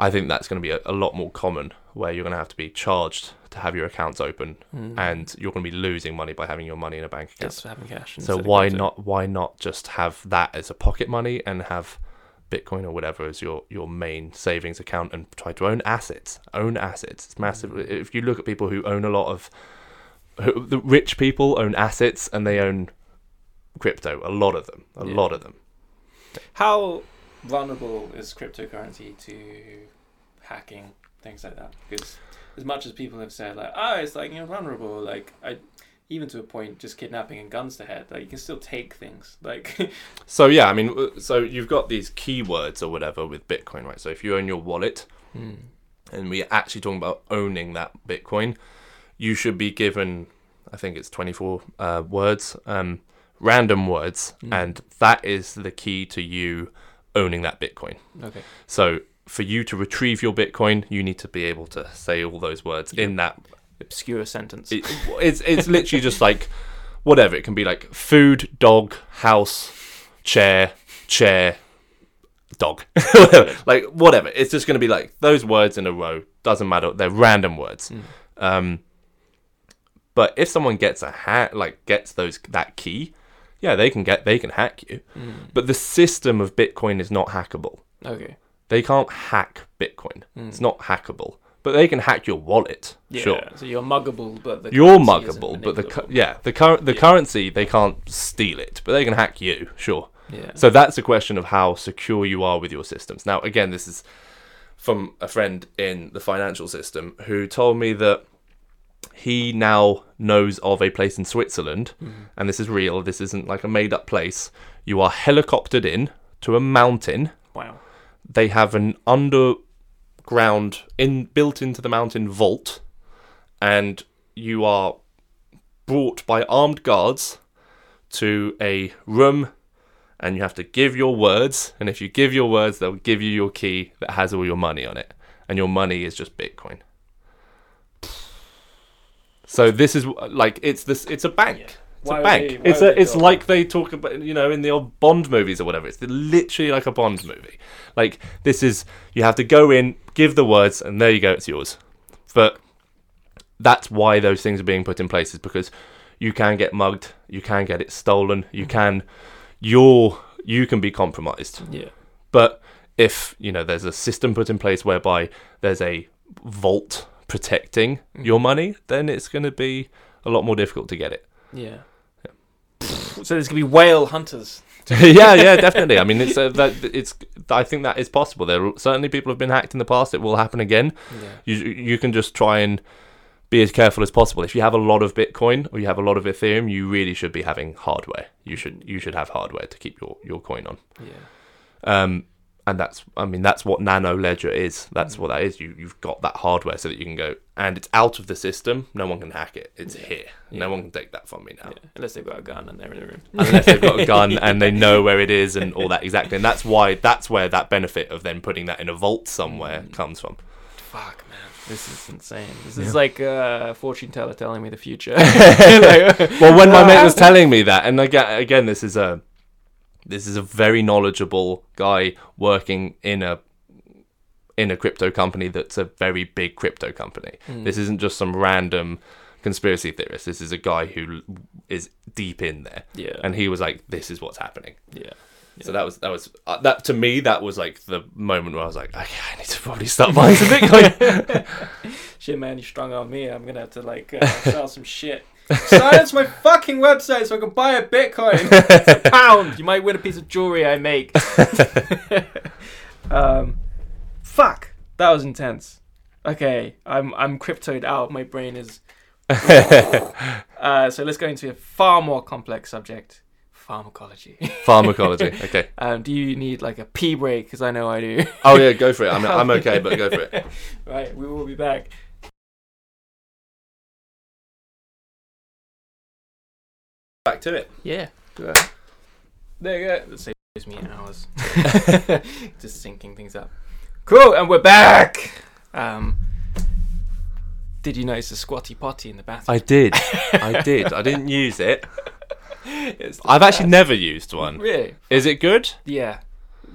I think that's going to be a, a lot more common where you're going to have to be charged to have your accounts open Mm. and you're going to be losing money by having your money in a bank account. just having cash. So why not why not just have that as a pocket money and have Bitcoin or whatever as your your main savings account and try to own assets. Own assets. It's massive. Mm. If you look at people who own a lot of who, the rich people own assets and they own crypto. A lot of them. A Yeah. lot of them. How vulnerable is cryptocurrency to hacking things like that? Because as much as people have said like, oh, it's like you're vulnerable, like I, even to a point, just kidnapping and guns to head, like you can still take things. Like, So yeah, I mean, so you've got these keywords or whatever with Bitcoin, right? So if you own your wallet, and we're actually talking about owning that Bitcoin, you should be given, I think it's 24 uh, words, um, random words, Mm. and that is the key to you owning that Bitcoin. okay, So for you to retrieve your Bitcoin, you need to be able to say all those words in that. obscure sentence. It, it's it's literally just like whatever. It can be like food, dog, house, chair, chair, dog, like whatever. It's just going to be like those words in a row. Doesn't matter. They're random words. Mm. Um, but if someone gets a hack, like gets those that key, yeah, they can get they can hack you. Mm. But the system of Bitcoin is not hackable. Okay. They can't hack Bitcoin. Mm. It's not hackable. But they can hack your wallet. Yeah, Sure. So you're muggable, but the You're muggable, but the cu- yeah, the current the Yeah. currency they can't steal it, but they can hack you, sure. yeah. So that's a question of how secure you are with your systems. Now, again, this is from a friend in the financial system who told me that he now knows of a place in Switzerland, Mhm. and this is real. This isn't like a made up place. You are helicoptered in to a mountain. Wow. They have an underground in built into the mountain vault, and you are brought by armed guards to a room and you have to give your words and if you give your words they'll give you your key that has all your money on it. And your money is just bitcoin. So this is like it's this it's a bank. It's Why a bank. they- it's a it's like they talk about you know in the old bond movies or whatever. It's literally like a bond movie. Like this is you have to go in give the words and there you go it's yours. But that's why those things are being put in place is because you can get mugged you can get it stolen you can you're you can be compromised. Yeah. but if you know there's a system put in place whereby there's a vault protecting Mm. your money then it's going to be a lot more difficult to get it Yeah. So there's gonna be whale hunters. yeah, yeah, definitely. I mean, it's uh, that it's. I think that is possible. There certainly people have been hacked in the past. It will happen again. Yeah. You you can just try and be as careful as possible. If you have a lot of Bitcoin or you have a lot of Ethereum, you really should be having hardware. You should you should have hardware to keep your your coin on. Yeah. Um, and that's I mean that's what Nano Ledger is. That's Mm. what that is. You you've got that hardware so that you can go and it's out of the system. No one can hack it. It's Yeah. here. Yeah. No one can take that from me now. Yeah. Unless they've got a gun and they're in the room. unless they've got a gun and they know where it is and all that exactly. And that's why that's where that benefit of then putting that in a vault somewhere Mm. comes from. Fuck, man. This is insane. This is like a fortune teller telling me the future. well, when my mate was telling me that, and again, again, this is a this is a very knowledgeable guy working in a in a crypto company that's a very big crypto company. Mm. This isn't just some random conspiracy theorist. This is a guy who is deep in there, yeah, and he was like, "This is what's happening." yeah. So that was that was uh, that to me. That was like the moment where I was like, "Okay, I need to probably start buying some Bitcoin." Shit, man, you strung on me. I'm gonna have to like uh, sell some shit. Silence my fucking website so I can buy a Bitcoin. It's a pound. You might win a piece of jewelry I make. um, fuck, that was intense. Okay, I'm I'm cryptoed out. My brain is. uh, so let's go into a far more complex subject: pharmacology. Pharmacology. Okay. um, do you need like a pee break? Because I know I do. Oh yeah, go for it. I'm I'm okay, but go for it. right, we will be back. Back to it. Yeah. There you go. That saves me hours. Just syncing things up. Cool, and we're back. Um, did you notice the squatty potty in the bathroom? I did. I did. I didn't use it. I've actually never used one. Really? Is it good? Yeah.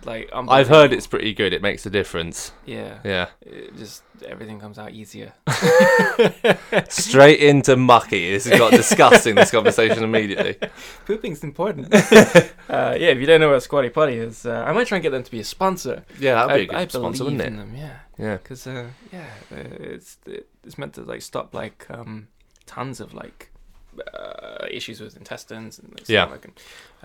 Like. I've heard it's pretty good. It makes a difference. Yeah. Yeah. It just everything comes out easier. Straight into mucky. This has got disgusting. This conversation immediately. Pooping's important. uh, yeah, if you don't know what squatty potty is, uh, I might try and get them to be a sponsor. Yeah, that'd be a I, good sponsor, wouldn't in it? them. Yeah. Yeah. because uh, yeah, uh, it's it's meant to like stop like um, tons of like uh, issues with intestines and like, Yeah. stomach and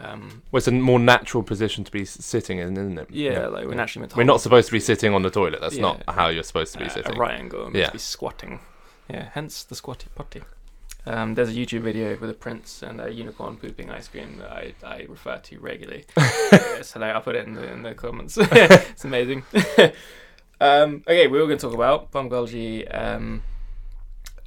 um, Well, it's a more natural position to be sitting in, isn't it? yeah, like we're naturally meant to We're not supposed to be sitting on the toilet. That's Yeah. not how you're supposed to be uh, sitting. a right angle Yeah. to be squatting. Yeah, hence the squatty potty. Um, there's a YouTube video with a prince and a unicorn pooping ice cream that I, I refer to regularly. Yeah, so like, I'll put it in the in the comments. it's amazing. um, okay, we were going to talk about pharmacology um,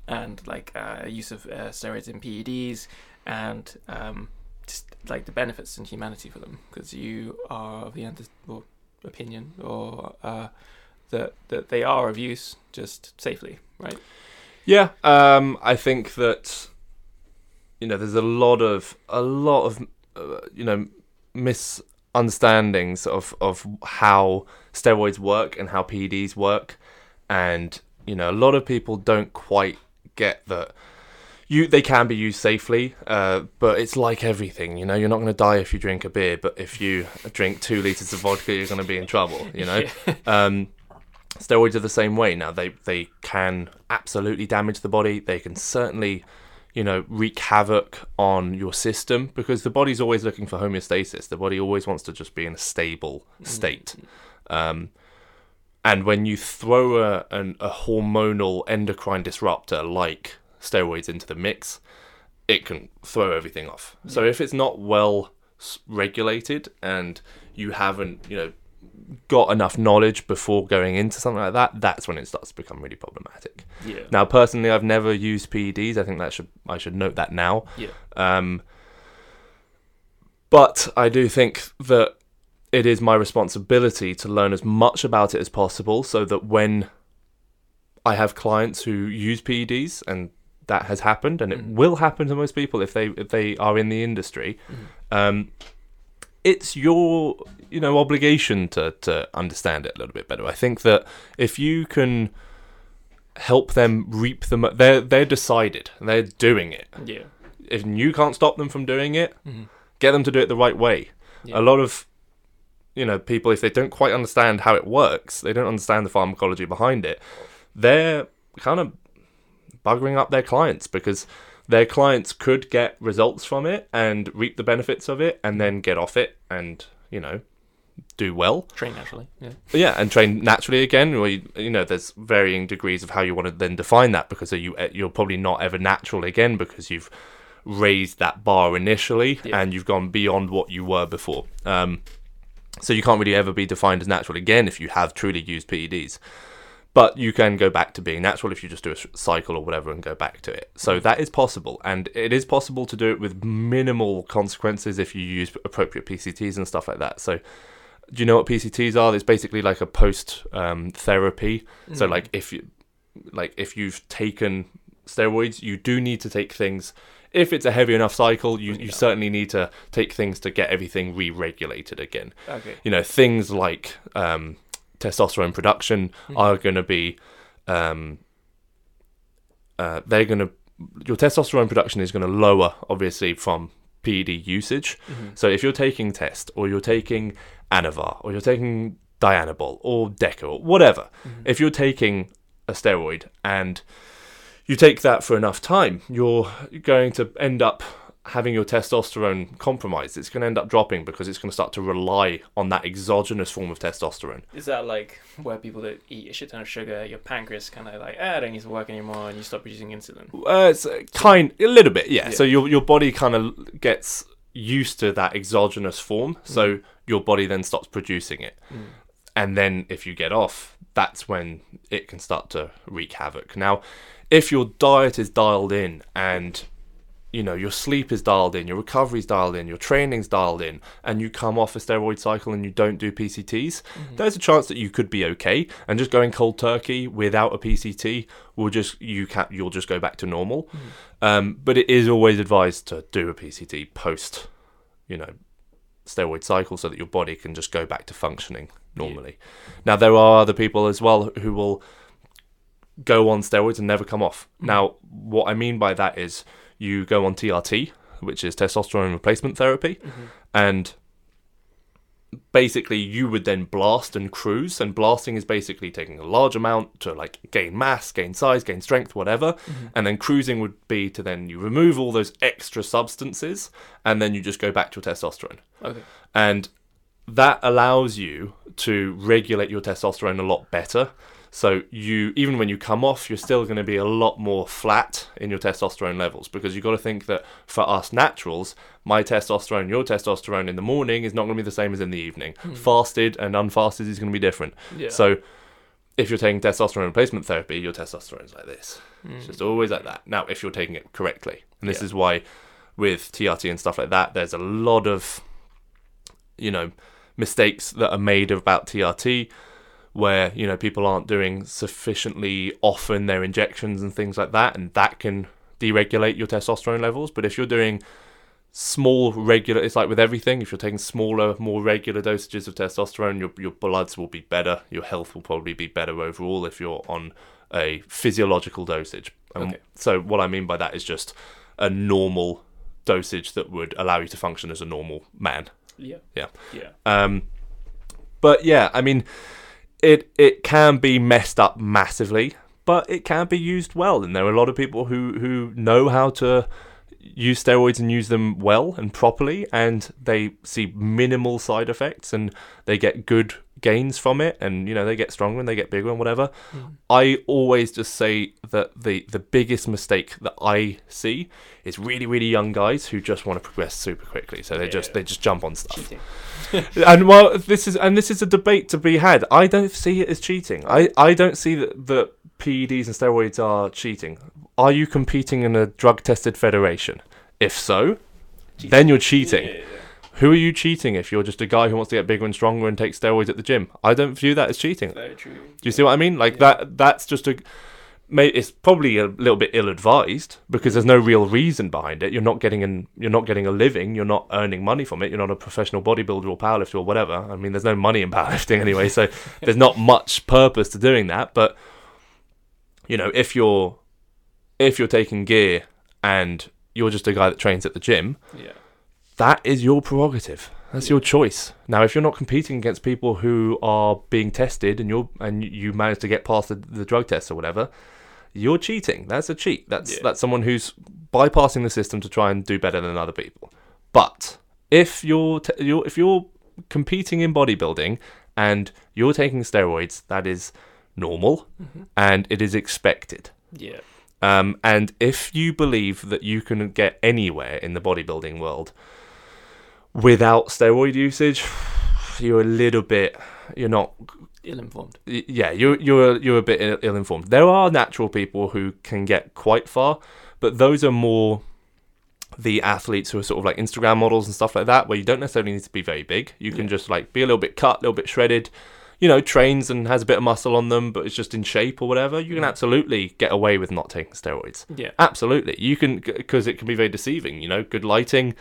and like uh, use of uh, steroids in PEDs and um, just like the benefits and humanity for them because you are of the under- or opinion or uh, that that they are of use just safely, right? Yeah, um, I think that you know there's a lot of a lot of uh, you know misunderstandings of of how steroids work and how PEDs work, and you know a lot of people don't quite get that. You, they can be used safely, uh, but it's like everything. You know, you're not going to die if you drink a beer, but if you drink two liters of vodka, you're going to be in trouble. You know, um, steroids are the same way. Now they they can absolutely damage the body. They can certainly, you know, wreak havoc on your system because the body's always looking for homeostasis. The body always wants to just be in a stable state. Um, and when you throw a, an, a hormonal endocrine disruptor like steroids into the mix, it can throw everything off. So if it's not well regulated and you haven't, you know, got enough knowledge before going into something like that, that's when it starts to become really problematic. Yeah. Now, personally, I've never used PEDs. I think that should I should note that now. Yeah. Um, but I do think that it is my responsibility to learn as much about it as possible, so that when I have clients who use PEDs, and that has happened, and it Mhm. will happen to most people if they if they are in the industry. Mhm. Um, it's your you know obligation to to understand it a little bit better. I think that if you can help them reap them, they're they're decided, they're doing it. Yeah. If you can't stop them from doing it, Mhm. get them to do it the right way. Yeah. A lot of you know people, if they don't quite understand how it works, they don't understand the pharmacology behind it. They're kind of buggering up their clients because their clients could get results from it and reap the benefits of it, and then get off it and you know do well. Train naturally. Yeah. Yeah, and train naturally again. Or you, you know, there's varying degrees of how you want to then define that because you eh, you're probably not ever natural again because you've raised that bar initially Yeah. and you've gone beyond what you were before. Um, so you can't really ever be defined as natural again if you have truly used PEDs. But you can go back to being natural if you just do a cycle or whatever and go back to it. So that is possible, and it is possible to do it with minimal consequences if you use appropriate PCTs and stuff like that. So do you know what PCTs are? It's basically like a post um, therapy. So Mhm. like if you like if you've taken steroids, you do need to take things. If it's a heavy enough cycle, you, you certainly need to take things to get everything re-regulated again. Okay. You know, things like um, testosterone production Mhm. are going to be, um, uh, they're going to, your testosterone production is going to lower, obviously, from PED usage. Mhm. So if you're taking test or you're taking Anavar or you're taking Dianabol or Deca or whatever, Mhm. if you're taking a steroid and you take that for enough time, you're going to end up having your testosterone compromised. It's going to end up dropping because it's going to start to rely on that exogenous form of testosterone. Is that like where people that eat a shit ton of sugar, your pancreas kind of like, ah, I don't need to work anymore, and you stop producing insulin? Uh, it's uh, kind a little bit, yeah. Yeah. So your your body kind of gets used to that exogenous form, so Mhm. your body then stops producing it. Mm. and then if you get off, that's when it can start to wreak havoc. Now, if your diet is dialed in and you know your sleep is dialed in, your recovery's dialed in, your training's dialed in, and you come off a steroid cycle and you don't do PCTs, Mhm. there's a chance that you could be okay. And just going cold turkey without a PCT will just you can you'll just go back to normal. Mhm. Um, but it is always advised to do a PCT post, you know, steroid cycle so that your body can just go back to functioning normally. Now there are other people as well who will go on steroids and never come off. Mhm. Now what I mean by that is you go on TRT, which is testosterone replacement therapy, Mhm. and basically you would then blast and cruise and blasting is basically taking a large amount to like gain mass gain size gain strength whatever Mhm. and then cruising would be to then you remove all those extra substances and then you just go back to your testosterone Okay. and that allows you to regulate your testosterone a lot better so you even when you come off you're still going to be a lot more flat in your testosterone levels because you've got to think that for us naturals my testosterone your testosterone in the morning is not going to be the same as in the evening Hmm. fasted and unfasted is going to be different Yeah. so if you're taking testosterone replacement therapy your testosterone is like this Mm. it's just always like that. Now, if you're taking it correctly, and this Yeah. is why with TRT and stuff like that, there's a lot of, you know, mistakes that are made about TRT where, you know, people aren't doing sufficiently often their injections and things like that, and that can deregulate your testosterone levels. But if you're doing small regular it's like with everything if you're taking smaller more regular dosages of testosterone your your bloods will be better your health will probably be better overall if you're on a physiological dosage Okay. so what i mean by that is just a normal dosage that would allow you to function as a normal man Yeah. Yeah. Yeah. um, but yeah, I mean, it it can be messed up massively, but it can be used well, and there are a lot of people who who know how to use steroids and use them well and properly, and they see minimal side effects, and they get good gains from it, and you know they get stronger and they get bigger and whatever. Mm. I always just say that the the biggest mistake that I see is really really young guys who just want to progress super quickly, so they just they just jump on stuff and well, this is and this is a debate to be had. I don't see it as cheating. I, I don't see that that PEDs and steroids are cheating. Are you competing in a drug tested federation? If so, then you're cheating. Yeah, yeah, Who are you cheating if you're just a guy who wants to get bigger and stronger and take steroids at the gym? I don't view that as cheating. Very true. Do you see what I mean? Like Yeah. that. That's just a. May, it's probably a little bit ill-advised because there's no real reason behind it. You're not getting an, you're not getting a living. You're not earning money from it. You're not a professional bodybuilder or powerlifter or whatever. I mean, there's no money in powerlifting anyway, so there's not much purpose to doing that. But you know, if you're if you're taking gear and you're just a guy that trains at the gym, Yeah. That is your prerogative. That's your choice. Now, if you're not competing against people who are being tested and you're and you manage to get past the, the drug test or whatever, you're cheating. That's a cheat. That's Yeah. that's someone who's bypassing the system to try and do better than other people. But if you're, t- you're if you're competing in bodybuilding and you're taking steroids, that is normal Mhm. and it is expected. Yeah. Um, and if you believe that you can get anywhere in the bodybuilding world without steroid usage, you're a little bit, you're not, Ill-informed. yeah, you're you're you're a bit ill informed. There are natural people who can get quite far, but those are more the athletes who are sort of like Instagram models and stuff like that, where you don't necessarily need to be very big. You can Yeah. just like be a little bit cut, a little bit shredded. you know, trains and has a bit of muscle on them, but it's just in shape or whatever, you can Mm. absolutely get away with not taking steroids. Yeah. Absolutely, you can because it can be very deceiving. You know, good lighting,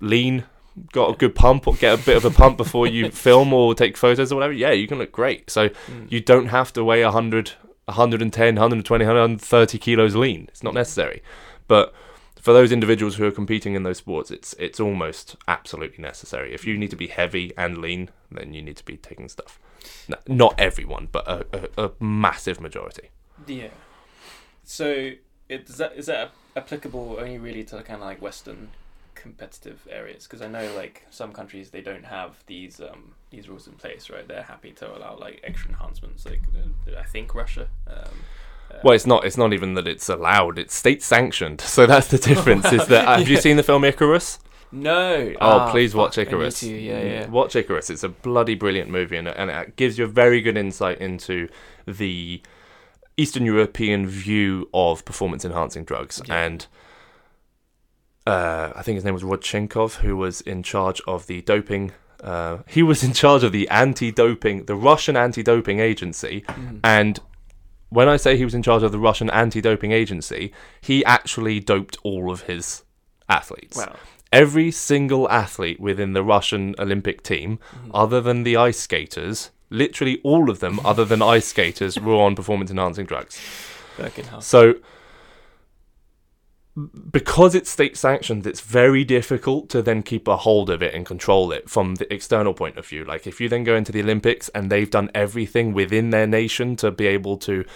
lean, got a good pump, or get a bit of a pump before you film or take photos or whatever. Yeah, you can look great. So Mm. you don't have to weigh 100, 110, 120, 130 kilos lean. It's not necessary. But for those individuals who are competing in those sports, it's it's almost absolutely necessary. If you need to be heavy and lean, then you need to be taking stuff. No, not everyone, but a, a, a massive majority. Yeah. So it, is that is that applicable only really to kind of like Western competitive areas? Because I know like some countries they don't have these um these rules in place, right? They're happy to allow like extra enhancements. Like uh, I think Russia. Um, uh, Well, it's not. It's not even that it's allowed. It's state sanctioned. So that's the difference. Is that have you seen the film Icarus? no. Oh, Ah, please watch Icarus. Yeah, yeah. Watch Icarus. It's a bloody brilliant movie, and, and it gives you a very good insight into the Eastern European view of performance enhancing drugs. Yeah. And uh, I think his name was Rodchenkov, who was in charge of the doping. Uh, he was in charge of the anti-doping, the Russian anti-doping agency, Mhm. and when I say he was in charge of the Russian anti-doping agency, he actually doped all of his athletes Wow. every single athlete within the Russian Olympic team, Mhm. other than the ice skaters, literally all of them, other than ice skaters, were on performance enhancing drugs. Fucking hell. So, because it's state sanctioned, it's very difficult to then keep a hold of it and control it from the external point of view. Like, if you then go into the Olympics and they've done everything within their nation to be able to,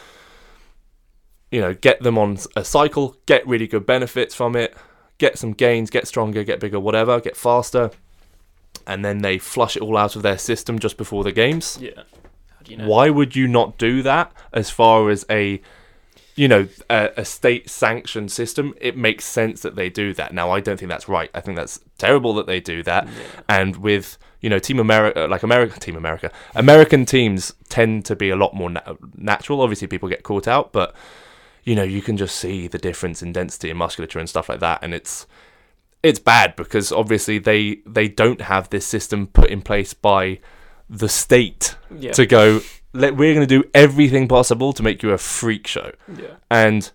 you know, get them on a cycle, get really good benefits from it, get some gains, get stronger, get bigger, whatever, get faster, and then they flush it all out of their system just before the games. Yeah. How do you know? Why would you not do that as far as a you know a, a state sanctioned system it makes sense that they do that. Now i don't think that's right. I think that's terrible that they do that. Yeah. and with you know team america uh, like america team america american teams tend to be a lot more na- natural. Obviously people get caught out but you know you can just see the difference in density and musculature and stuff like that. And it's it's bad because obviously they they don't have this system put in place by the state Yeah. to go let we're going to do everything possible to make you a freak show yeah. and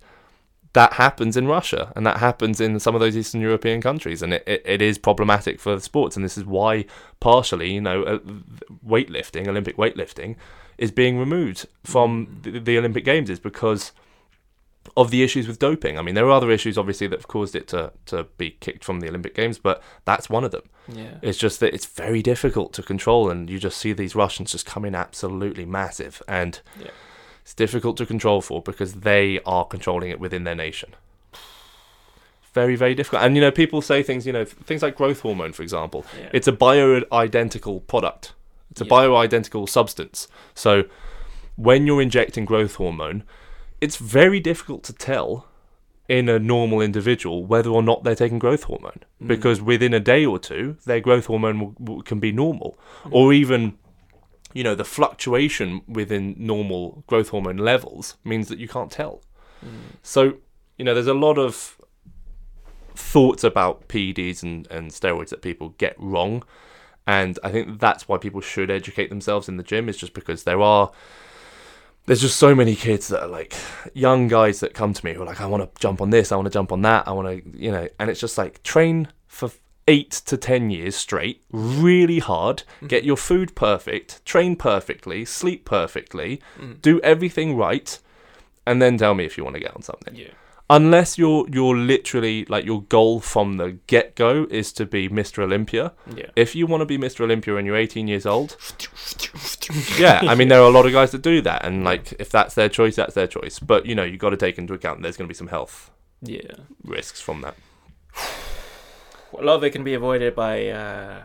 that happens in Russia and that happens in some of those Eastern European countries and it, it, it is problematic for sports and this is why partially you know uh, weightlifting Olympic weightlifting is being removed from the, the Olympic Games is because of the issues with doping. I mean there are other issues obviously that have caused it to, to be kicked from the Olympic Games but that's one of them. Yeah. It's just that it's very difficult to control, and you just see these Russians just come in absolutely massive, and Yeah. it's difficult to control for because they are controlling it within their nation. Very, very difficult. And you know, people say things, you know, things like growth hormone, for example. Yeah. It's a bioidentical product. It's a Yeah. bioidentical substance. So when you're injecting growth hormone, it's very difficult to tell in a normal individual whether or not they're taking growth hormone. Mm. because within a day or two their growth hormone will, will, can be normal. Or even you know the fluctuation within normal growth hormone levels means that you can't tell. Mm. so you know there's a lot of thoughts about PEDs and, and steroids that people get wrong. And I think that's why people should educate themselves in the gym is just because there are there's just so many kids that are like young guys that come to me who are like I want to jump on this I want to jump on that I want to you know and it's just like train for 8 to 10 years straight really hard get your food perfect train perfectly sleep perfectly Mm. do everything right and then tell me if you want to get on something Yeah. Unless you're you're literally like your goal from the get go is to be Mr. Olympia. Yeah. If you want to be Mr. Olympia and you're 18 years old, yeah, I mean there are a lot of guys that do that, and like if that's their choice, that's their choice. But you know you've got to take into account there's going to be some health Yeah. risks from that. a lot of it can be avoided by uh,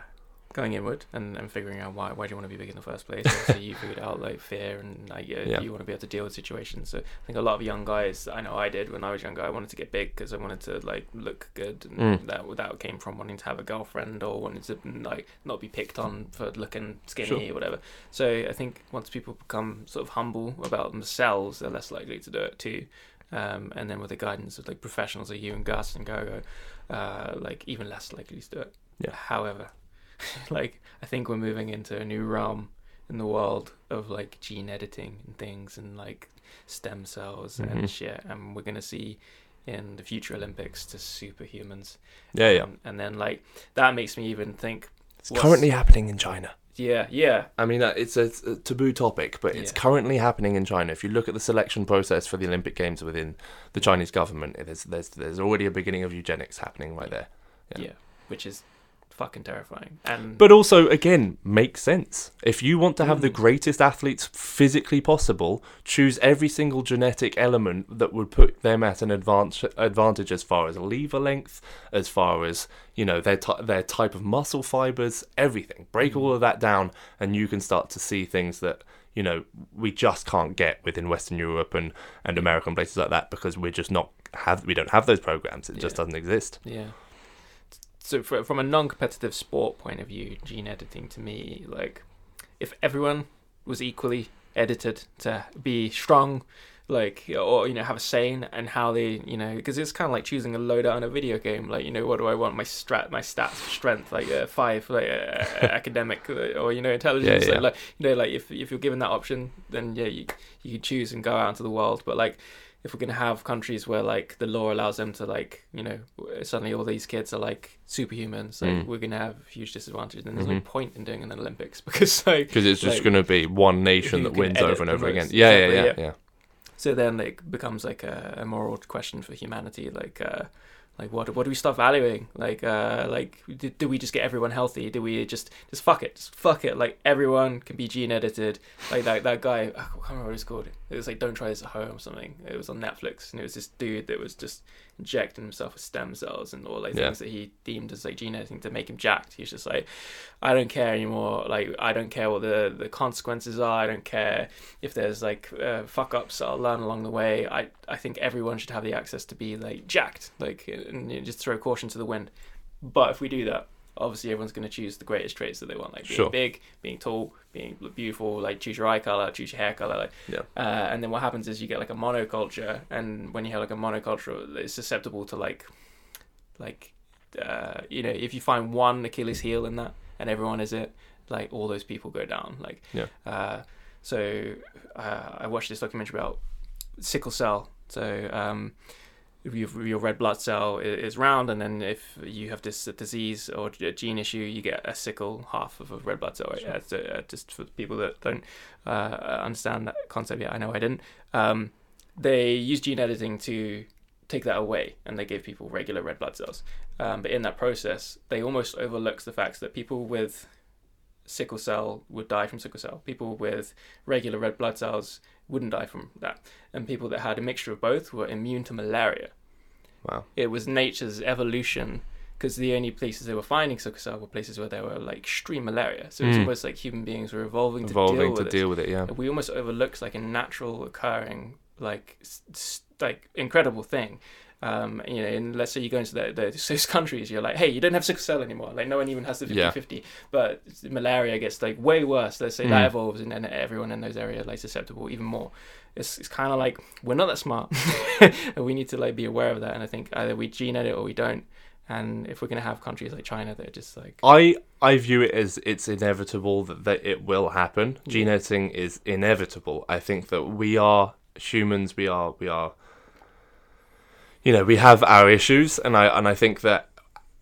going inward and, and figuring out why why do you want to be big in the first place. So you figured out like fear and like uh, Yeah. you want to be able to deal with situations. So I think a lot of young guys, I know I did when I was younger. I wanted to get big because I wanted to like look good, and Mm. that that came from wanting to have a girlfriend or wanting to like not be picked on for looking skinny Sure. or whatever. So I think once people become sort of humble about themselves, they're less likely to do it too. Um, and then with the guidance of like professionals like you and Gus and Gergo, uh, like even less likely to do it. Yeah. However, like I think we're moving into a new realm in the world of like gene editing and things and like stem cells Mhm. and shit, and we're gonna see in the future Olympics to superhumans. Yeah, yeah. Um, and then like that makes me even think, It's currently happening in China. yeah, yeah, I mean, it's a, it's a taboo topic, but it's Yeah. currently happening in China. If you look at the selection process for the Olympic Games within the Chinese government, there's there's there's already a beginning of eugenics happening right there. yeah, Yeah. which is fucking terrifying. And But also, again, makes sense. If you want to have the Mm. greatest athletes physically possible, choose every single genetic element that would put them at an advantage, advantage as far as lever length, as far as you know their ty- their type of muscle fibers, everything. Break Mm. all of that down, and you can start to see things that you know we just can't get within Western Europe and and American places like that because we're just not have we don't have those programs. It just doesn't exist. Yeah. So fr from a non-competitive sport point of view, gene editing to me, like, if everyone was equally edited to be strong, like, or you know, have a say in and how they, you know, because it's kind of like choosing a loadout in a video game. Like, you know, what do I want? My strat, my stats, strength, like uh, five, like uh, academic, uh, or you know, intelligence. Yeah, yeah. Like, you know, like if if you're given that option, then yeah, you you choose and go out into the world. But like if we're going to have countries where like the law allows them to like you know suddenly all these kids are like superhumans like Mm. we're going to have huge disadvantage and there's no Mhm. point in doing an olympics because like Because it's just Like, going to be one nation that wins over and over again. Yeah, yeah, yeah, yeah. so then it becomes like a, a moral question for humanity like uh like what what do we start valuing like uh like do, do we just get everyone healthy do we just just fuck it just fuck it like everyone can be gene edited like that that guy I can't remember what he's called it was like don't try this at home or something it was on netflix and it was this dude that was just injecting himself with stem cells and all like Yeah. things that he deemed as like gene editing to make him jacked he's just like i don't care anymore like i don't care what the the consequences are i don't care if there's like uh, fuck ups I'll learn along the way. I I think everyone should have the access to be like jacked, like and you know, just throw caution to the wind. But if we do that, obviously everyone's going to choose the greatest traits that they want, like being Sure. big, being tall, being beautiful. Like choose your eye color, choose your hair color. Like, Yeah. uh, and then what happens is you get like a monoculture, and when you have like a monoculture, it's susceptible to like, like, uh, you know, if you find one Achilles heel in that, and everyone is it, like all those people go down. Like, Yeah. Uh, so uh, I watched this documentary about sickle cell. So um, your red blood cell is round, and then if you have this disease or a gene issue, you get a sickle half of a red blood cell. Sure. Uh, uh, just for people that don't uh, understand that concept yet, I know I didn't. Um, they use gene editing to take that away, and they give people regular red blood cells. Um, but in that process, they almost overlooks the fact that people with sickle cell would die from sickle cell. People with regular red blood cells wouldn't die from that. And people that had a mixture of both were immune to malaria. Wow. It was nature's evolution because the only places they were finding sickle cell were places where there were like extreme malaria. So it's Mm. almost like human beings were evolving, to deal to with it. deal with it, yeah. We almost overlooked like a natural occurring like s- like incredible thing. Um, you know, and let's say you go into the, the those countries, you're like, hey, you don't have sickle cell anymore. Like, no one even has the 50 Yeah. 50. But malaria gets like way worse. Let's say that Mm. evolves, and then everyone in those areas like susceptible even more. It's, it's kind of like we're not that smart, and we need to like be aware of that. And I think either we gene edit or we don't. And if we're gonna have countries like China, they're just like, I I view it as it's inevitable that, that it will happen. Gene editing is inevitable. I think that we are humans. We are we are. You know, we have our issues, and I and I think that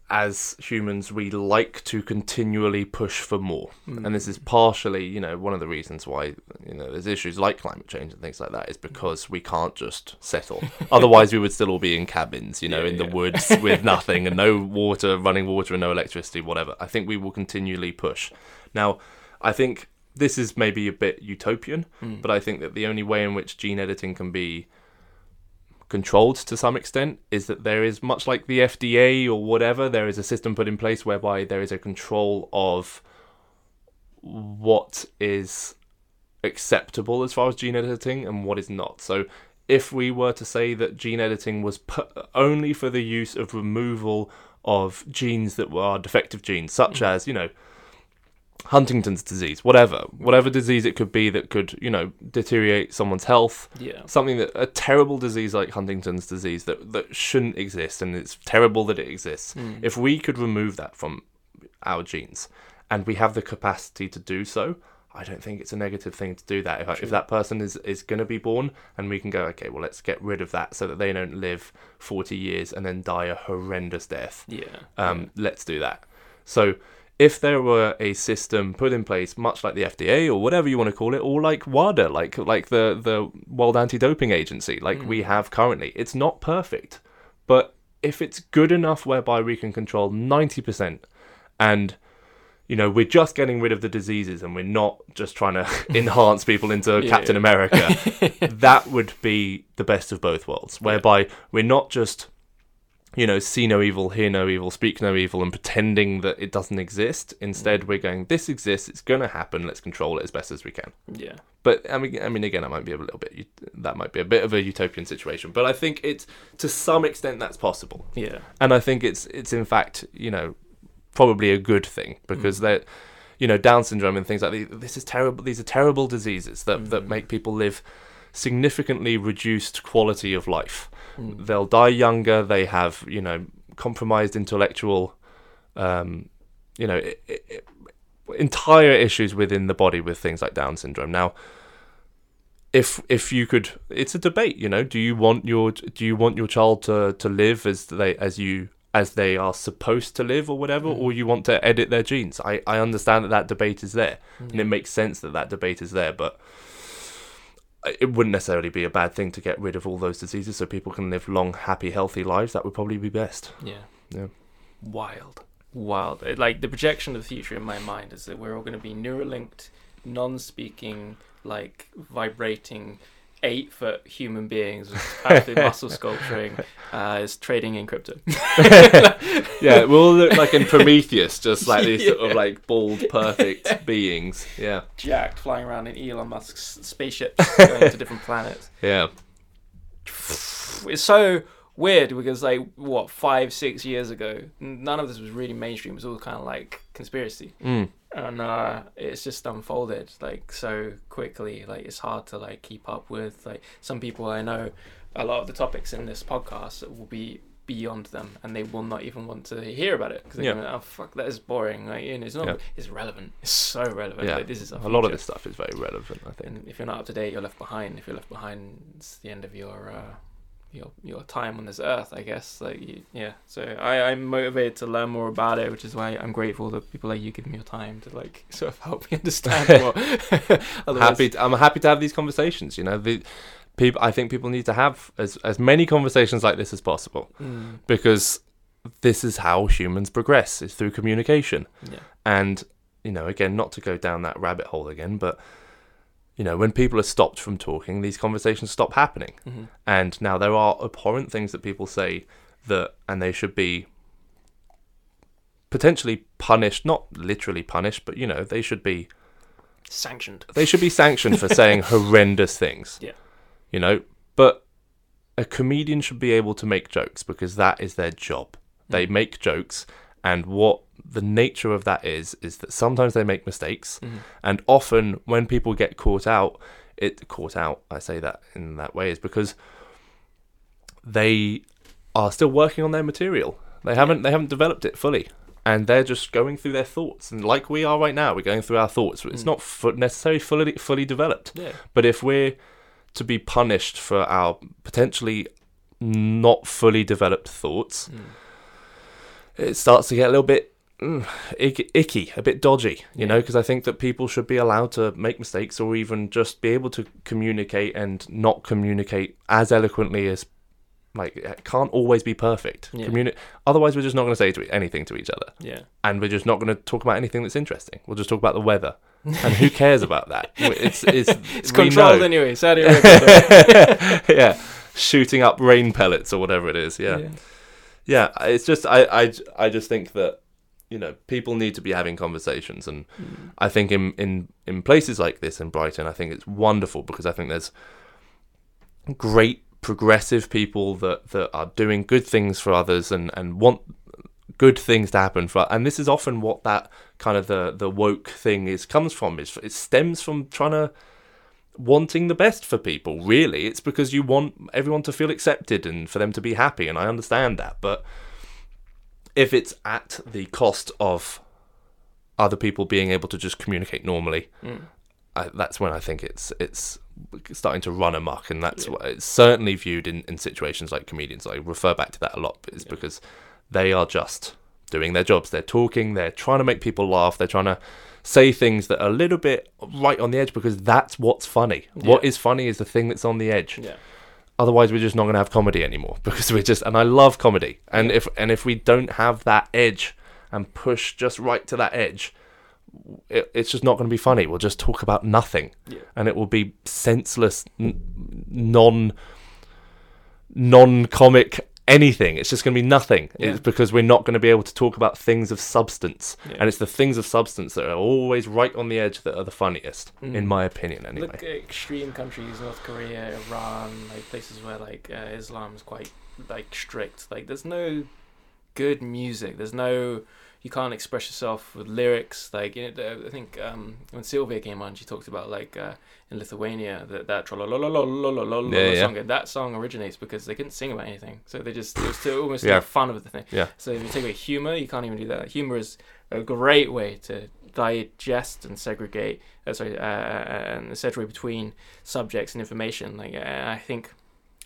as humans, we like to continually push for more. mm, And this is partially, you know, one of the reasons why you know there's issues like climate change and things like that is because we can't just settle. Otherwise, we would still all be in cabins, you know, Yeah, in the yeah. woods with nothing and no water, running water, and no electricity, whatever. I think we will continually push. Now, I think this is maybe a bit utopian, mm, but I think that the only way in which gene editing can be controlled to some extent is that there is much like the FDA or whatever there is a system put in place whereby there is a control of what is acceptable as far as gene editing and what is not so if we were to say that gene editing was pu- only for the use of removal of genes that were defective genes such Mm. as you know Huntington's disease, whatever, whatever disease it could be that could, you know, deteriorate someone's health. yeah, Something that a terrible disease like Huntington's disease that that shouldn't exist, and it's terrible that it exists. mm, If we could remove that from our genes, and we have the capacity to do so, I don't think it's a negative thing to do that. If, True. if that person is, is going to be born and we can go, okay, well, let's get rid of that so that they don't live 40 years and then die a horrendous death. Yeah. Um, Let's do that. So if there were a system put in place, much like the FDA or whatever you want to call it, or like WADA, like like the the World Anti-Doping Agency, like we mm. have currently, it's not perfect, but if it's good enough whereby we can control ninety percent, and you know we're just getting rid of the diseases and we're not just trying to enhance people into Yeah. Captain America, that would be the best of both worlds, whereby we're not just you know, see no evil, hear no evil, speak no evil, and pretending that it doesn't exist. Instead, mm. we're going, this exists, it's going to happen. Let's control it as best as we can. Yeah. But I mean, I mean, again, that might be a little bit. That might be a bit of a utopian situation. But I think it's to some extent that's possible, Yeah. and I think it's it's in fact, you know, probably a good thing because mm. that, you know, Down syndrome and things like these. This is terrible. These are terrible diseases that that mm. make people live significantly reduced quality of life Mm. they'll die younger. They have, you know, compromised intellectual, um, you know, i i entire issues within the body with things like Down syndrome. Now, if if you could, it's a debate. You know, do you want your do you want your child to to live as they as you as they are supposed to live or whatever, Mm. or you want to edit their genes? I I understand that that debate is there, and it makes sense that that debate is there, but it wouldn't necessarily be a bad thing to get rid of all those diseases so people can live long, happy, healthy lives. That would probably be best. Yeah. Yeah. Wild. Wild. It- Like the projection of the future in my mind is that we're all going to be neuralinked, non-speaking, like vibrating, eight-foot human beings actually muscle sculpturing, uh, is trading in crypto. Yeah, we'll look like in Prometheus, just like these sort of like bald, perfect beings. Yeah, Jacked, flying around in Elon Musk's spaceships, going to different planets. yeah, It's so weird because like what five, six years ago, none of this was really mainstream. It was all kind of like conspiracy. mm. And uh, it's just unfolded like so quickly like it's hard to like keep up with like some people i know a lot of the topics in this podcast will be beyond them and they will not even want to hear about it because they're Yeah. going oh fuck that is boring like and it's not Yeah. it's relevant it's so relevant yeah. like, this is a lot of this stuff is very relevant. I think. and if you're not up to date you're left behind if you're left behind it's the end of your uh your your time on this earth, I guess. Like, you, yeah. So I I'm motivated to learn more about it, which is why I'm grateful that people like you give me your time to like sort of help me understand more. Happy. To, I'm happy to have these conversations. You know, the people. I think people need to have as as many conversations like this as possible Mm, because this is how humans progress is through communication. yeah. And, you know, again, not to go down that rabbit hole again, but, you know, when people are stopped from talking, these conversations stop happening. hmm And now there are abhorrent things that people say that, and they should be potentially punished, not literally punished, but, you know, they should be, Sanctioned. they should be sanctioned for saying horrendous things. Yeah. You know, but a comedian should be able to make jokes because that is their job. They Mm. make jokes, and what the nature of that is is that sometimes they make mistakes, Mhm. and often when people get caught out, it caught out. I say that in that way is because they are still working on their material. They haven't they haven't developed it fully, and they're just going through their thoughts. And like we are right now, we're going through our thoughts. It's Mm. not fu- necessarily fully fully developed. Yeah. But if we're to be punished for our potentially not fully developed thoughts, Mm. it starts to get a little bit mm, icky, icky, a bit dodgy, you Yeah. know, because I think that people should be allowed to make mistakes or even just be able to communicate and not communicate as eloquently as. Like, it can't always be perfect. Yeah. Communi- Otherwise, we're just not going to say to anything to each other, Yeah. and we're just not going to talk about anything that's interesting. We'll just talk about the weather, and who cares about that? It's it's, It's controlled know. anyway. Saudi Arabia. yeah, shooting up rain pellets or whatever it is. Yeah, yeah. It's just I, I, I just think that you know people need to be having conversations, and Mm. I think in in in places like this in Brighton, I think it's wonderful because I think there's great progressive people that that are doing good things for others and and want good things to happen for and this is often what that kind of the the woke thing is comes from. Is it stems from trying to wanting the best for people really. It's because you want everyone to feel accepted and for them to be happy and I understand that but if it's at the cost of other people being able to just communicate normally Mm. I, that's when I think it's it's starting to run amok, and that's Yeah. what it's certainly viewed in, in situations like comedians. I refer back to that a lot, is Yeah. because they are just doing their jobs. They're talking. They're trying to make people laugh. They're trying to say things that are a little bit right on the edge because that's what's funny. What Yeah. is funny is the thing that's on the edge. Yeah. Otherwise, we're just not going to have comedy anymore because we're just. And I love comedy, and if and if we don't have that edge and push just right to that edge, it, it's just not going to be funny. We'll just talk about nothing, Yeah. and it will be senseless, n- non non comic anything. It's just going to be nothing. Yeah. It's because we're not going to be able to talk about things of substance, Yeah. and it's the things of substance that are always right on the edge that are the funniest, Mm. in my opinion. Anyway. Look at extreme countries, North Korea, Iran, like places where like uh, Islam is quite like strict. Like there's no good music. There's no you can't express yourself with lyrics. Like you know, I think um, when Sylvia came on, she talked about like uh, in Lithuania that that song. That song originates because they couldn't sing about anything, so they just it was to almost yeah. fun of the thing. Yeah. So if you take away humor, you can't even do that. Humor is a great way to digest and segregate. Uh, sorry, uh, and segregate between subjects and information. Like I think,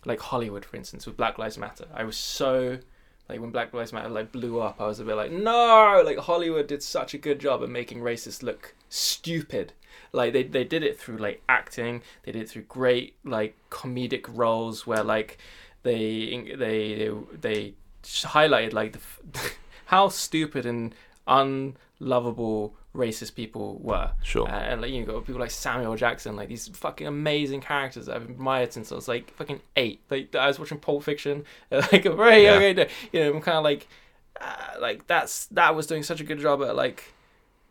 like Hollywood, for instance, with Black Lives Matter, I was so like when Black Lives Matter like blew up, I was a bit like, no, like Hollywood did such a good job at making racists look stupid. Like they they did it through like acting, they did it through great like comedic roles where like they they they, they highlighted like the how stupid and unlovable racist people were. Sure. Uh, and like you know, got people like Samuel Jackson, like these fucking amazing characters that I've admired since I was like fucking eight. Like I was watching Pulp Fiction, like a very young age. You know, I'm kind of like, uh, like that's that was doing such a good job at like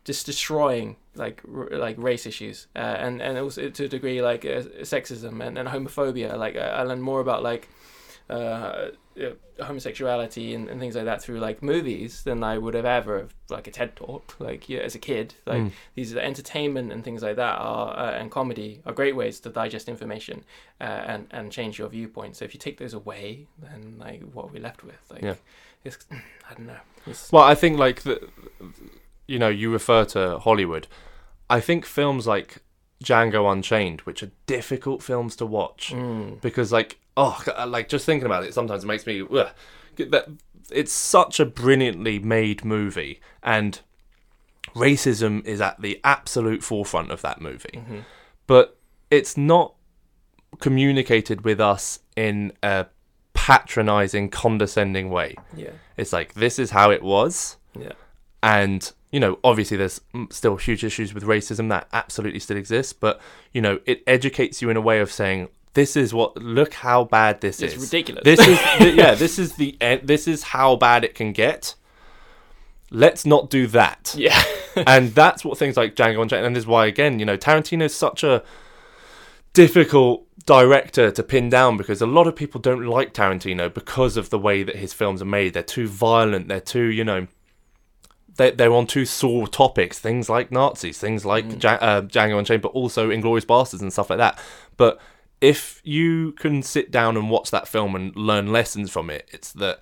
just destroying like r- like race issues, uh, and and also to a degree like uh, sexism and, and homophobia. Like I I learned more about like. Uh, homosexuality and, and things like that through like movies than I would have ever like a TED talk like yeah, as a kid like Mm. these are entertainment and things like that are uh, and comedy are great ways to digest information uh, and and change your viewpoint. So if you take those away, then like what are we left with? Like, Yeah. it's, I don't know. It's, Well, I think like the, you know, you refer to Hollywood. I think films like Django Unchained, which are difficult films to watch, Mm, because like oh, like just thinking about it, sometimes it makes me ugh, that it's such a brilliantly made movie, and racism is at the absolute forefront of that movie, mhm. but it's not communicated with us in a patronizing, condescending way. yeah, It's like this is how it was. Yeah, and you know obviously there's still huge issues with racism that absolutely still exists but you know it educates you in a way of saying this is what look how bad this it's is. ridiculous. this is th- yeah this is the end this is how bad it can get. Let's not do that. Yeah, and that's what things like Django Unchained and this is why again you know Tarantino's such a difficult director to pin down because a lot of people don't like Tarantino because of the way that his films are made. They're too violent. They're too you know they they're on too sore topics. Things like Nazis things like Mm. ja- uh, Django Unchained but also Inglourious Basterds and stuff like that. But if you can sit down and watch that film and learn lessons from it it's that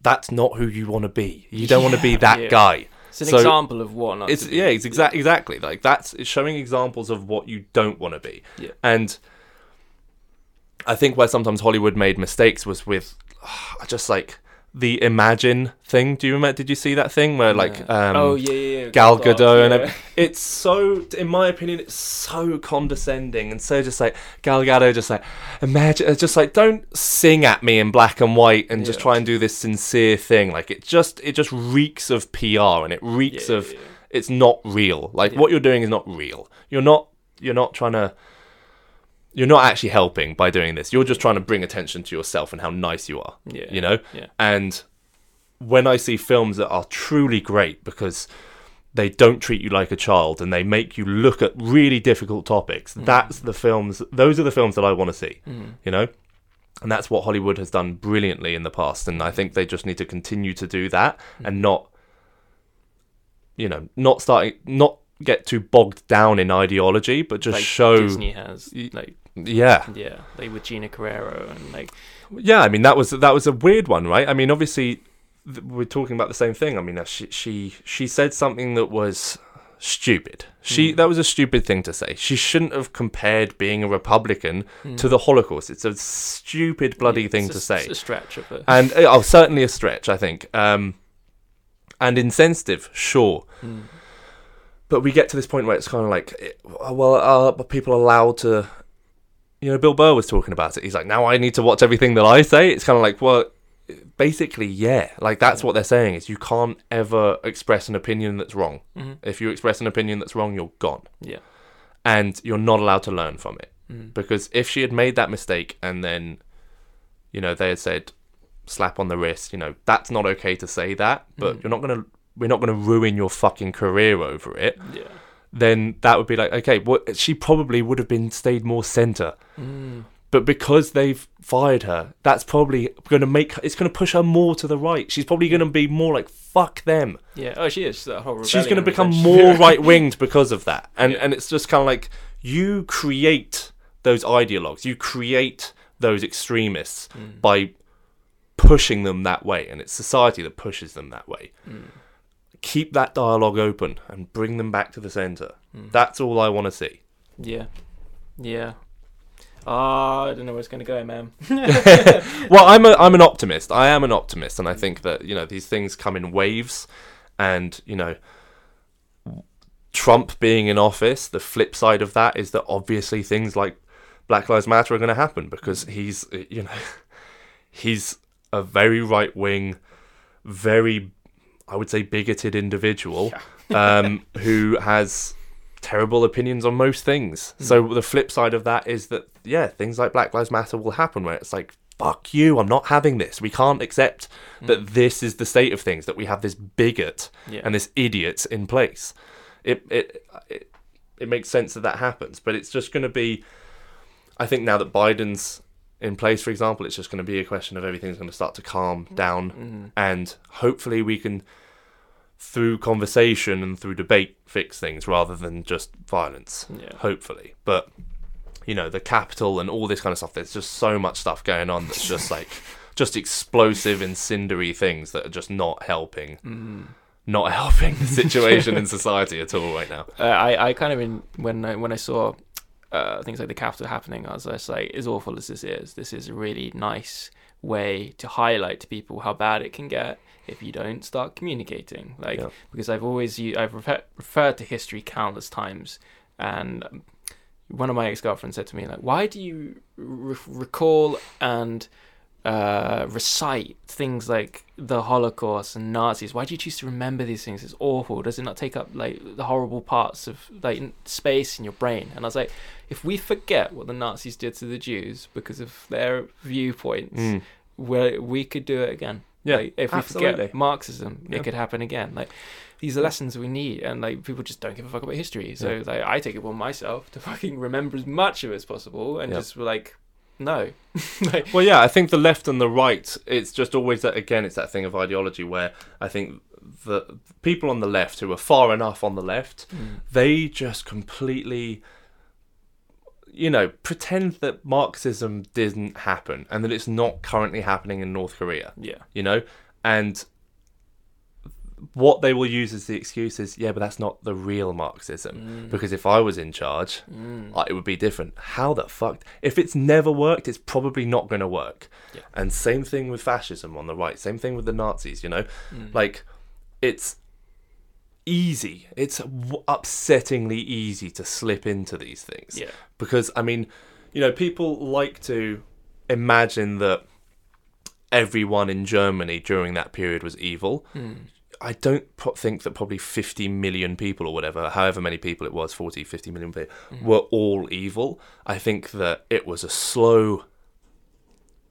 that's not who you want to be you don't want to be that yeah. guy it's an so example of what not. it's yeah, it's exactly exactly like that's it's showing examples of what you don't want to be. Yeah. And I think where sometimes Hollywood made mistakes was with just like the Imagine thing. Do you remember? Did you see that thing where like Yeah. um, oh yeah, yeah, yeah. Gal God, Gadot and yeah. everything. it's so, in my opinion, it's so condescending and so just like Gal Gadot, just like imagine, just like don't sing at me in black and white and just try and do this sincere thing. Like it just, it just reeks of PR and it reeks Yeah, of yeah, yeah. it's not real. Like Yeah. what you're doing is not real. You're not, you're not trying to. You're not actually helping by doing this. You're just trying to bring attention to yourself and how nice you are. Yeah. You know, Yeah. and when I see films that are truly great because they don't treat you like a child and they make you look at really difficult topics, Mm. that's the films. Those are the films that I want to see. Mm. You know, and that's what Hollywood has done brilliantly in the past, and I think they just need to continue to do that Mm. and not, you know, not starting, not get too bogged down in ideology, but just like show. Disney has like Yeah, yeah, like with Gina Carano and like Yeah, I mean that was that was a weird one, right? I mean, obviously th- we're talking about the same thing. I mean, uh, she she she said something that was stupid. She Mm. that was a stupid thing to say. She shouldn't have compared being a Republican Mm. to the Holocaust. It's a stupid bloody It's thing a- to say. It's a stretch of it. and uh, oh, certainly a stretch, I think. Um, and insensitive, sure. Mm. But we get to this point where it's kind of like, it- well, are people allowed to? You know, Bill Burr was talking about it. He's like, now I need to watch everything that I say. It's kind of like, well, basically, yeah. Like that's what they're saying is you can't ever express an opinion that's wrong. Mhm. If you express an opinion that's wrong, you're gone, Yeah. and you're not allowed to learn from it. Mm. Because if she had made that mistake and then, you know, they had said, slap on the wrist, you know, that's not okay to say that, but Mm. you're not gonna, we're not gonna ruin your fucking career over it. Yeah. Then that would be like, okay, well, she probably would have been stayed more center, Mm. but because they've fired her, that's probably gonna make, it's gonna push her more to the right. She's probably gonna be more like, fuck them. Yeah. Oh, she is. She's going to become more right winged because of that. And Yeah. and it's just kind of like you create those ideologues, you create those extremists Mm. by pushing them that way, and it's society that pushes them that way. Mm. Keep that dialogue open and bring them back to the center. Mm. That's all I want to see. Yeah. Yeah. Ah, I don't know where it's going to go, man. well, I'm a I'm an optimist. I am an optimist, and I think that you know these things come in waves, and you know. Trump being in office, the flip side of that is that obviously things like Black Lives Matter are going to happen because he's, uh, you know, he's a very right wing, very, I would say, bigoted individual um, who has terrible opinions on most things. So the flip side of that is that, yeah, things like Black Lives Matter will happen where it's like, fuck you, I'm not having this. We can't accept that this is the state of things, that we have this bigot Yeah. and this idiot in place. It, it, it, it makes sense that that happens, but it's just going to be, I think now that Biden's in place, for example, it's just going to be a question of everything's going to start to calm down Mm. and hopefully we can through conversation and through debate fix things rather than just violence Yeah. hopefully but you know the Capitol and all this kind of stuff there's just so much stuff going on that's just like just explosive and cindery things that are just not helping Mm. not helping the situation in society at all right now Uh, I, I kind of in when I when I saw uh, things like the Capitol happening, as I was just like, as awful as this is, this is a really nice way to highlight to people how bad it can get if you don't start communicating. Like Yeah. because I've always I've refer- referred to history countless times, and one of my ex girlfriends said to me like, "Why do you re- recall and uh, recite things like the Holocaust and Nazis. Why do you choose to remember these things? It's awful. Does it not take up like the horrible parts of like space in your brain? And I was like, if we forget what the Nazis did to the Jews because of their viewpoints, Mm. we could do it again. Yeah, Like, if we forget Marxism, Yeah. it could happen again. Like these are lessons we need, and like people just don't give a fuck about history. So Yeah. like I take it upon myself to fucking remember as much of it as possible, and Yeah. just like no, Well, yeah, I think the left and the right, it's just always that, again, it's that thing of ideology where I think the people on the left who are far enough on the left, hmm. they just completely, you know, pretend that Marxism didn't happen and that it's not currently happening in North Korea, yeah, you know? And what they will use as the excuse is, yeah, but that's not the real Marxism. Mm. Because if I was in charge, Mm. uh, it would be different. How the fuck? If it's never worked, it's probably not going to work. Yeah. And same thing with fascism on the right. Same thing with the Nazis. You know, Mm. like it's easy. It's w- upsettingly easy to slip into these things yeah, because I mean, you know, people like to imagine that everyone in Germany during that period was evil. Mm. I don't pro- think that probably 50 million people or whatever, however many people it was, 40, 50 million people, mm. were all evil. I think that it was a slow,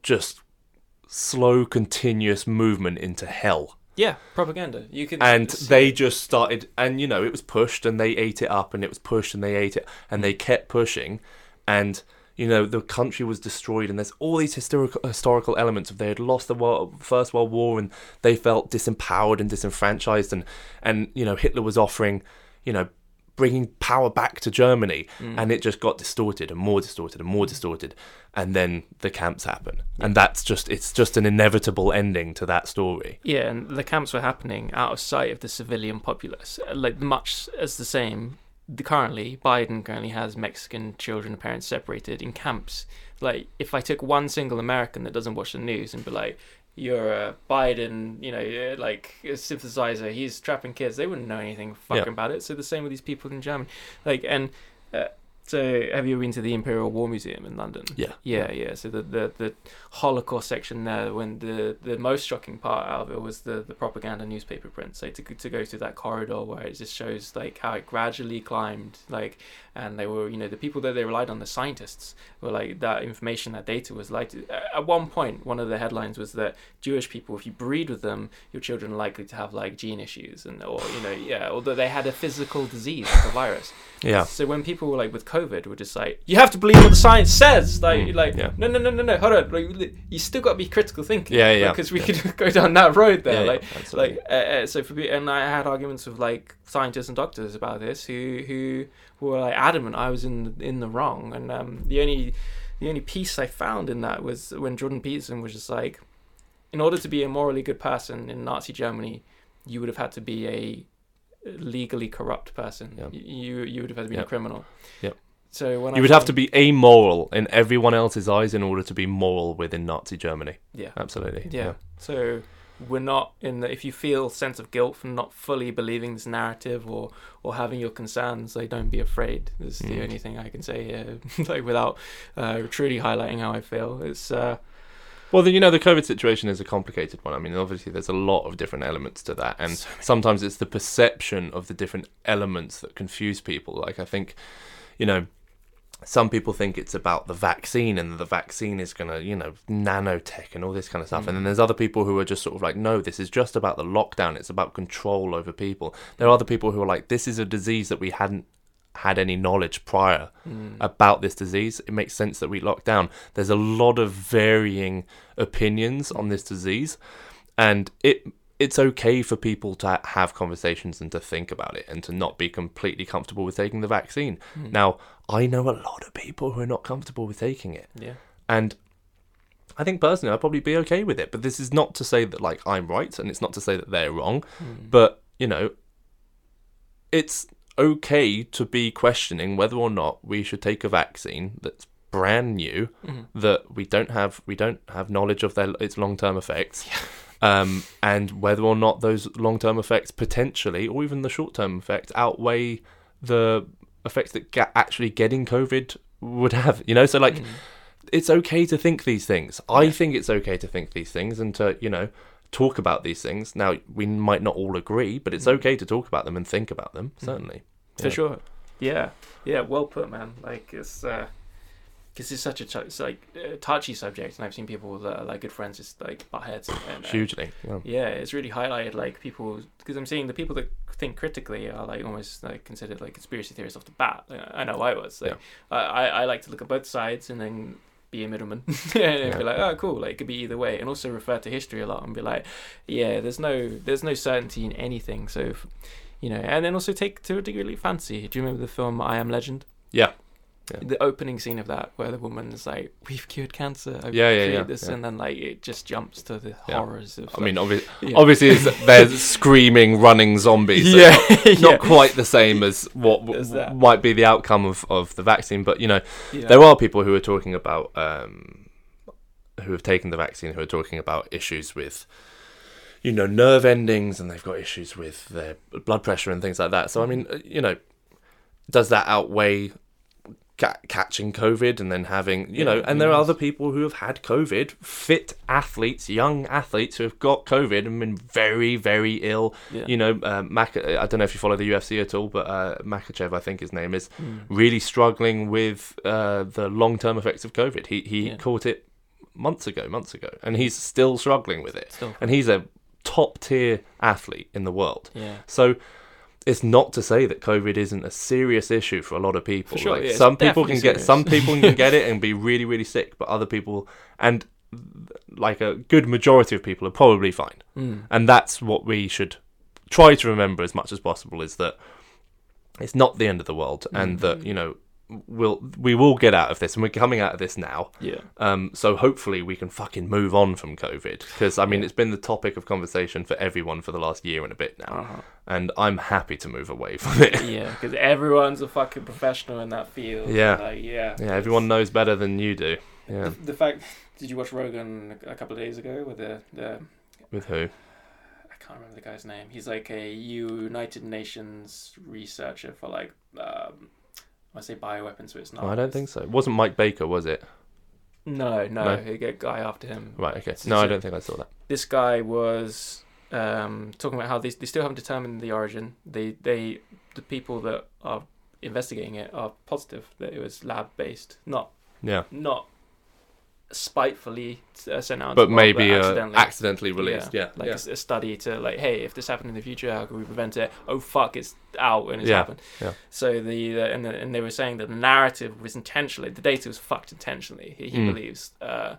just slow, continuous movement into hell. yeah, propaganda. You can And they just started, and you know, it was pushed and they ate it up and it was pushed and they ate it and they kept pushing. And, you know, the country was destroyed and there's all these historical, historical elements of they had lost the world, First World War and they felt disempowered and disenfranchised. And, and, you know, Hitler was offering, you know, bringing power back to Germany, Mm. and it just got distorted and more distorted and more distorted, and then the camps happen, and that's just it's just an inevitable ending to that story. Yeah, and the camps were happening out of sight of the civilian populace, like much as the same. The, currently, Biden currently has Mexican children and parents separated in camps. Like, if I took one single American that doesn't watch the news and be like, "You're a Biden," you know, uh, like a synthesizer, he's trapping kids, they wouldn't know anything fucking Yeah. about it. So the same with these people in Germany. Like, and uh, so have you been to the Imperial War Museum in London? Yeah. Yeah, yeah. So the, the, the Holocaust section there, when the, the most shocking part out of it was the, the propaganda newspaper print. So to go- to go through that corridor where it just shows like how it gradually climbed, like, and they were you know the people that they relied on, the scientists, were like that information, that data was like at one point one of the headlines was that Jewish people, if you breed with them, your children are likely to have like gene issues and or you know yeah, although they had a physical disease like a virus. Yeah, So when people were like with COVID were just like, you have to believe what the science says. Like, Mm, like yeah. no, no, no, no, no. Hold on. Like, you still got to be critical thinking. Yeah, yeah, Because we yeah. could go down that road there. Yeah, like, like, uh, uh, so for me, and I had arguments with like scientists and doctors about this who who were like adamant I was in in the wrong. And um, the only the only piece I found in that was when Jordan Peterson was just like, in order to be a morally good person in Nazi Germany, you would have had to be a legally corrupt person. You you would have had to be a criminal. Yeah. So when I you would have to be amoral in everyone else's eyes in order to be moral within Nazi Germany. yeah Absolutely. yeah. So we're not in the if you feel sense of guilt for not fully believing this narrative or or having your concerns, like don't be afraid. Is the Mm. only thing I can say here, like without uh, truly highlighting how I feel. It's uh, Well, the, you know, the COVID situation is a complicated one. I mean, obviously, there's a lot of different elements to that, and So sometimes it's the perception of the different elements that confuse people. Like, I think, you know, some people think it's about the vaccine, and the vaccine is going to, you know, nanotech and all this kind of stuff. And then Mm. there's other people who are just sort of like, no, this is just about the lockdown. It's about control over people. There are other people who are like, this is a disease that we hadn't had any knowledge prior mm, about this disease. It makes sense that we lock down. There's a lot of varying opinions on this disease, and it it's okay for people to have conversations and to think about it and to not be completely comfortable with taking the vaccine. mm. Now, I know a lot of people who are not comfortable with taking it, yeah and I think personally I'd probably be okay with it. But this is not to say that like I'm right, and it's not to say that they're wrong. Mm. But you know, it's okay to be questioning whether or not we should take a vaccine that's brand new Mhm. that we don't have we don't have knowledge of their its long term effects, um, and whether or not those long term effects potentially or even the short term effects outweigh the effects that ga- actually getting COVID would have. You know, so like Mm. it's okay to think these things. I Yeah. think it's okay to think these things and to, you know, talk about these things. Now, we might not all agree, but it's Mm. okay to talk about them and think about them, Mm. certainly. for Yeah. sure. Yeah, yeah, well put, man. Like it's because it's such a it's like a touchy subject, and I've seen people that are like good friends just like butt heads. And, uh, Hugely. Yeah. yeah, it's really highlighted like people because I'm seeing the people that think critically are like almost like considered like conspiracy theorists off the bat. Like, I know I was. Like, I, I I like to look at both sides and then be a middleman and Yeah. be like, oh, cool. Like it could be either way, and also refer to history a lot and be like, yeah, there's no there's no certainty in anything. So. If, you know, and then also take to a degree of fancy. Do you remember the film I Am Legend? Yeah. Yeah. The opening scene of that, where the woman's like, "We've cured cancer. I've Yeah, yeah, yeah, This, yeah. and then like it just jumps to the horrors of. I mean, obvi- Yeah. obviously, it's, they're screaming, running zombies. so yeah, Not, not quite the same as what w- might be the outcome of, of the vaccine, but you know, there are people who are talking about um, who have taken the vaccine who are talking about issues with you know nerve endings and they've got issues with their blood pressure and things like that so i mean uh, you know does that outweigh ca- catching covid and then having you know and there are other people who have had covid fit athletes young athletes who have got covid and been very very ill Yeah. you know uh, Mak- i don't know if you follow the ufc at all but uh, Makhachev i think his name is Mm. really struggling with uh, the long term effects of COVID. He he Yeah. caught it months ago, months ago, and he's still struggling with it. Still. And he's a top tier athlete in the world. Yeah. So it's not to say that COVID isn't a serious issue for a lot of people. Sure, like yeah, some people can definitely get some people can get it and be really really sick, but other people and like a good majority of people are probably fine. Mm. And that's what we should try to remember as much as possible is that it's not the end of the world, and that you know we'll we will get out of this, and we're coming out of this now. Yeah. Um, so hopefully we can fucking move on from COVID because I mean it's been the topic of conversation for everyone for the last year and a bit now, Uh-huh. and I'm happy to move away from it. Yeah, because everyone's a fucking professional in that field. Yeah. Like, yeah. yeah, everyone knows better than you do. Yeah, The, the fact. Did you watch Rogan a couple of days ago with the the with who? I can't remember the guy's name. He's like a United Nations researcher for like um, I say bioweapons, so it's not. Oh, I don't think so. It wasn't Mike Baker, was it? No, no, No. he got a guy after him. Right. Okay. So- No, I don't think I saw that. This guy was um, talking about how they, they still haven't determined the origin. They they the people that are investigating it are positive that it was lab based, not Yeah, not spitefully uh, sent out. but world, maybe uh, accidentally. accidentally released. Yeah, like yeah. A, a study to like, hey, if this happened in the future, how can we prevent it? Oh fuck, it's out and it's Yeah, happened. yeah. So the, the and the, and they were saying that the narrative was intentionally, the data was fucked intentionally. He, he Mm. believes uh,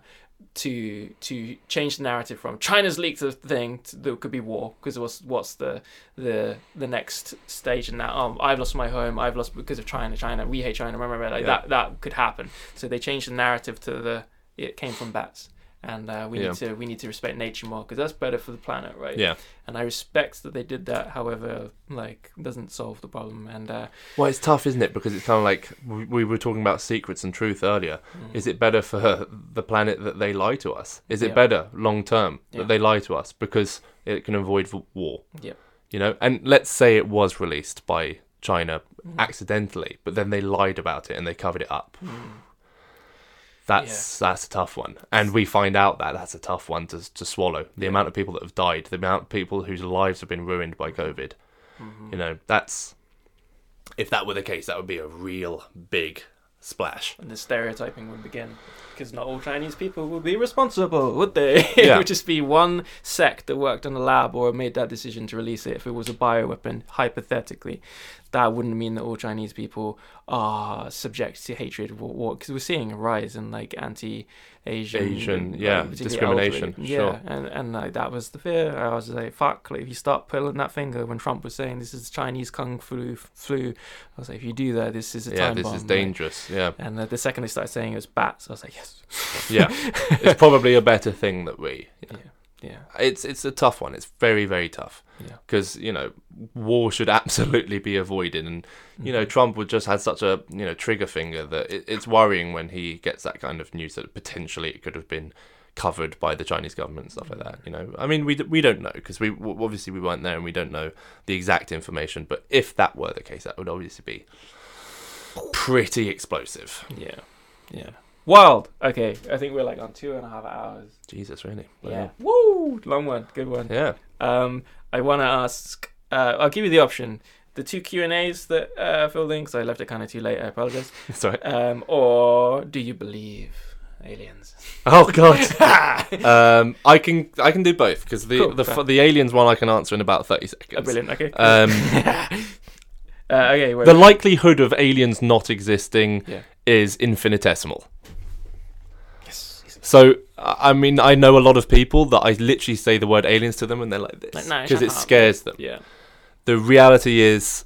to to change the narrative from China's leaked the thing to there could be war because what's what's the the the next stage in that? Um, I've lost my home. I've lost because of China. China, we hate China. Remember like Yeah. that that could happen. So they changed the narrative to the it came from bats. And uh, we Yeah. need to we need to respect nature more because that's better for the planet, right? Yeah. And I respect that they did that. However, like doesn't solve the problem. And uh, Well, it's tough, isn't it? Because it's kind of like we, we were talking about secrets and truth earlier. mm, Is it better for the planet that they lie to us? Is it Yeah. better long term Yeah. that they lie to us because it can avoid war? Yeah. You know, and let's say it was released by China mm, accidentally, but then they lied about it and they covered it up. mm, That's that's a tough one, and we find out that that's a tough one to to swallow. The amount of people that have died, the amount of people whose lives have been ruined by COVID. mhm. You know, that's if that were the case, that would be a real big splash. and the stereotyping would begin because not all Chinese people would be responsible, would they? it would just be one sect that worked on a lab or made that decision to release it. If it was a bioweapon, hypothetically, that wouldn't mean that all Chinese people are subject to hatred because we're seeing a rise in like anti-Asian, Asian, yeah, particularly discrimination, elderly. sure. Yeah, and and like that was the fear. I was like, fuck, like, if you start pulling that finger when Trump was saying this is Chinese kung flu, flu, I was like, if you do that, this is a yeah, time this bomb. is like- dangerous. Yeah, and uh, the second they started saying it was bats, I was like, yes. yeah, it's probably a better thing that we. Yeah. Yeah. Yeah, it's it's a tough one. It's very very tough Yeah. because you know war should absolutely be avoided, and you know Mhm. Trump would just had such a you know trigger finger that it, it's worrying when he gets that kind of news that potentially it could have been covered by the Chinese government and stuff like that. You know, I mean we we don't know because we obviously we weren't there and we don't know the exact information. But if that were the case, that would obviously be pretty explosive. Yeah. Yeah. Wild. Okay, I think we're like on two and a half hours. Jesus, really? Yeah. Woo! Long one. Good one. Yeah. Um, I want to ask. Uh, I'll give you the option. The two Q and A's that uh, filled in because I left it kind of too late. I apologize. Sorry. Um, or do you believe aliens? Oh God. um, I can I can do both because the Cool, the fair. the aliens one I can answer in about thirty seconds. brilliant. Okay. Um, uh, okay. Wait. the likelihood of aliens not existing Yeah. is infinitesimal. So I mean I know a lot of people that I literally say the word aliens to them and they're like this Like, no, because it up. scares them. Yeah. The reality is,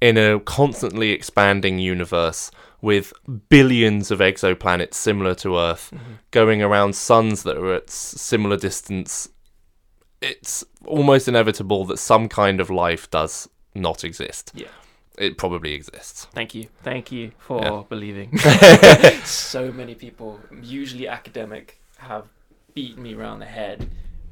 in a constantly expanding universe with billions of exoplanets similar to Earth, Mhm. going around suns that are at similar distance, it's almost inevitable that some kind of life does not exist. Yeah. It probably exists. Thank you. Thank you for Yeah. believing. so many people, usually academic, have beat me around the head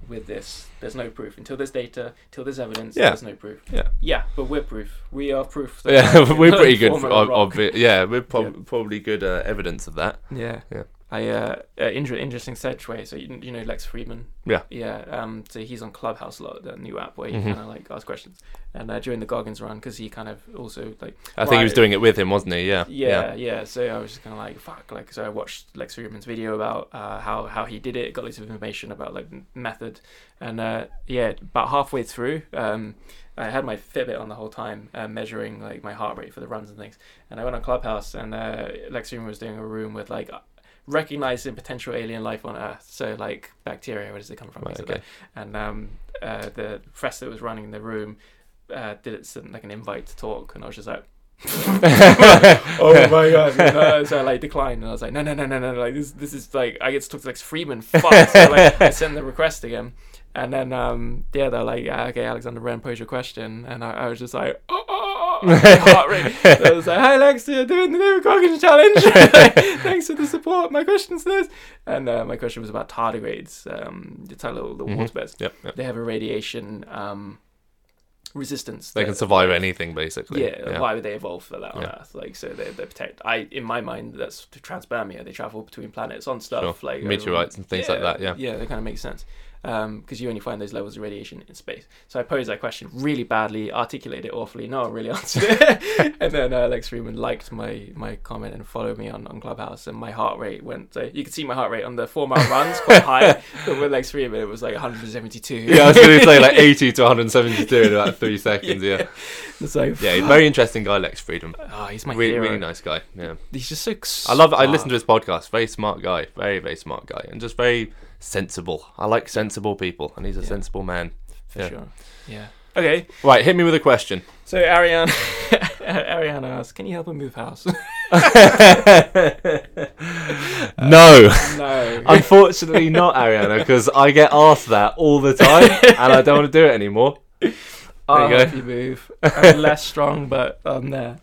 with this. There's no proof. Until there's data, till there's evidence, Yeah. there's no proof. Yeah. Yeah, but we're proof. We are proof. Yeah, we're pretty good. For, a of, rock. of it. Yeah, we're prob- Yeah. probably good uh, evidence of that. Yeah. Yeah. I uh, uh inter- interesting segue. So you, you know Lex Fridman. Yeah. Yeah. Um. So he's on Clubhouse a lot, the new app where you Mhm. kind of like ask questions. And uh, during the Goggins run, because he kind of also like I think he was doing it with him, wasn't he? Yeah. yeah, yeah. So I was just kind of like, fuck. Like, so I watched Lex Fridman's video about uh, how how he did it. Got lots of information about like method, and uh, yeah, about halfway through, um, I had my Fitbit on the whole time, uh, measuring like my heart rate for the runs and things. And I went on Clubhouse, and uh, Lex Fridman was doing a room with like recognizing potential alien life on Earth. So like bacteria, where does it come from? Right, okay. And um, uh, the professor that was running the room uh, did it send like an invite to talk, and I was just like. oh my god! No, so I like declined, and I was like, no, no, no, no, no, like this, this is like I get to talk to Lex Freeman. Fuck! So like, I sent the request again, and then um, yeah, they're like, yeah, okay, Alexander Wren, pose your question, and I, I was just like, oh, oh, heart rate. So I was like, hi Lex, you're doing the David Goggins challenge. Thanks for the support. My question's this, and uh, my question was about tardigrades, um, the little the Mhm. water bears. Yep, yep. They have a radiation um, resistance. They that- can survive anything basically. yeah, why would they evolve for that on Yeah. Earth? Like, so they they protect. I, in my mind, that's to transpermia. They travel between planets on stuff Sure. like Meteorites and things like that, yeah. yeah, that kind of makes sense. Because you only find those levels of radiation in space. So I posed that question really badly, articulated it awfully. No one really answered it. and then uh, Lex Freeman liked my my comment and followed me on, on Clubhouse, and my heart rate went. So you can see my heart rate on the four mile runs quite high, but with Lex Freeman it was like 172. Yeah, I was going to say like 80 to 172 in about three seconds. Yeah, it's like yeah, very interesting guy, Lex Freeman. Oh, he's my Really, hero. really nice guy. Yeah, He's just so. I love. I smart. listen to his podcast. Very smart guy. Very, very smart guy, and just very sensible. I like sensible people, and he's a Yeah. sensible man. for yeah. sure. Yeah. Okay, Right, hit me with a question. so Ariane, Ariane asks, "Can you help him move house?" no. no. Unfortunately, not Ariana, because I get asked that all the time, and I don't want to do it anymore. I'll There you help you move. I'm less strong, but I'm there.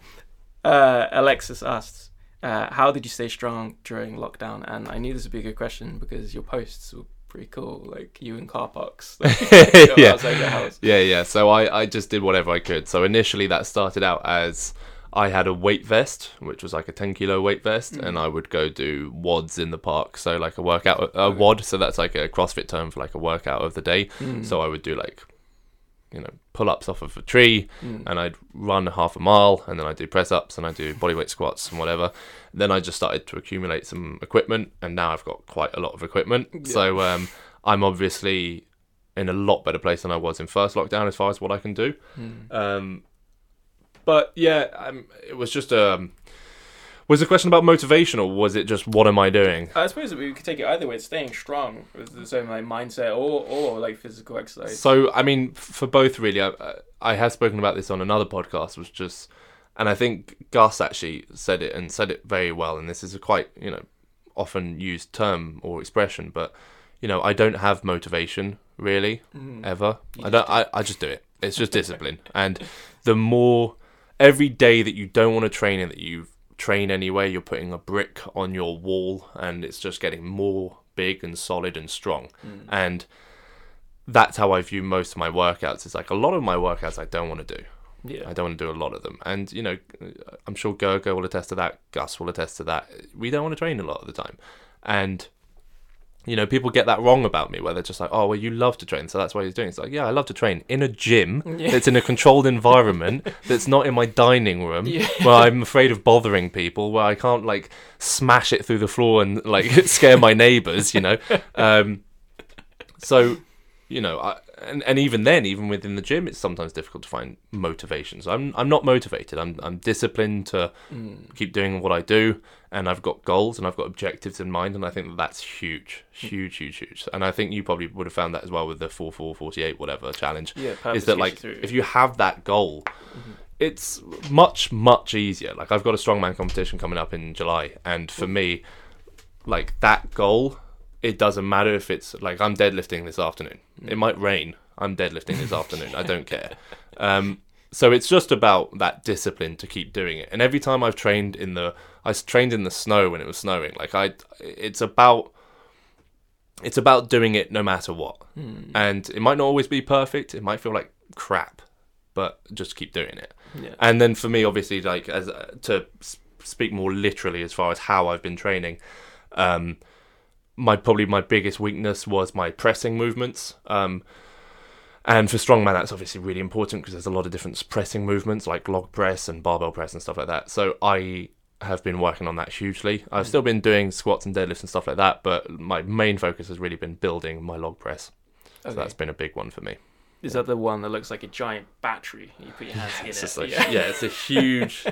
Uh, Alexis asks, uh, "How did you stay strong during lockdown?" And I knew this would be a good question because your posts were pretty cool, like you in car parks, like, Yeah. outside your house. Yeah, yeah. So I, I just did whatever I could. So initially, that started out as I had a weight vest, which was like a 10 kilo weight vest, and I would go do WODs in the park. So, like a workout, a WOD. So, that's like a CrossFit term for like a workout of the day. Mm. So, I would do like, you know, pull ups off of a tree, Mm. and I'd run half a mile, and then I'd do press ups, and I'd do bodyweight squats and whatever. Then I just started to accumulate some equipment, and now I've got quite a lot of equipment. Yeah. So, um, I'm obviously in a lot better place than I was in first lockdown as far as what I can do. Mm. Um, but yeah, um, it was just um, was the question about motivation or was it just what am I doing? I suppose that we could take it either way. It's staying strong with the same like mindset or or like physical exercise. So I mean, for both really, I, I have spoken about this on another podcast. Was just, and I think Gus actually said it and said it very well. And this is a quite you know often used term or expression, but you know I don't have motivation really Mm. ever. You I don't. I, I just do it. It's just discipline. and the more every day that you don't want to train and that you train anyway, you're putting a brick on your wall, and it's just getting more big and solid and strong. Mm. And that's how I view most of my workouts. It's like a lot of my workouts I don't want to do. Yeah. I don't want to do a lot of them. And, you know, I'm sure Gergo will attest to that. Gus will attest to that. We don't want to train a lot of the time. And, you know, people get that wrong about me where they're just like, oh, well, you love to train. So that's why he's doing it. It's like, yeah, I love to train in a gym Yeah. that's in a controlled environment that's not in my dining room Yeah. where I'm afraid of bothering people, where I can't, like, smash it through the floor and, like, scare my neighbors, you know? Um, so, you know, I, and, and even then, even within the gym, it's sometimes difficult to find motivation. So I'm I'm not motivated. I'm I'm disciplined to Mm. keep doing what I do, and I've got goals and I've got objectives in mind, and I think that that's huge, huge, huge, huge. And I think you probably would have found that as well with the four four forty eight whatever challenge. Yeah. Is that like you if you have that goal, Mhm. it's much much easier. Like I've got a strongman competition coming up in July, and for me, like that goal, it doesn't matter if it's like I'm deadlifting this afternoon. Mm. It might rain. I'm deadlifting this afternoon. I don't care. Um, so it's just about that discipline to keep doing it. And every time I've trained in the, I trained in the snow when it was snowing. Like I, it's about, it's about doing it no matter what. Mm. And it might not always be perfect. It might feel like crap, but just keep doing it. yeah. And then for me, obviously, like as uh, to speak more literally as far as how I've been training, um, my probably my biggest weakness was my pressing movements. Um, and for strongman, that's obviously really important because there's a lot of different pressing movements like log press and barbell press and stuff like that. So I have been working on that hugely. I've still been doing squats and deadlifts and stuff like that, but my main focus has really been building my log press. So that's been a big one for me. Is that the one that looks like a giant battery? You put your hands in It's it. like yeah. yeah, it's a huge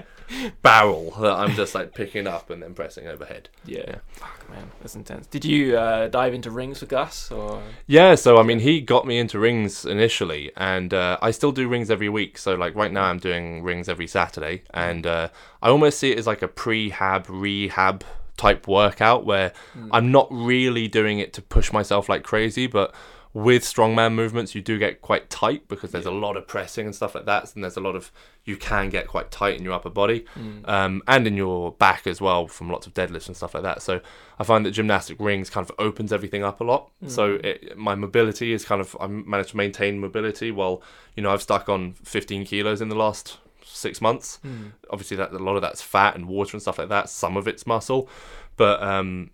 barrel that I'm just like picking up and then pressing overhead. yeah. Yeah. Fuck man, that's intense. Did you uh, dive into rings with Gus or? Yeah, so I mean, he got me into rings initially, and uh, I still do rings every week. So like right now, I'm doing rings every Saturday, and uh, I almost see it as like a prehab rehab type workout where I'm not really doing it to push myself like crazy, but with strongman movements, you do get quite tight because there's a lot of pressing and stuff like that, and there's a lot of you can get quite tight in your upper body um, and in your back as well from lots of deadlifts and stuff like that. So I find that gymnastic rings kind of opens everything up a lot. So it, my mobility is kind of I managed to maintain mobility while you know I've stuck on 15 kilos in the last six months. Obviously, that a lot of that's fat and water and stuff like that. Some of it's muscle, but um,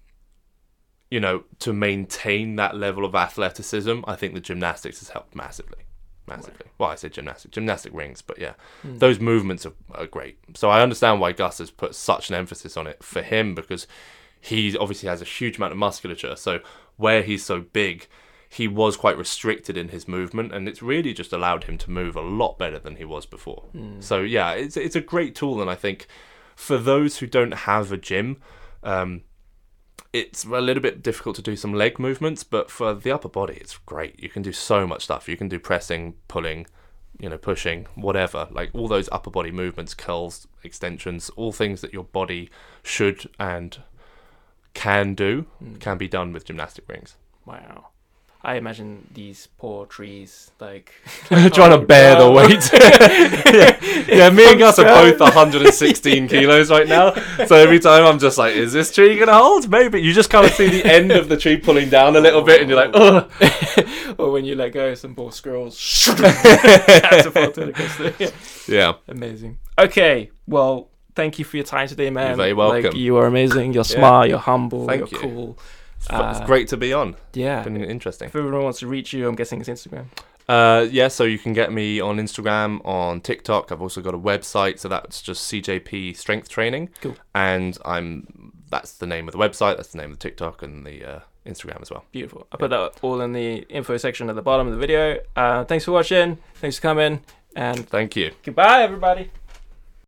you know, to maintain that level of athleticism, I think the gymnastics has helped massively. Massively. Well, I say gymnastic, gymnastic rings, but yeah, those movements are, are great. So I understand why Gus has put such an emphasis on it for him because he obviously has a huge amount of musculature. So where he's so big, he was quite restricted in his movement, and it's really just allowed him to move a lot better than he was before. So yeah, it's it's a great tool, and I think for those who don't have a gym, um, it's a little bit difficult to do some leg movements, but for the upper body, it's great. You can do so much stuff. You can do pressing, pulling, you know, pushing, whatever. Like all those upper body movements, curls, extensions, all things that your body should and can do, hmm. can be done with gymnastic rings. Wow. I imagine these poor trees like Trying to Oh, bear the weight. yeah. yeah, me and Gus are both 116 kilos right now. So every time I'm just like, is this tree gonna hold? Maybe. You just kind of see the end of the tree pulling down a little bit, and you're like, oh. or when you let go, some poor squirrels the- Yeah. Amazing. Okay, well, thank you for your time today, man. You're very Like, welcome. you are amazing. You're smart. You're humble. Thank you're you. cool. It's, it's Uh, great to be on. Yeah. Been interesting. If everyone wants to reach you, I'm guessing it's Instagram. Uh, yeah, so you can get me on Instagram, on TikTok. I've also got a website, so that's just CJP Strength Training. Cool. And I'm that's the name of the website. That's the name of the TikTok and the uh, Instagram as well. Beautiful. I'll put that all in the info section at the bottom of the video. Uh, thanks for watching. Thanks for coming. And Thank you. goodbye, everybody.